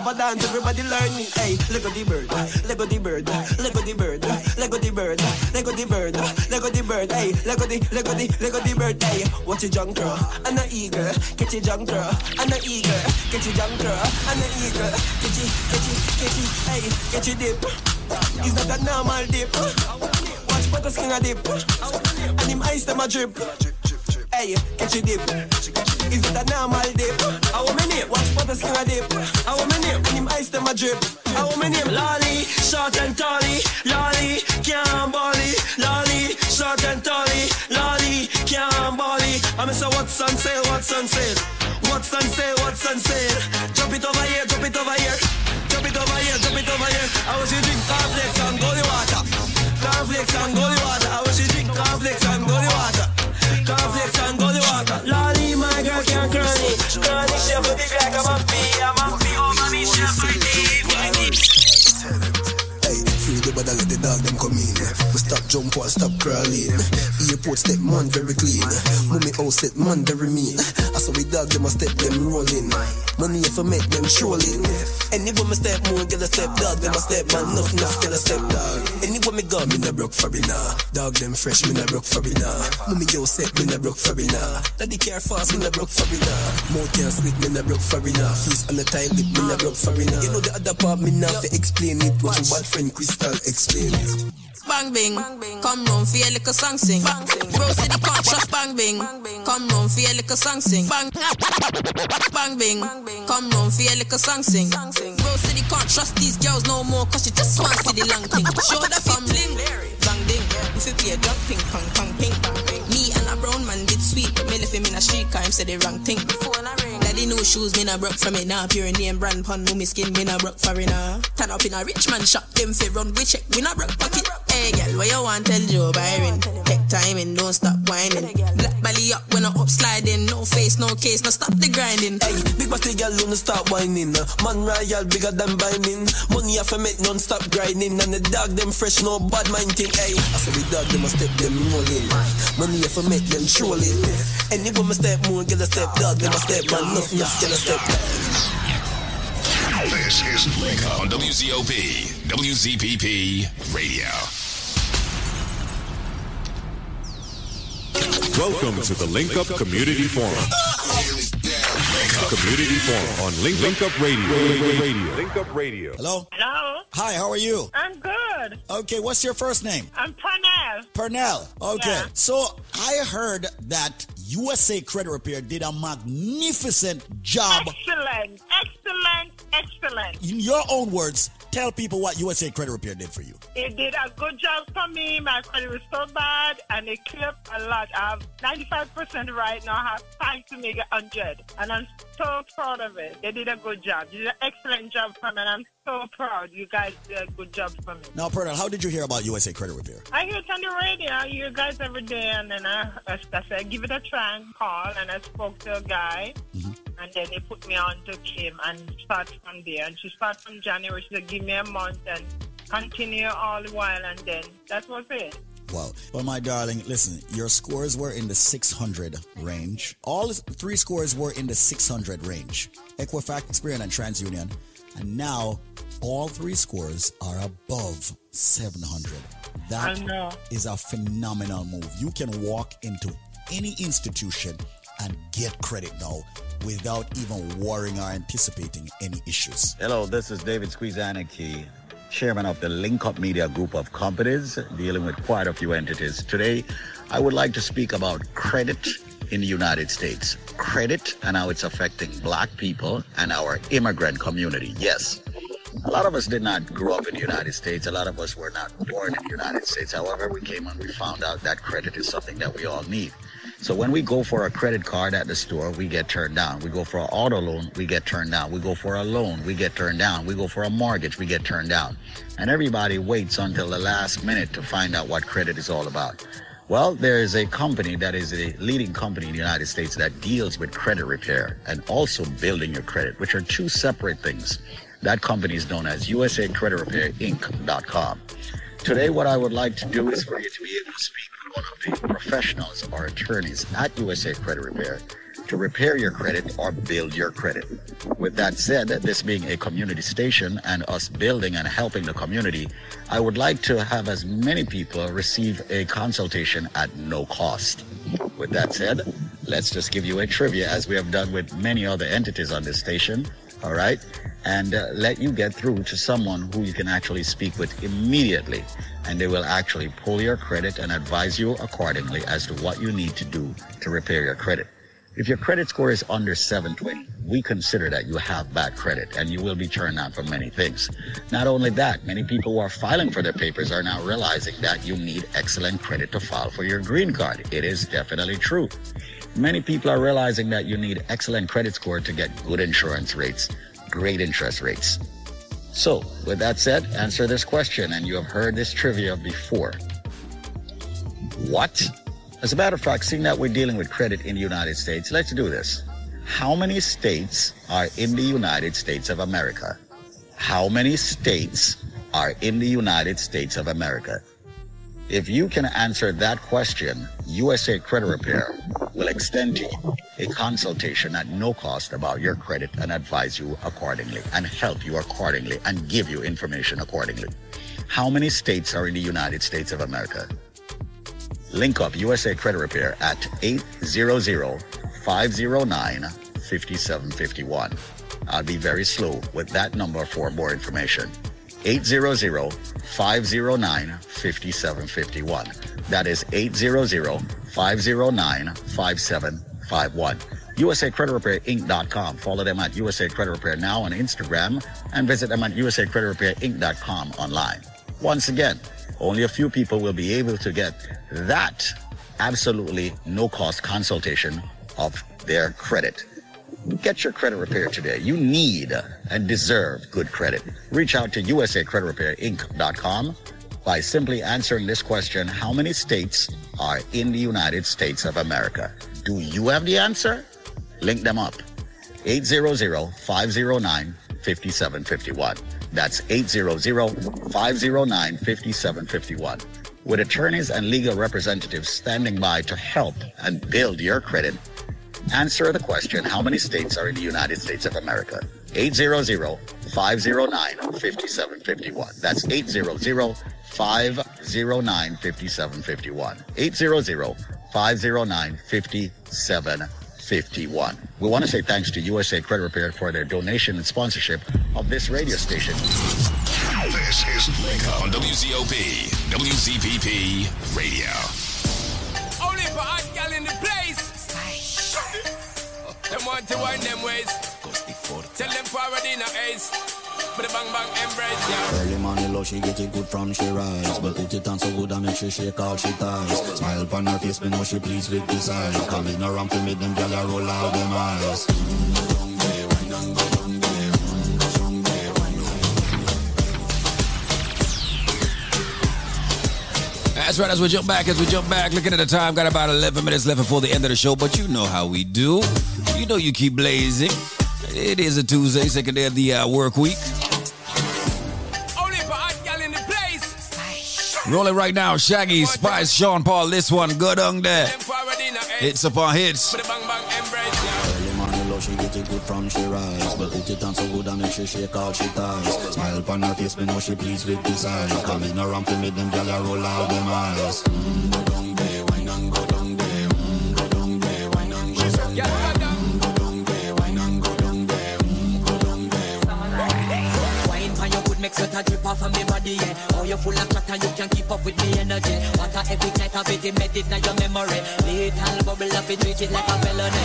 Of a dance. Everybody learn me. Hey, Lego the bird, Lego the bird, Lego the bird, Lego the bird, Lego the bird, Lego the bird. Hey, Lego the Lego the Lego the bird. Hey, watch your junk girl and a eagle. Catch your junk girl and a eagle. Catch your junk girl and a eagle. Catch it, catch it, catch it. Hey, catch your dip. It's not a normal dip. Watch butter skin a dip. And him ice them a drip. Hey, catch your dip. Is it a normal dip? Watch butter skin a dip. How my name? And him ice them a drip. How my name? Lolly, short and tally. Lolly, can't bally. Lolly, short and tally. Lolly, can't bally. I'm say what's on sale? What's on sale? What's on sale? What's on sale? Drop it over here. Drop it over here. Drop it over here. Drop it over here. I was you drink cornflakes and holy water. Cornflakes and holy water. I was you drink cornflakes and holy water. Cornflakes and holy water. Lolly, my girl can't cranny. Cranny, she a big like jump or stop crawling. Airport step man very clean. Mummy house set man very mean. I saw we dog them a step them rolling. Money if I make them trolling. Anywhere me step more, get a step dog them a step man. Enough enough get a step dog. Anywhere me go, me na broke for it nah. Dog them fresh, me na broke for it nah. Mummy yo set, me na broke for it nah. Daddy care fast, me na broke for it nah. Mouth can't sleep, me na broke for it nah. Feast on the time, lip, me na broke for it nah. You know the other part, me nah fi explain it. What your bad friend Crystal explain it. Bang bing, come round for your little song sing. Bro city can't trust bang bing, come round for your little song sing. Bang bang bing, come round for your little song sing. Bro city can't trust these girls no more cause she just wants to the long thing. Show fam bling, bang ding. If you play a drop ping pong pong ping. Me and a brown man did sweet, but me left him in a street car, him said the wrong thing. Daddy new shoes, me na broke from it now. Pure name brand pun, me skin, me na broke for it now. Turn up in a rich man shop, them fi run we check, we na broke pocket. Hey girl, what you want tell Joe Byron? Take time and don't stop whining. Black belly up when I up sliding, no face, no case, no stop the grinding. Hey, big body girl, don't stop whining. Man royal, bigger than binding. Money have to make non-stop grinding. And the dog them fresh, no bad mind thing. Hey, I say the dog them a step them rolling. Money have to make them trolling. Any woman step more, get a step dog, them a step man, enough, enough, get a step. This is Link on WZOP, WZPP Radio. Welcome to the Link Up Community Forum. Community Forum on Link, Link Up Radio. Radio. Link Up Radio. Hello? Hello. Hi, how are you? I'm good. Okay, what's your first name? I'm Pernell. Pernell. Okay. Yeah. So I heard that USA Credit Repair did a magnificent job. Excellent. Excellent. Excellent. In your own words, tell people what USA Credit Repair did for you. It did a good job for me. My credit was so bad and it clipped a lot. I have 95% right now. I have time to make it 100. And I'm so proud of it. They did a good job. You did an excellent job for me and I'm so proud. You guys did a good job for me. Now, Pernell, how did you hear about USA Credit Repair? I hear it on the radio. I hear you guys every day, and then I, I, I said, give it a try and call. And I spoke to a guy, mm-hmm. and then he put me on to Kim and start from there. And she started from January. She said, give me a month and continue all the while, and then that was it. Wow. Well, my darling, listen, your scores were in the 600 range. All three scores were in the 600 range Equifax, Experian, and TransUnion. And now all three scores are above 700. That I know. is a phenomenal move. You can walk into any institution and get credit now without even worrying or anticipating any issues. Hello, this is David Squeezaniki, chairman of the Link Up Media Group of companies dealing with quite a few entities. Today, I would like to speak about credit in the United States. Credit and how it's affecting black people and our immigrant community. Yes. A lot of us did not grow up in the United States. A lot of us were not born in the United States. However, we came and we found out that credit is something that we all need. So when we go for a credit card at the store, we get turned down. We go for an auto loan, we get turned down. We go for a loan, we get turned down. We go for a mortgage, we get turned down. And everybody waits until the last minute to find out what credit is all about. Well, there is a company that is a leading company in the United States that deals with credit repair and also building your credit, which are two separate things. That company is known as USA Credit Repair Inc.com. Today, what I would like to do is for you to be able to speak one of the professionals or attorneys at USA Credit Repair to repair your credit or build your credit. With that said, this being a community station and us building and helping the community, I would like to have as many people receive a consultation at no cost. With that said, let's just give you a trivia as we have done with many other entities on this station. All right. And uh, let you get through to someone who you can actually speak with immediately. And they will actually pull your credit and advise you accordingly as to what you need to do to repair your credit. If your credit score is under 720, we consider that you have bad credit and you will be turned down for many things. Not only that, many people who are filing for their papers are now realizing that you need excellent credit to file for your green card. It is definitely true. Many people are realizing that you need excellent credit score to get good insurance rates, great interest rates. So, with that said, answer this question, and you have heard this trivia before. What? As a matter of fact, seeing that we're dealing with credit in the United States, let's do this. How many states are in the United States of America? How many states are in the United States of America? If you can answer that question, USA Credit Repair will extend to you a consultation at no cost about your credit and advise you accordingly and help you accordingly and give you information accordingly. How many states are in the United States of America? Link up USA Credit Repair at 800-509-5751. I'll be very slow with that number for more information. 800-509-5751. That is 800-509-5751. USA Credit Repair Inc.com. Follow them at USA Credit Repair now on Instagram and visit them at USA Credit Repair Inc.com online. Once again, only a few people will be able to get that absolutely no cost consultation of their credit. Get your credit repair today. You need and deserve good credit. Reach out to USA Credit Repair Inc.com by simply answering this question How many states are in the United States of America? Do you have the answer? Link them up. 800 509 5751. That's 800-509-5751. With attorneys and legal representatives standing by to help and build your credit, answer the question, how many states are in the United States of America? 800-509-5751. That's 800-509-5751. 800-509-5751. We want to say thanks to USA Credit Repair for their donation and sponsorship of this radio station. This is Link Up on WZOP, WZPP Radio. Only for Them want to wind them ways. Tell them forward in a ace. But the bang bang embrace, yeah. Early morning low, she get it good from she rise. But put it on so good, I make she all she ties. Smile upon her face, me know she pleased with this eyes. Come in around to me, them gyal roll out them eyes. That's right, as we jump back, as we jump back, looking at the time, got about 11 minutes left before the end of the show, but you know how we do. You know you keep blazing. It is a Tuesday, second day of the uh, work week. Only for hot gal in the place. Rolling right now, Shaggy, Spice, Sean Paul, this one, good on there. Hits upon hits. Early morning low, she get it good from she rise. But put it on so good, I make she all she ties. Smile upon her face, me know she pleased with this eyes. Come in around to me, them gyal a roll out them eyes. Mm, go down there, wine and go down there. Mm, go down there, wine and go down there. Make sweat a drip off of me body, yeah. Oh, you full of chatter, you can keep up with me energy. What a epic night of it, embedded in your memory. Little bubble up, it treat it like a felony.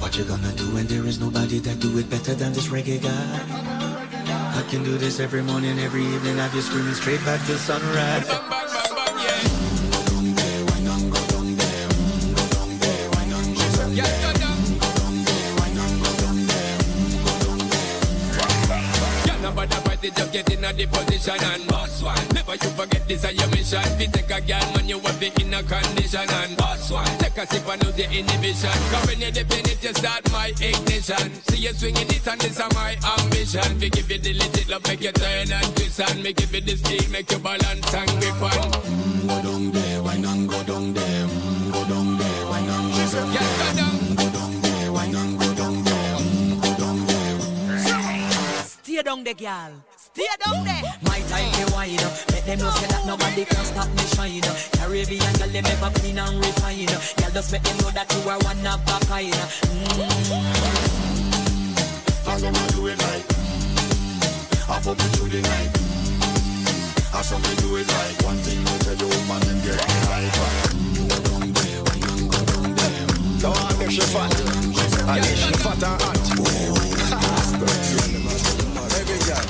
What you gonna do when there is nobody that do it better than this reggae guy? I can do this every morning, every evening. Have you screaming straight back to sunrise. party, just get in a the position and boss one. Never you forget this is your mission. Fi take a girl, man, you have it in a condition and boss one. Take a sip and lose your inhibition. Cause when you dip in it, you start my ignition. See you swinging it and this is my ambition. Fi give you the legit love, make you turn and twist and make you feel the speed, make you balance and grip on. Mm, go down there, wine and go down there. Mm, go down there, wine and go down there. Mm, go down there, wine and go down there. Mm, go down there. Stay down there, girl. Stay down there. My time to wine up. Let them know say that nobody can stop me shine. Caribbean girl, them ever clean and refine. Girl, just make them know that you are one of a kind. Mm. All them a do it right. Mm. I pop it through the night. Mm. I saw me do it right. One thing I tell you, woman, them get me hyper. Mm. Go down there, wine and go down there. Mm. Go on, make she fat. I need she fat and hot.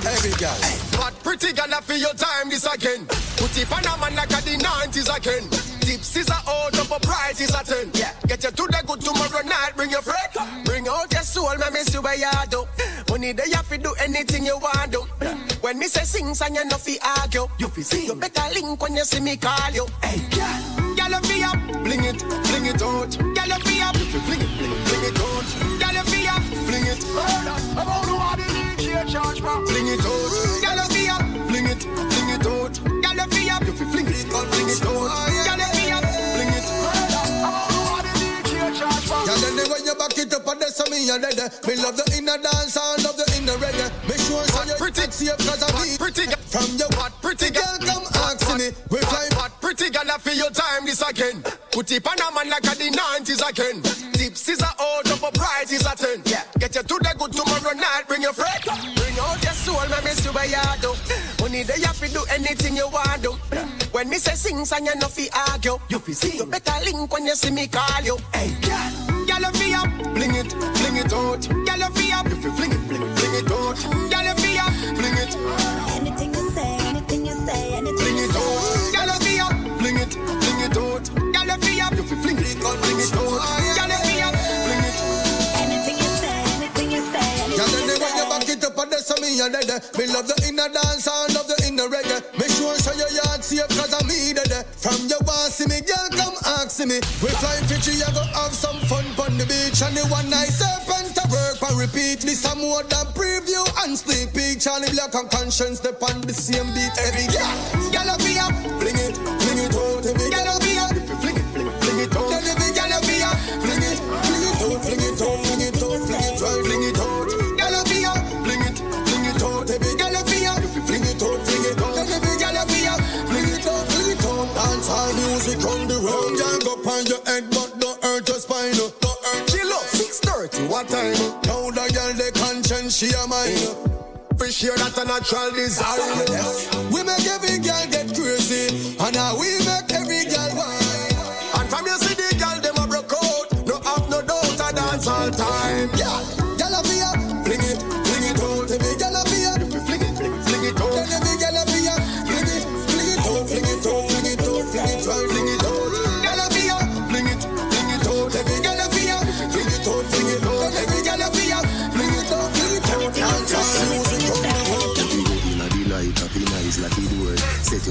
Every girl. Hot pretty girl, I feel your time this again. Put it on a man like the 90s again. Tips is a up a price is a 10. Yeah. Get you to the good tomorrow night, bring your friend. Bring out your soul, my miss you where you do. Money there you fi do anything you want do. When me say sing, song you no fi argue. You fi see, you better link when you see me call you. Hey, girl, girl you fi up, bling it, bling it out. Girl you fi up, fling it, fling it, fling it out. Girl you fi up, fling it. About who are the DJ charge for? Fling it out. Girl you up, fling it, fling it out. Girl you up, you fi fling it, fling it out. Oh, girl you up, fling it. About who are the DJ charge for? Yeah, then when you back it up and that's me and then Me love the inner dance and love the inner reggae Me sure so you pretty. safe cause I be pretty From your hot pretty girl come ask me We fly hot pretty girl? I feel your time this again Put it on a man like a the 90s again. Tips is a out up a price is a 10 yeah. Get you to the good tomorrow night bring your friend. Bring out your soul my miss you where you do Money there you fi do anything you want do When me say sing song you no fi argue You fi see. You better link when you see me call you. Hey girl. Girl, you fi up, fling it, fling it out. Girl, you fi up, if you fi fling it, fling it, fling it out. Girl, you fi up, fling it. Anything you say, anything you say, anything Fling you it out. Fling it, fling it out. Girl, you fi up, you fi fling it, fling it out. Girl, you fi up, fling it. Anything you say, anything you say, Yeah, then when you back it up and that's me and then Me love the inner dance and love the inner reggae. Me sure so your yard safe cause I'm me there From your want see me, girl come ask me. We fly Fiji, you go have some fun on the beach. And the one night serpent to work and repeat. This a more than preview and split peak Charly Black and Konshens step on the same beat every girl Girl you fi up, fling fling it music on the road Can't go on your head but don't hurt your spine Don't hurt Chill up, 6.30, what time? Now the girl the conscience she a mine for sure that's a natural design. We make every girl get crazy, and now we make every girl whine.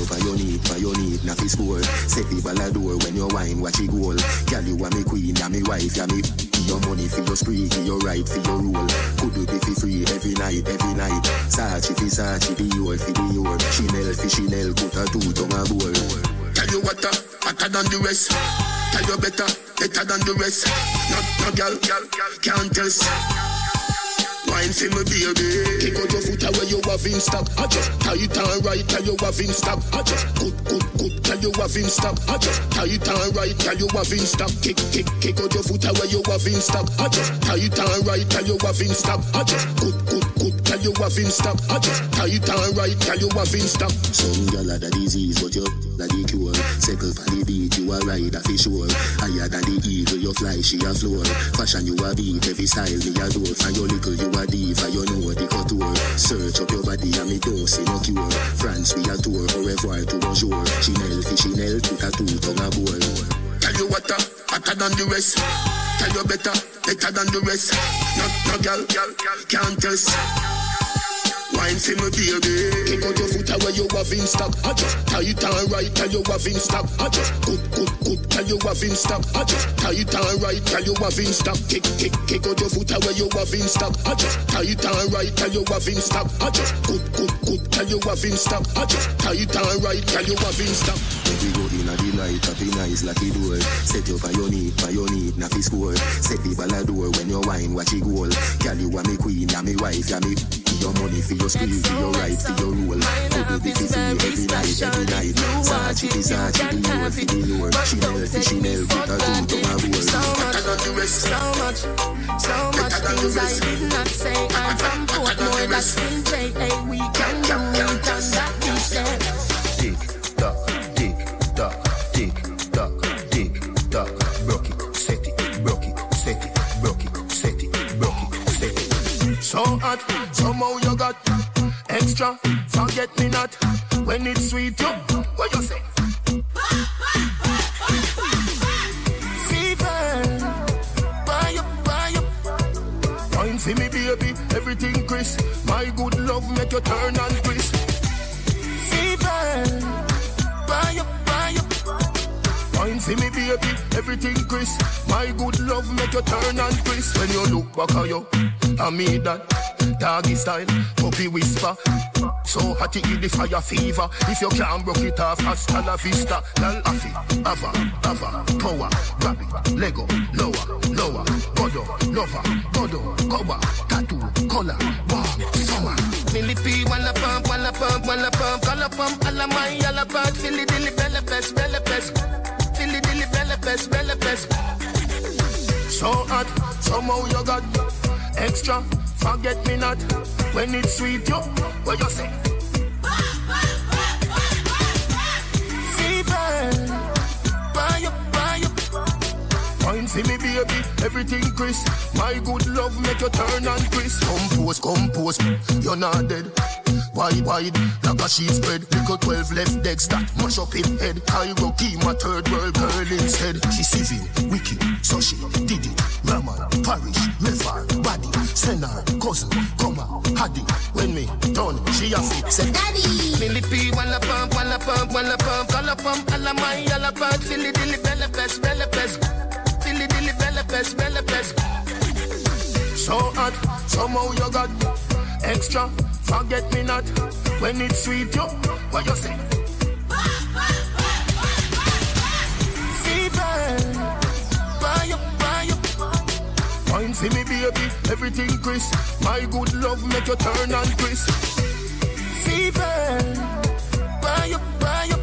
over your need, for your need, not his score. Set the ball a door when you wine, watch it goal. Girl, you are me queen, and me wife, and me. Your money for your spree, for your right, for your rule. Could you be for free every night, every night? Sachi for Sachi, be your for the your. Chanel for Chanel, put a two tongue a goal. Tell you what, uh, hotter than the rest. Tell you better, better than the rest. No, no, girl, girl, girl, can't tell. Wine for me baby. Kick out your foot away you have in stock. I just tight and right tell you have in stock. I just good good good tell you have in stock. I just tight and right tell you have in stock. Kick kick kick out your foot away you have in stock. I just tight and right tell you have in stock. I just good good good tell you have in stock. I just tight and right tell you have in stock. Some gyal are the disease but you the the cure. Circle for the beat you a ride a fi sure. Higher than the eagle you fly she a floor. Fashion you a beat every style me a do From your little you a diva, you know the couture. Search up your body and me don't see no cure. France we a tour, au revoir to bonjour. Chanel fi Chanel, a two tongue a bowl. Tell you what, uh, hotter than the rest. Tell you better, better than the rest. No, no girl, girl can't test. Wine for me, baby. Kick out your foot away, you have in stock. I just tight and right, tell you have in stock. I just good, good, good, tell you have in stock. I just tight and right, tell you have in stock. Kick, kick, kick out your foot away, you have in stock. I just tight and right, tell you have in stock. I just good, good, good, tell you have in stock. I just tight and right, tell you have in stock. We go in a the night, happy nice lucky door. Set you by your your need, na fi score. Set the ball a door when you wine, watch it goal. Girl, you are me queen, ya me wife, ya me. Your money for your skill, for your right, for your role. Do the fi free every night, every night. Sachi fi Sachi, the lure fi the lure. Chanel fi Chanel, put a two to my roll. So much, so much, so much things I did not say. I'm from Portmore, that's in J.A. We can do it on that beach there. So hot, somehow you got extra. Forget me not when it's sweet. You, what you say? For me, baby, everything crisp. My good love make you turn and crisp. Fever, buy up, buy up. Wine for me, baby, everything crisp. My good love make you turn and crisp. When you look back at you, I mean that doggy style, puppy whisper. So hot it the fire fever. If you can't broke it off, hasta la vista. Lal afi, ava, ava, power, grab Lego, lower, lower, godo, lover, godo, cover, tattoo, color, warm, summer. Millipede, wanna pump, wanna pump, wanna pump, color pump, alla my, alla pump, silly dilly, bella pest, bella pest, silly dilly, bella pest, bella pest. So hot, somehow you got extra. Forget me not when it's sweet, yo. What you say? Fever, buy up. Wine see me, baby, everything crisp. My good love make you turn and crisp. Compose, compose, you're not dead. Wide, wide, like a sheet spread. Little 12 left decks that mash up in head. Cairo key, my third world girl instead. She civil, wicked, so she did it. Raman, parish, river, body, send her, cousin, come on, had it. When me done, she a fit, said daddy. Millipede, wanna pump, wanna pump, wanna pump, color pump, alla my, alla pump, silly dilly, bella pest, bella pest, bella pest. So hot, somehow you got extra. Forget me not when it's sweet, yo. What you say? Fever, buy up, buy up. Wine for me, baby, everything crisp. My good love make you turn and crisp. Fever, buy up, buy up.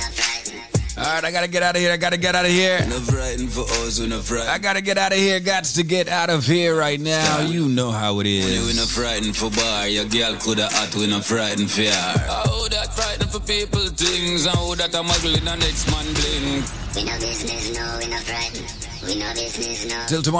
All right, I gotta get out of here. I gotta get out of here. for us, we not. I gotta get out of here. Got to get out of here right now. You know how it is. When we is. not frightened for bar, your girl coulda hot, we not frightened for her. Oh, that frightened for people things, and oh, that I'm muggling the next man bling. We no business, no, we no frightened. We no business, no. Till tomorrow.